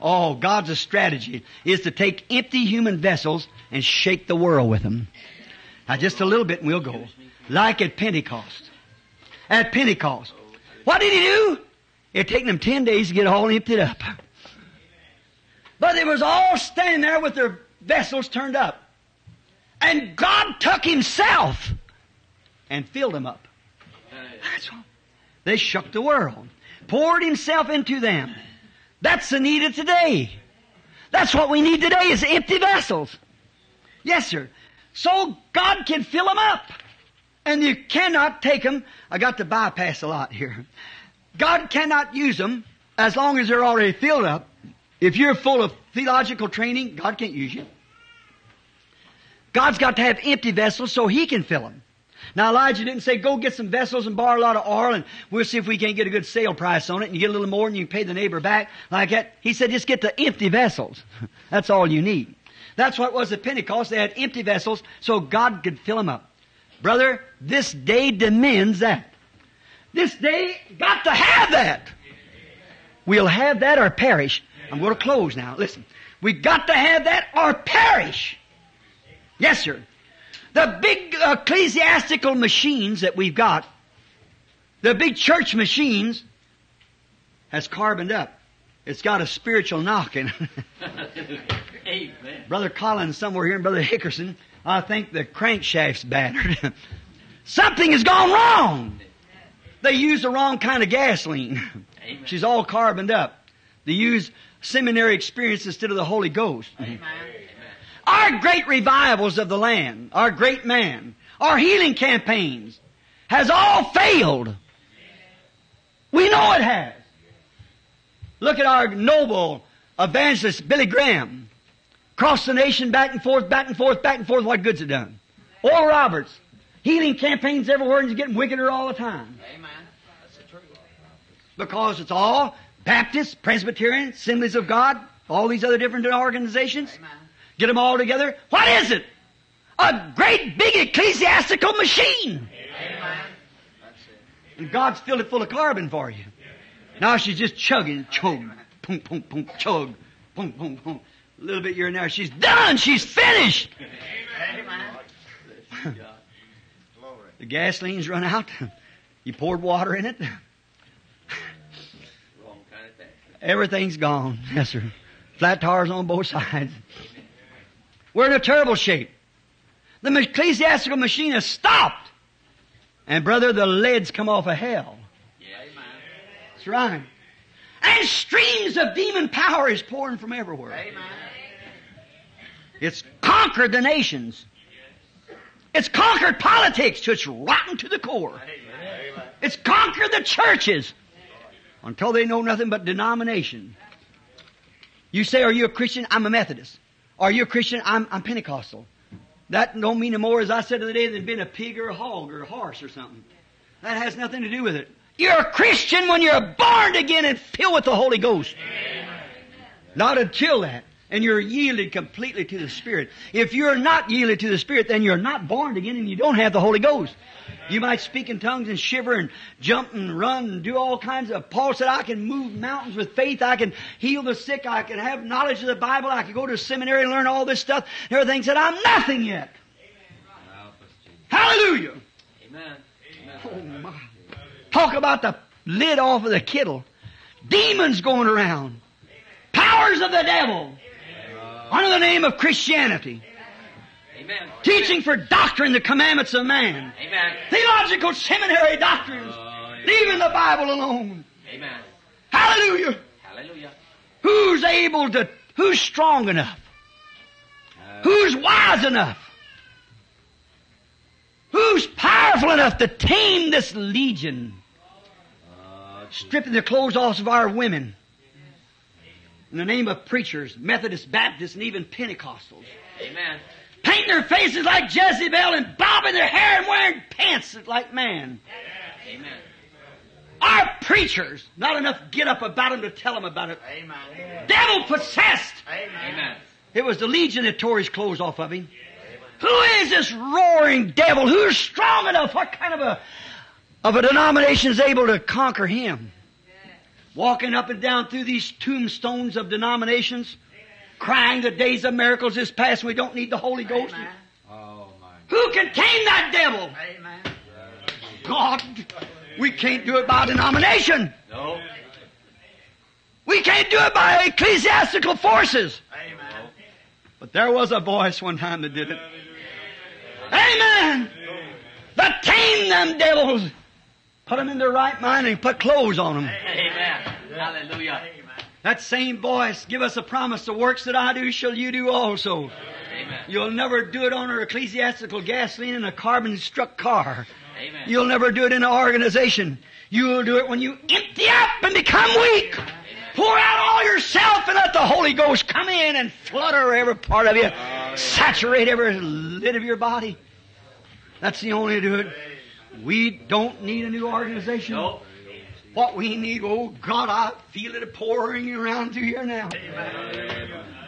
Oh, God's strategy is to take empty human vessels and shake the world with them. Now, just a little bit and we'll go. Like at Pentecost. At Pentecost. What did he do? It taken them ten days to get all emptied up. But they was all standing there with their vessels turned up. And God took himself and filled them up. That's all. They shook the world. Poured himself into them. That's the need of today. That's what we need today is empty vessels. Yes, sir. So God can fill them up. And you cannot take them. I got to bypass a lot here. God cannot use them as long as they're already filled up. If you're full of theological training, God can't use you. God's got to have empty vessels so He can fill them. Now Elijah didn't say, go get some vessels and borrow a lot of oil and we'll see if we can't get a good sale price on it and you get a little more and you pay the neighbor back like that. He said, just get the empty vessels. [LAUGHS] That's all you need. That's what was at Pentecost. They had empty vessels so God could fill them up. Brother, this day demands that. This day got to have that. We'll have that or perish. I'm going to close now. Listen. We got to have that or perish. Yes, sir. The big ecclesiastical machines that we've got, the big church machines, has carboned up. It's got a spiritual knocking. [LAUGHS] Amen. Brother Collins somewhere here and Brother Hickerson, I think the crankshaft's battered. [LAUGHS] Something has gone wrong. They use the wrong kind of gasoline. Amen. She's all carboned up. They use seminary experience instead of the Holy Ghost. Amen. Our great revivals of the land, our great man, our healing campaigns has all failed. We know it has. Look at our noble evangelist Billy Graham. Cross the nation back and forth, back and forth, back and forth. What good's it done? Oral Roberts. Healing campaigns everywhere and he's getting wickeder all the time. Amen. That's the truth. Because it's all Baptist, Presbyterian, Assemblies of God, all these other different organizations. Amen. Get them all together. What is it? A great big ecclesiastical machine. Amen. That's it. And God's filled it full of carbon for you. Now she's just chugging, chug, pum, pum, pum, chug, pum, pum, pum. A little bit here and there. She's done. She's finished. Amen. The gasoline's run out. You poured water in it. Wrong kind of thing. Everything's gone. Yes, sir. Flat tires on both sides. We're in a terrible shape. The ecclesiastical machine has stopped. And brother, the lead's come off of hell. Yeah. Amen. That's right. And streams of demon power is pouring from everywhere. Amen. It's conquered the nations. It's conquered politics to its rotten to the core. It's conquered the churches until they know nothing but denomination. You say, are you a Christian? I'm a Methodist. Are you a Christian? I'm, I'm Pentecostal. That don't mean no more, as I said the other day, than being a pig or a hog or a horse or something. That has nothing to do with it. You're a Christian when you're born again and filled with the Holy Ghost. Not until that. And you're yielded completely to the Spirit. If you're not yielded to the Spirit, then you're not born again and you don't have the Holy Ghost. You might speak in tongues and shiver and jump and run and do all kinds of, Paul said, I can move mountains with faith. I can heal the sick. I can have knowledge of the Bible. I can go to a seminary and learn all this stuff. And everything said, I'm nothing yet. Jesus. Hallelujah. Amen. Oh my. Talk about the lid off of the kettle. Demons going around. Powers of the devil. Under the name of Christianity. Amen. Teaching for doctrine the commandments of man. Amen. Theological seminary doctrines. Oh. Leaving the Bible alone. Amen. Hallelujah. Hallelujah. Who's able to, who's strong enough? Who's wise enough? Who's powerful enough to tame this legion? Stripping the clothes off of our women. In the name of preachers, Methodists, Baptists, and even Pentecostals. Amen. Painting their faces like Jezebel and bobbing their hair and wearing pants like man. Amen. Our preachers, not enough get up about them to tell them about it. Amen. Devil possessed. Amen. It was the legion that tore his clothes off of him. Who is this roaring devil? Who's strong enough? What kind of a of a denomination is able to conquer him? Walking up and down through these tombstones of denominations, crying the days of miracles is past. We don't need the Holy Ghost. Amen. Oh. Who can tame that devil? Amen. God. We can't do it by denomination. No. We can't do it by ecclesiastical forces. Amen. But there was a voice one time that did it. Amen. That tame them devils. Put them in their right mind and put clothes on them. Amen. Hallelujah. That same voice give us a promise. The works that I do shall you do also. Amen. You'll never do it on an ecclesiastical gasoline in a carbon struck car. Amen. You'll never do it in an organization. You'll do it when you empty up and become weak. Pour out all yourself and let the Holy Ghost come in and flutter every part of you. Saturate every lit of your body. That's the only way to do it. We don't need a new organization. No. What we need, oh God, I feel it pouring around through here now.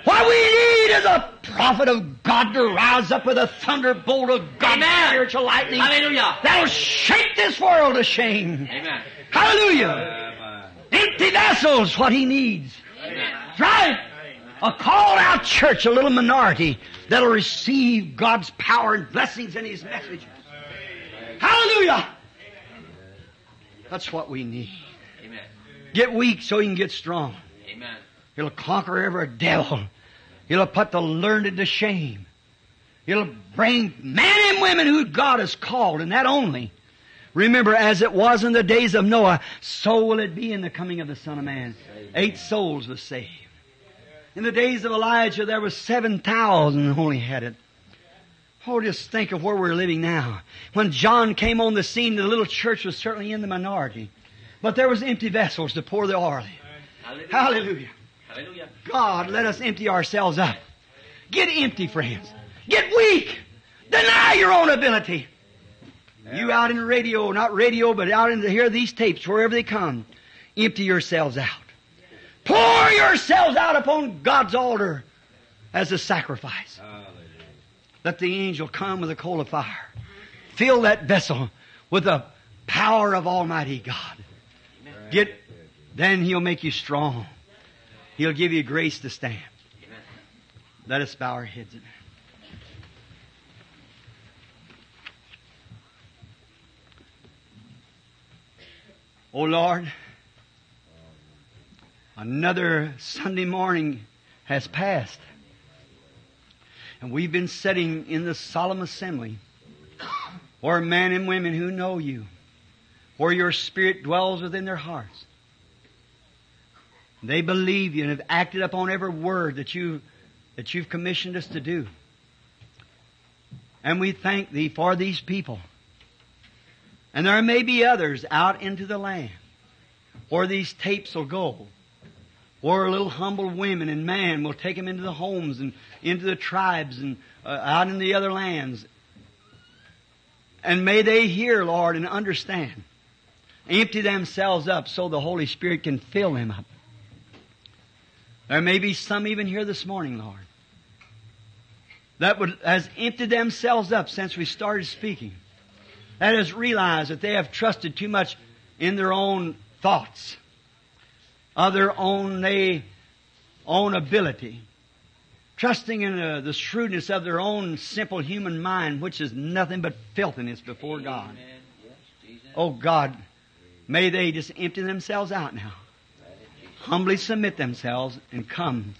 What we need is a prophet of God to rise up with a thunderbolt of God's Amen. spiritual lightning Hallelujah. that'll shake this world to shame. Amen. Hallelujah. Amen. Empty vessels, what he needs. Amen. Right. A called out church, a little minority that'll receive God's power and blessings in his message. Hallelujah. That's what we need. Amen. Get weak so you can get strong. Amen. It'll conquer every devil. It'll put the learned to shame. It'll bring men and women who God has called, and that only. Remember, as it was in the days of Noah, so will it be in the coming of the Son of Man. Eight souls were saved. In the days of Elijah, there were 7,000 who only had it. Oh, just think of where we're living now. When John came on the scene, the little church was certainly in the minority. But there was empty vessels to pour the oil in. Hallelujah. Hallelujah. God, let us empty ourselves up. Get empty, friends. Get weak. Deny your own ability. You out in the radio, not radio, but out in the hear these tapes, wherever they come. Empty yourselves out. Pour yourselves out upon God's altar as a sacrifice. Let the angel come with a coal of fire. Fill that vessel with the power of Almighty God. Get, then He'll make you strong. He'll give you grace to stand. Let us bow our heads. in Oh Lord, another Sunday morning has passed. And we've been sitting in the solemn assembly where men and women who know you, where your spirit dwells within their hearts. They believe you and have acted upon every word that you that you've commissioned us to do. And we thank thee for these people. And there may be others out into the land where these tapes will go. Where little humble women and man will take them into the homes and into the tribes and uh, out in the other lands. And may they hear, Lord, and understand. Empty themselves up so the Holy Spirit can fill them up. There may be some even here this morning, Lord, that would, has emptied themselves up since we started speaking. That has realized that they have trusted too much in their own thoughts, of their own, they, own ability, trusting in uh, the shrewdness of their own simple human mind, which is nothing but filthiness before God. Yes, Oh God, may they just empty themselves out now. Humbly submit themselves and come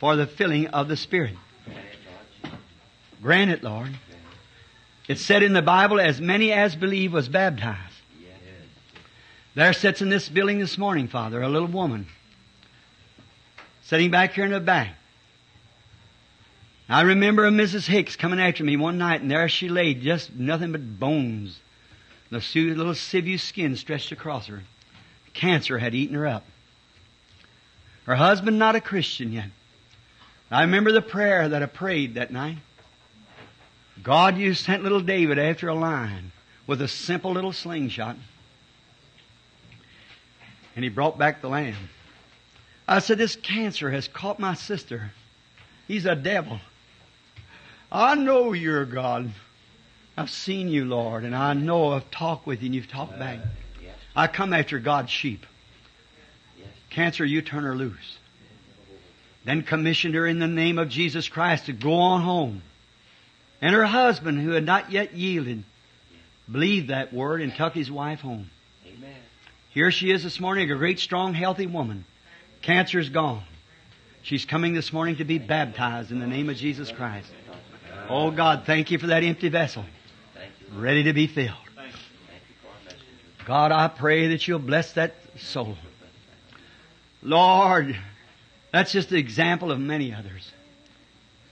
for the filling of the Spirit. Grant it, Lord. It's said in the Bible, as many as believe was baptized. There sits in this building this morning, Father, a little woman. Sitting back here in the back. I remember a Mrs. Hicks coming after me one night, and there she lay, just nothing but bones. The little sinew skin stretched across her. Cancer had eaten her up. Her husband not a Christian yet. I remember the prayer that I prayed that night. God, you sent little David after a lion with a simple little slingshot. And he brought back the lamb. I said, this cancer has caught my sister. He's a devil. I know you're God. I've seen you, Lord, and I know I've talked with you and you've talked back. Yes. I come after God's sheep. Yes. Cancer, you turn her loose. Then commissioned her in the name of Jesus Christ to go on home. And her husband, who had not yet yielded, believed that word and took his wife home. Here she is this morning, a great, strong, healthy woman. Cancer's gone. She's coming this morning to be baptized in the name of Jesus Christ. Oh God, thank you for that empty vessel, ready to be filled. God, I pray that you'll bless that soul. Lord, that's just an example of many others.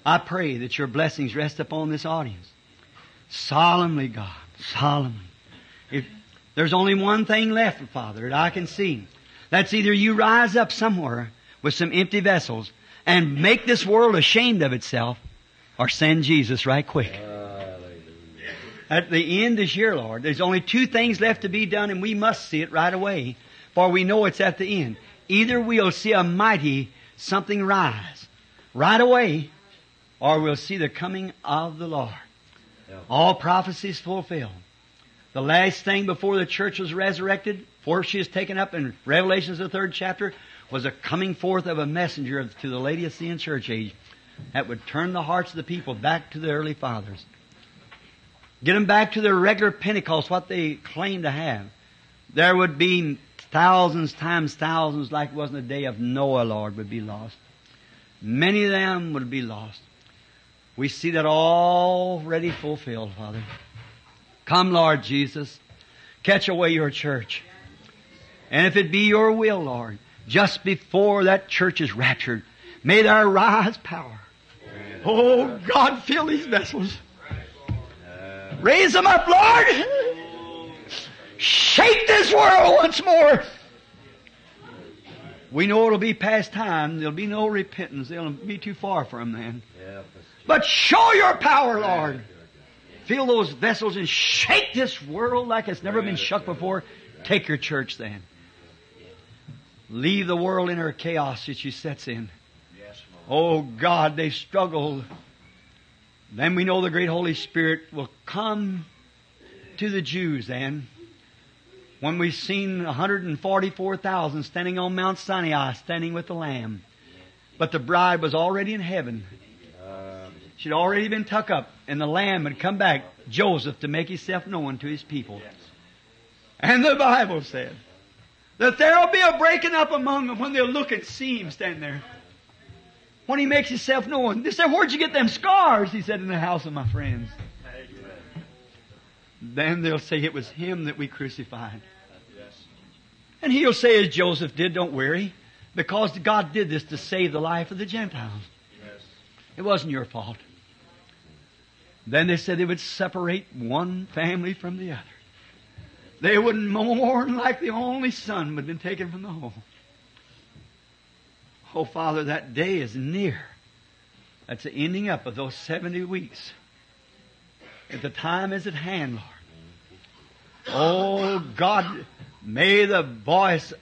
I pray that your blessings rest upon this audience. Solemnly, God, solemnly. If there's only one thing left, Father, that I can see, that's either you rise up somewhere with some empty vessels and make this world ashamed of itself, or send Jesus right quick. At the end this year, Lord, there's only two things left to be done, and we must see it right away, for we know it's at the end. Either we'll see a mighty something rise right away, or we'll see the coming of the Lord. All prophecies fulfilled. The last thing before the church was resurrected, before she is taken up in Revelations, the third chapter, was a coming forth of a messenger to the Lady of Laodicean church age that would turn the hearts of the people back to the early fathers. Get them back to their regular Pentecost, what they claim to have. There would be thousands times thousands like it was in the day of Noah, Lord, would be lost. Many of them would be lost. We see that already fulfilled, Father. Come, Lord Jesus. Catch away your church. And if it be your will, Lord, just before that church is raptured, may there rise power. Oh, God, fill these vessels. Raise them up, Lord. Shake this world once more. We know it'll be past time. There'll be no repentance. They'll be too far from then. But show your power, Lord. Fill those vessels and shake this world like it's never been shook before. Take your church then. Leave the world in her chaos that she sets in. Oh God, they struggle. Then we know the great Holy Spirit will come to the Jews then. When we've seen 144,000 standing on Mount Sinai, standing with the Lamb. But the bride was already in heaven. She'd already been tucked up, and the Lamb had come back, Joseph, to make himself known to his people. And the Bible said that there'll be a breaking up among them when they'll look and see him stand there. When he makes himself known. They said, Where'd you get them scars? He said, In the house of my friends. Then they'll say it was him that we crucified. And he'll say, as Joseph did, don't worry, because God did this to save the life of the Gentiles. It wasn't your fault. Then they said they would separate one family from the other. They would mourn like the only son had been taken from the home. Oh, Father, that day is near. That's the ending up of those 70 weeks. At the time is at hand, Lord. Oh, God, may the voice,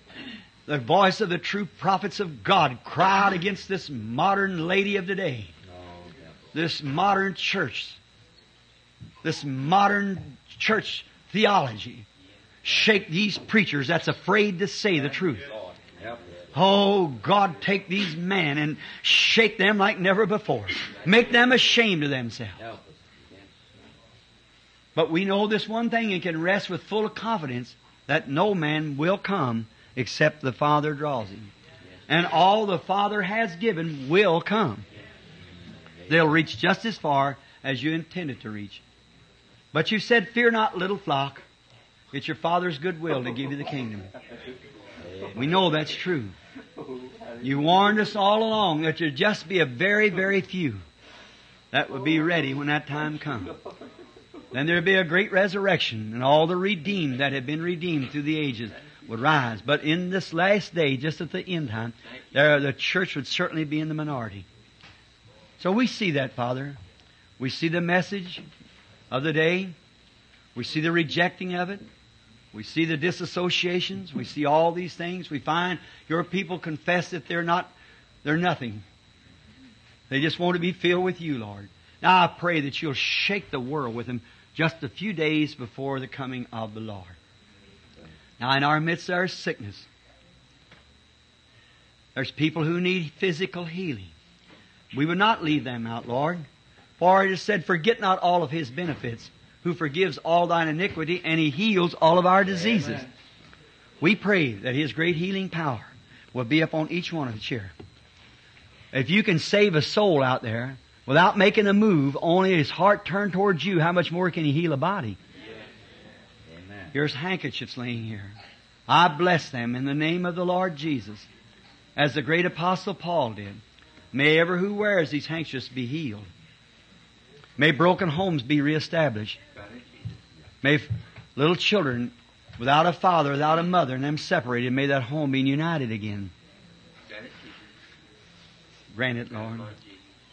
the voice of the true prophets of God cry out against this modern lady of today. Oh, this modern church. This modern church theology. Shake these preachers that's afraid to say the truth. Oh, God, take these men and shake them like never before. Make them ashamed of themselves. But we know this one thing and can rest with full confidence that no man will come except the Father draws him. And all the Father has given will come. They'll reach just as far as you intended to reach. But you said, Fear not, little flock. It's your Father's good will to give you the kingdom. We know that's true. You warned us all along that there'd just be a very, very few that would be ready when that time comes. Then there'd be a great resurrection, and all the redeemed that had been redeemed through the ages would rise. But in this last day, just at the end time, there the church would certainly be in the minority. So we see that, Father. We see the message of the day. We see the rejecting of it. We see the disassociations. We see all these things. We find your people confess that they're not, they're nothing. They just want to be filled with you, Lord. Now I pray that you'll shake the world with them just a few days before the coming of the Lord. Now in our midst there's sickness. There's people who need physical healing. We would not leave them out, Lord. For it is said, forget not all of his benefits, who forgives all thine iniquity, and he heals all of our diseases. Amen. We pray that his great healing power will be upon each one of us here. If you can save a soul out there without making a move, only his heart turned towards you, how much more can he heal a body? Amen. Here's handkerchiefs laying here. I bless them in the name of the Lord Jesus, as the great apostle Paul did. May ever who wears these handkerchiefs be healed. May broken homes be reestablished. May little children without a father, without a mother, and them separated, may that home be united again. Grant it, Lord.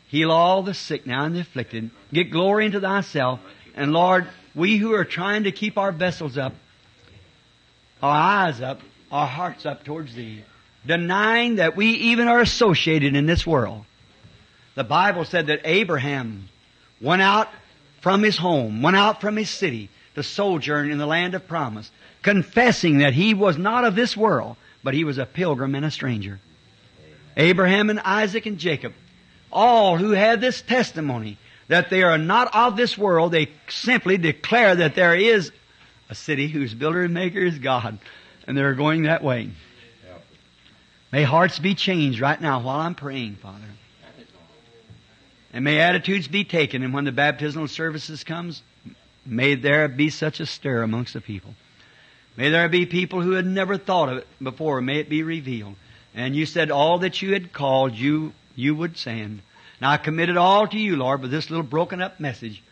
Heal all the sick now and the afflicted. Get glory into thyself. And Lord, we who are trying to keep our vessels up, our eyes up, our hearts up towards thee, denying that we even are associated in this world. The Bible said that Abraham went out from his home, went out from his city to sojourn in the land of promise, confessing that he was not of this world, but he was a pilgrim and a stranger. Abraham and Isaac and Jacob, all who had this testimony that they are not of this world, they simply declare that there is a city whose builder and maker is God, and they're going that way. May hearts be changed right now while I'm praying, Father. And may attitudes be taken, and when the baptismal services comes, may there be such a stir amongst the people. May there be people who had never thought of it before. May it be revealed. And you said all that you had called you, you would send. Now I commit it all to you, Lord, with this little broken up message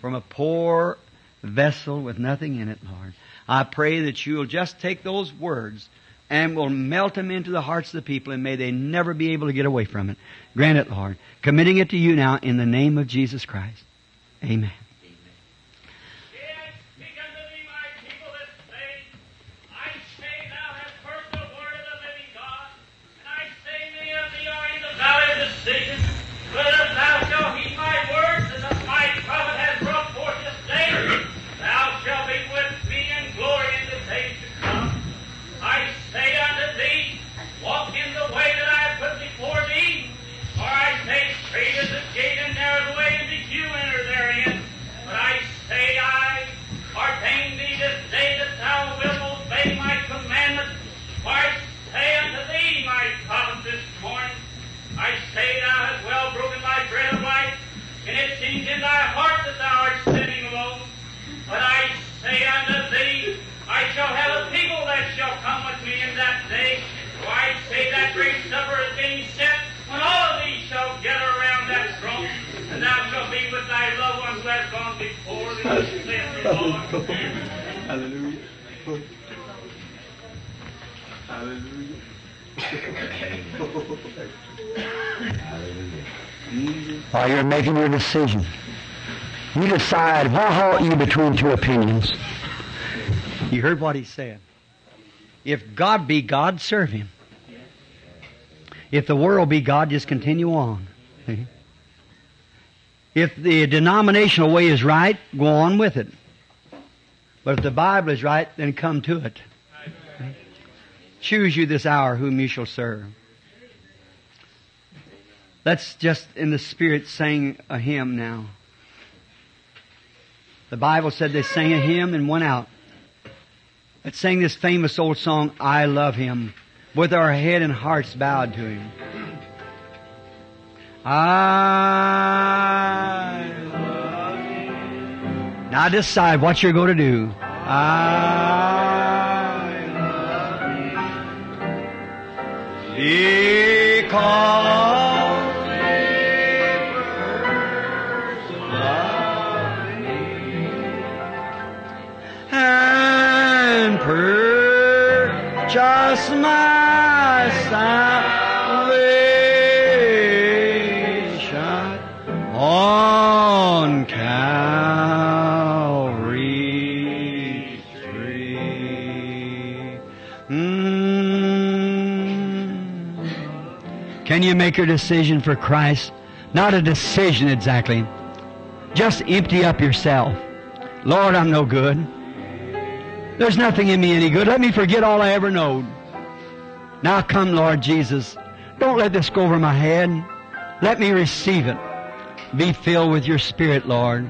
from a poor vessel with nothing in it, Lord. I pray that you'll just take those words and will melt them into the hearts of the people and may they never be able to get away from it. Grant it, Lord. Committing it to you now in the name of Jesus Christ. Amen. [LAUGHS] Hallelujah. Hallelujah. While you're making your decision, you decide why halt you between two opinions. You heard what he said. If God be God, serve him. If the world be God, just continue on. If the denominational way is right, go on with it. But if the Bible is right, then come to it. Choose you this hour whom you shall serve. Let's just in the Spirit sing a hymn now. The Bible said they sang a hymn and went out. Let's sing this famous old song, I Love Him, with our head and hearts bowed to Him. I. Now decide what you're going to do. I love Him. Because me and my salvation Can you make your decision for Christ? Not a decision exactly. Just empty up yourself. Lord, I'm no good. There's nothing in me any good. Let me forget all I ever knowed. Now come, Lord Jesus. Don't let this go over my head. Let me receive it. Be filled with your Spirit, Lord.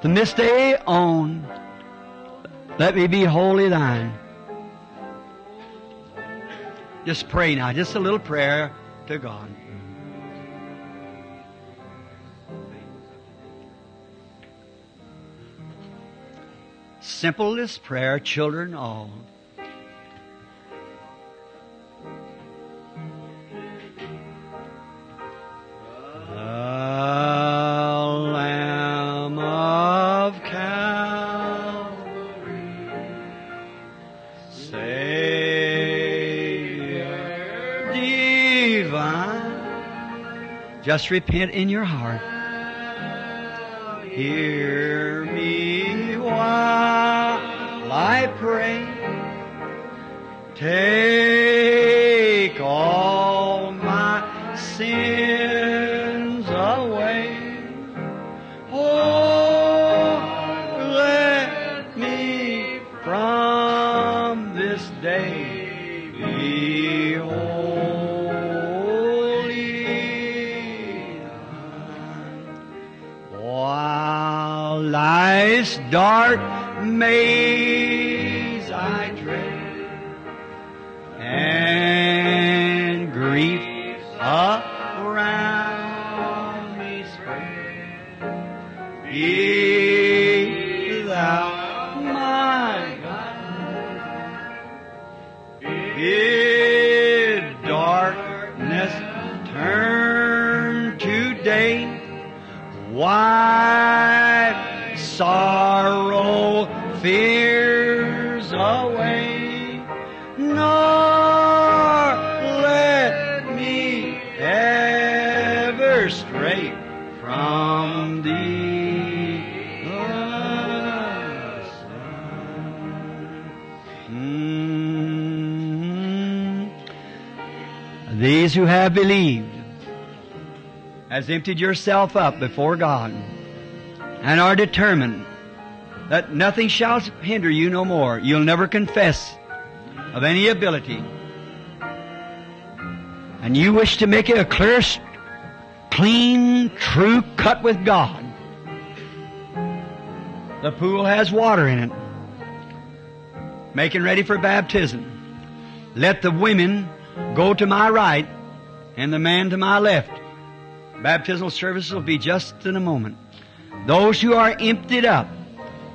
From this day on, let me be wholly thine. Just pray now, just a little prayer to God. simplest prayer, children all. The Lamb Just repent in your heart. Hear me while I pray. Take all my sins dark maze These who have believed has emptied yourself up before God and are determined that nothing shall hinder you no more. You'll never confess of any ability. And you wish to make it a clear, clean, true cut with God. The pool has water in it. Making ready for baptism. Let the women go to my right and the man to my left. Baptismal service will be just in a moment. Those who are emptied up,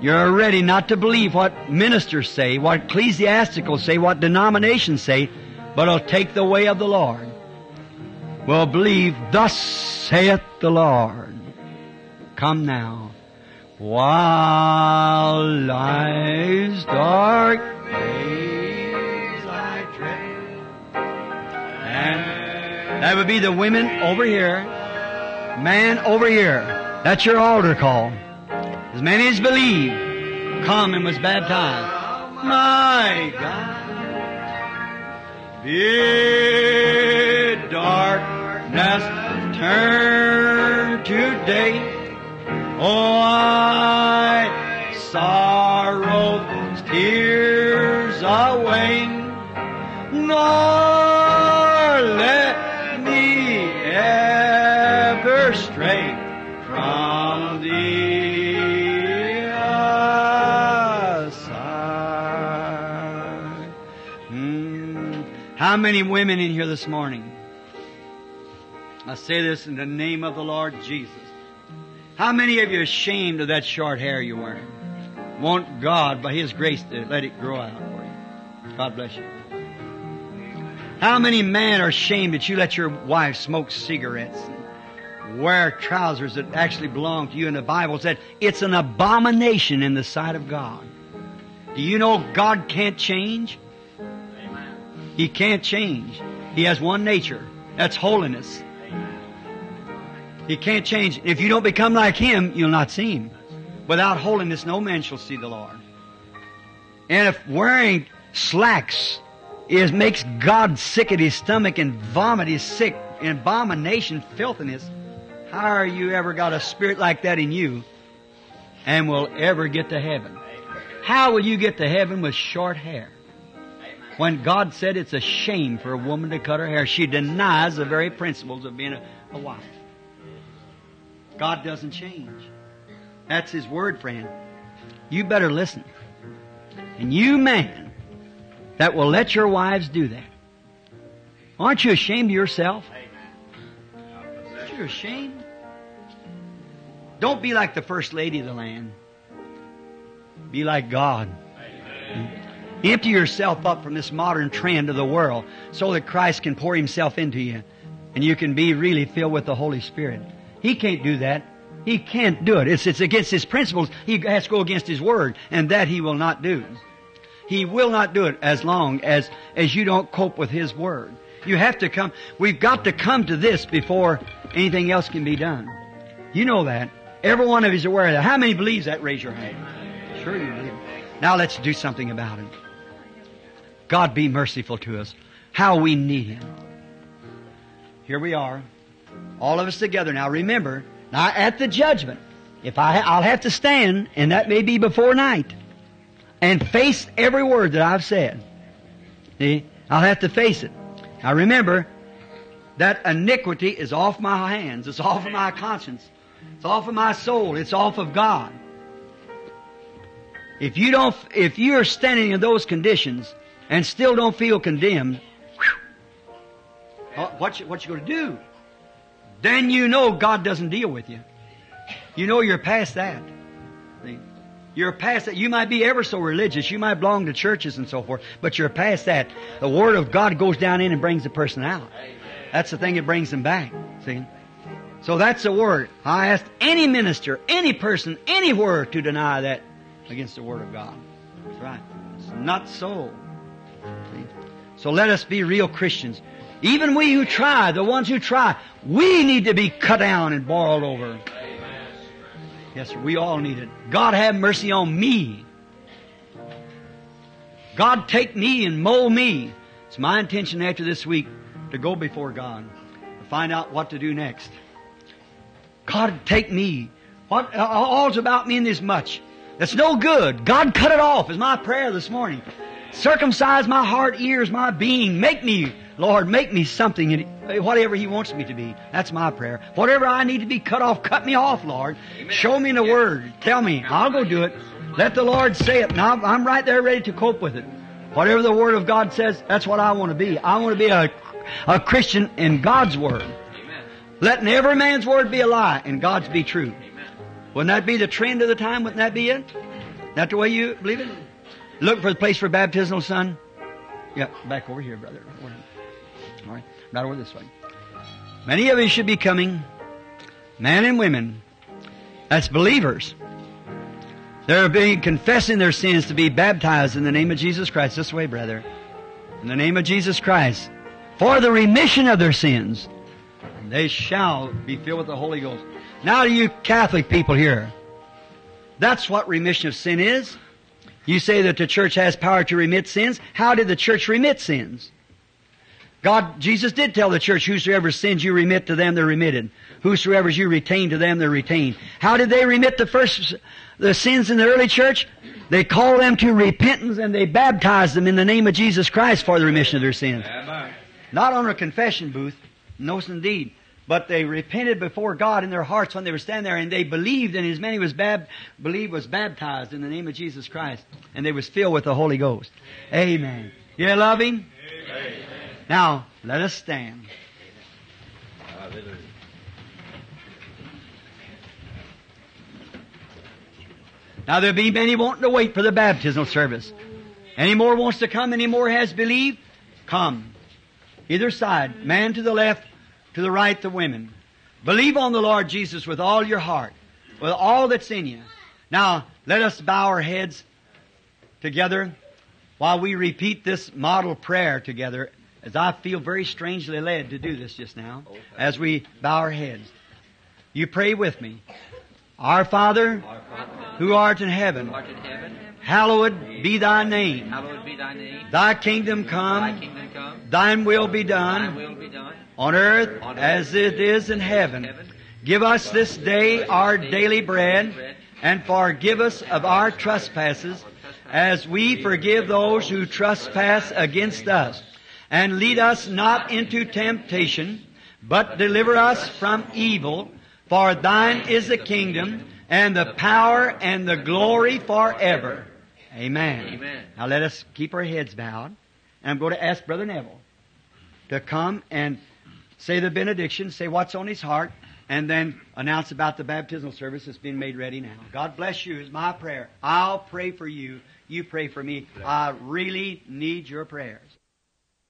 you're ready not to believe what ministers say, what ecclesiasticals say, what denominations say, but will take the way of the Lord. Will believe, thus saith the Lord. Come now. While life's dark that would be the women over here, man over here. That's your altar call. As many as believe, come and was baptized. My God. Bid darkness turn to day. Oh, I sorrow tears away, nor How many women in here this morning? I say this in the name of the Lord Jesus. How many of you are ashamed of that short hair you're wearing? Want God, by His grace, to let it grow out for you. God bless you. How many men are ashamed that you let your wife smoke cigarettes and wear trousers that actually belong to you? And the Bible said it's an abomination in the sight of God. Do you know God can't change? He can't change. He has one nature. That's holiness. He can't change. If you don't become like Him, you'll not see Him. Without holiness, no man shall see the Lord. And if wearing slacks is makes God sick at his stomach and vomit is sick in abomination, filthiness, how are you ever got a spirit like that in you and will ever get to heaven? How will you get to heaven with short hair? When God said it's a shame for a woman to cut her hair, she denies the very principles of being a, a wife. God doesn't change. That's His word, friend. You better listen. And you, man, that will let your wives do that. Aren't you ashamed of yourself? Aren't you ashamed? Don't be like the first lady of the land. Be like God. Empty yourself up from this modern trend of the world so that Christ can pour Himself into you and you can be really filled with the Holy Spirit. He can't do that. He can't do it. It's, it's against His principles. He has to go against His Word and that He will not do. He will not do it as long as, as you don't cope with His Word. You have to come, we've got to come to this before anything else can be done. You know that. Every one of you is aware of that. How many believes that? Raise your hand. Sure you believe. Now let's do something about it. God be merciful to us. How we need Him. Here we are. All of us together. Now remember, now at the judgment, if I, I'll have to stand, and that may be before night, and face every word that I've said. See? I'll have to face it. Now remember, that iniquity is off my hands. It's off of my conscience. It's off of my soul. It's off of God. If you don't, if you're standing in those conditions and still don't feel condemned, whew, uh, what you, what you going to do? Then you know God doesn't deal with you. You know you're past that. You're past that. You might be ever so religious. You might belong to churches and so forth, but you're past that. The Word of God goes down in and brings the person out. That's the thing that brings them back. See? So that's the Word. I ask any minister, any person, anywhere to deny that against the Word of God. That's right. It's not so. So let us be real Christians. Even we who try, the ones who try, we need to be cut down and boiled over. Yes, sir. We all need it. God have mercy on me. God take me and mold me. It's my intention after this week to go before God to find out what to do next. God take me. What all's about me in this much? That's no good. God cut it off is my prayer this morning. Circumcise my heart, ears, my being. Make me, Lord, make me something, in whatever He wants me to be. That's my prayer. Whatever I need to be cut off, cut me off, Lord. Show me in the Word. Tell me. I'll go do it. Let the Lord say it. Now I'm right there ready to cope with it. Whatever the Word of God says, that's what I want to be. I want to be a, a Christian in God's Word. Letting every man's word be a lie and God's be true. Wouldn't that be the trend of the time? Wouldn't that be it? That the way you believe it? Look for the place for baptismal, son. Yeah, back over here, brother. All right, right over this way. Many of you should be coming, men and women. That's believers. They're being confessing their sins to be baptized in the name of Jesus Christ. This way, brother. In the name of Jesus Christ. For the remission of their sins. They shall be filled with the Holy Ghost. Now to you Catholic people here. That's what remission of sin is. You say that the church has power to remit sins. How did the church remit sins? God, Jesus did tell the church, whosoever sins you remit to them, they're remitted. Whosoever you retain to them, they're retained. How did they remit the first, the sins in the early church? They called them to repentance and they baptized them in the name of Jesus Christ for the remission of their sins. Not on a confession booth. No, indeed. But they repented before God in their hearts when they were standing there, and they believed, and as many was bab- believed was baptized in the name of Jesus Christ, and they was filled with the Holy Ghost. Amen. You love Him? Amen. Now let us stand. Now there be many wanting to wait for the baptismal service. Any more wants to come? Any more has believed? Come. Either side, man to the left, to the right, the women. Believe on the Lord Jesus with all your heart, with all that's in you. Now, let us bow our heads together while we repeat this model prayer together, as I feel very strangely led to do this just now, as we bow our heads. You pray with me. Our Father, who art in heaven, art in heaven, hallowed be thy name. be thy name. Thy kingdom Thy come, kingdom come. thine will be Thy done will be done. On earth as it is in heaven. Give us this day our daily bread, and forgive us of our trespasses, as we forgive those who trespass against us. And lead us not into temptation, but deliver us from evil. For thine is the kingdom, and the power, and the glory forever. Amen. Amen. Now let us keep our heads bowed. And I'm going to ask Brother Neville to come and say the benediction, say what's on his heart, and then announce about the baptismal service that's being made ready now. God bless you is my prayer. I'll pray for you. You pray for me. I really need your prayers.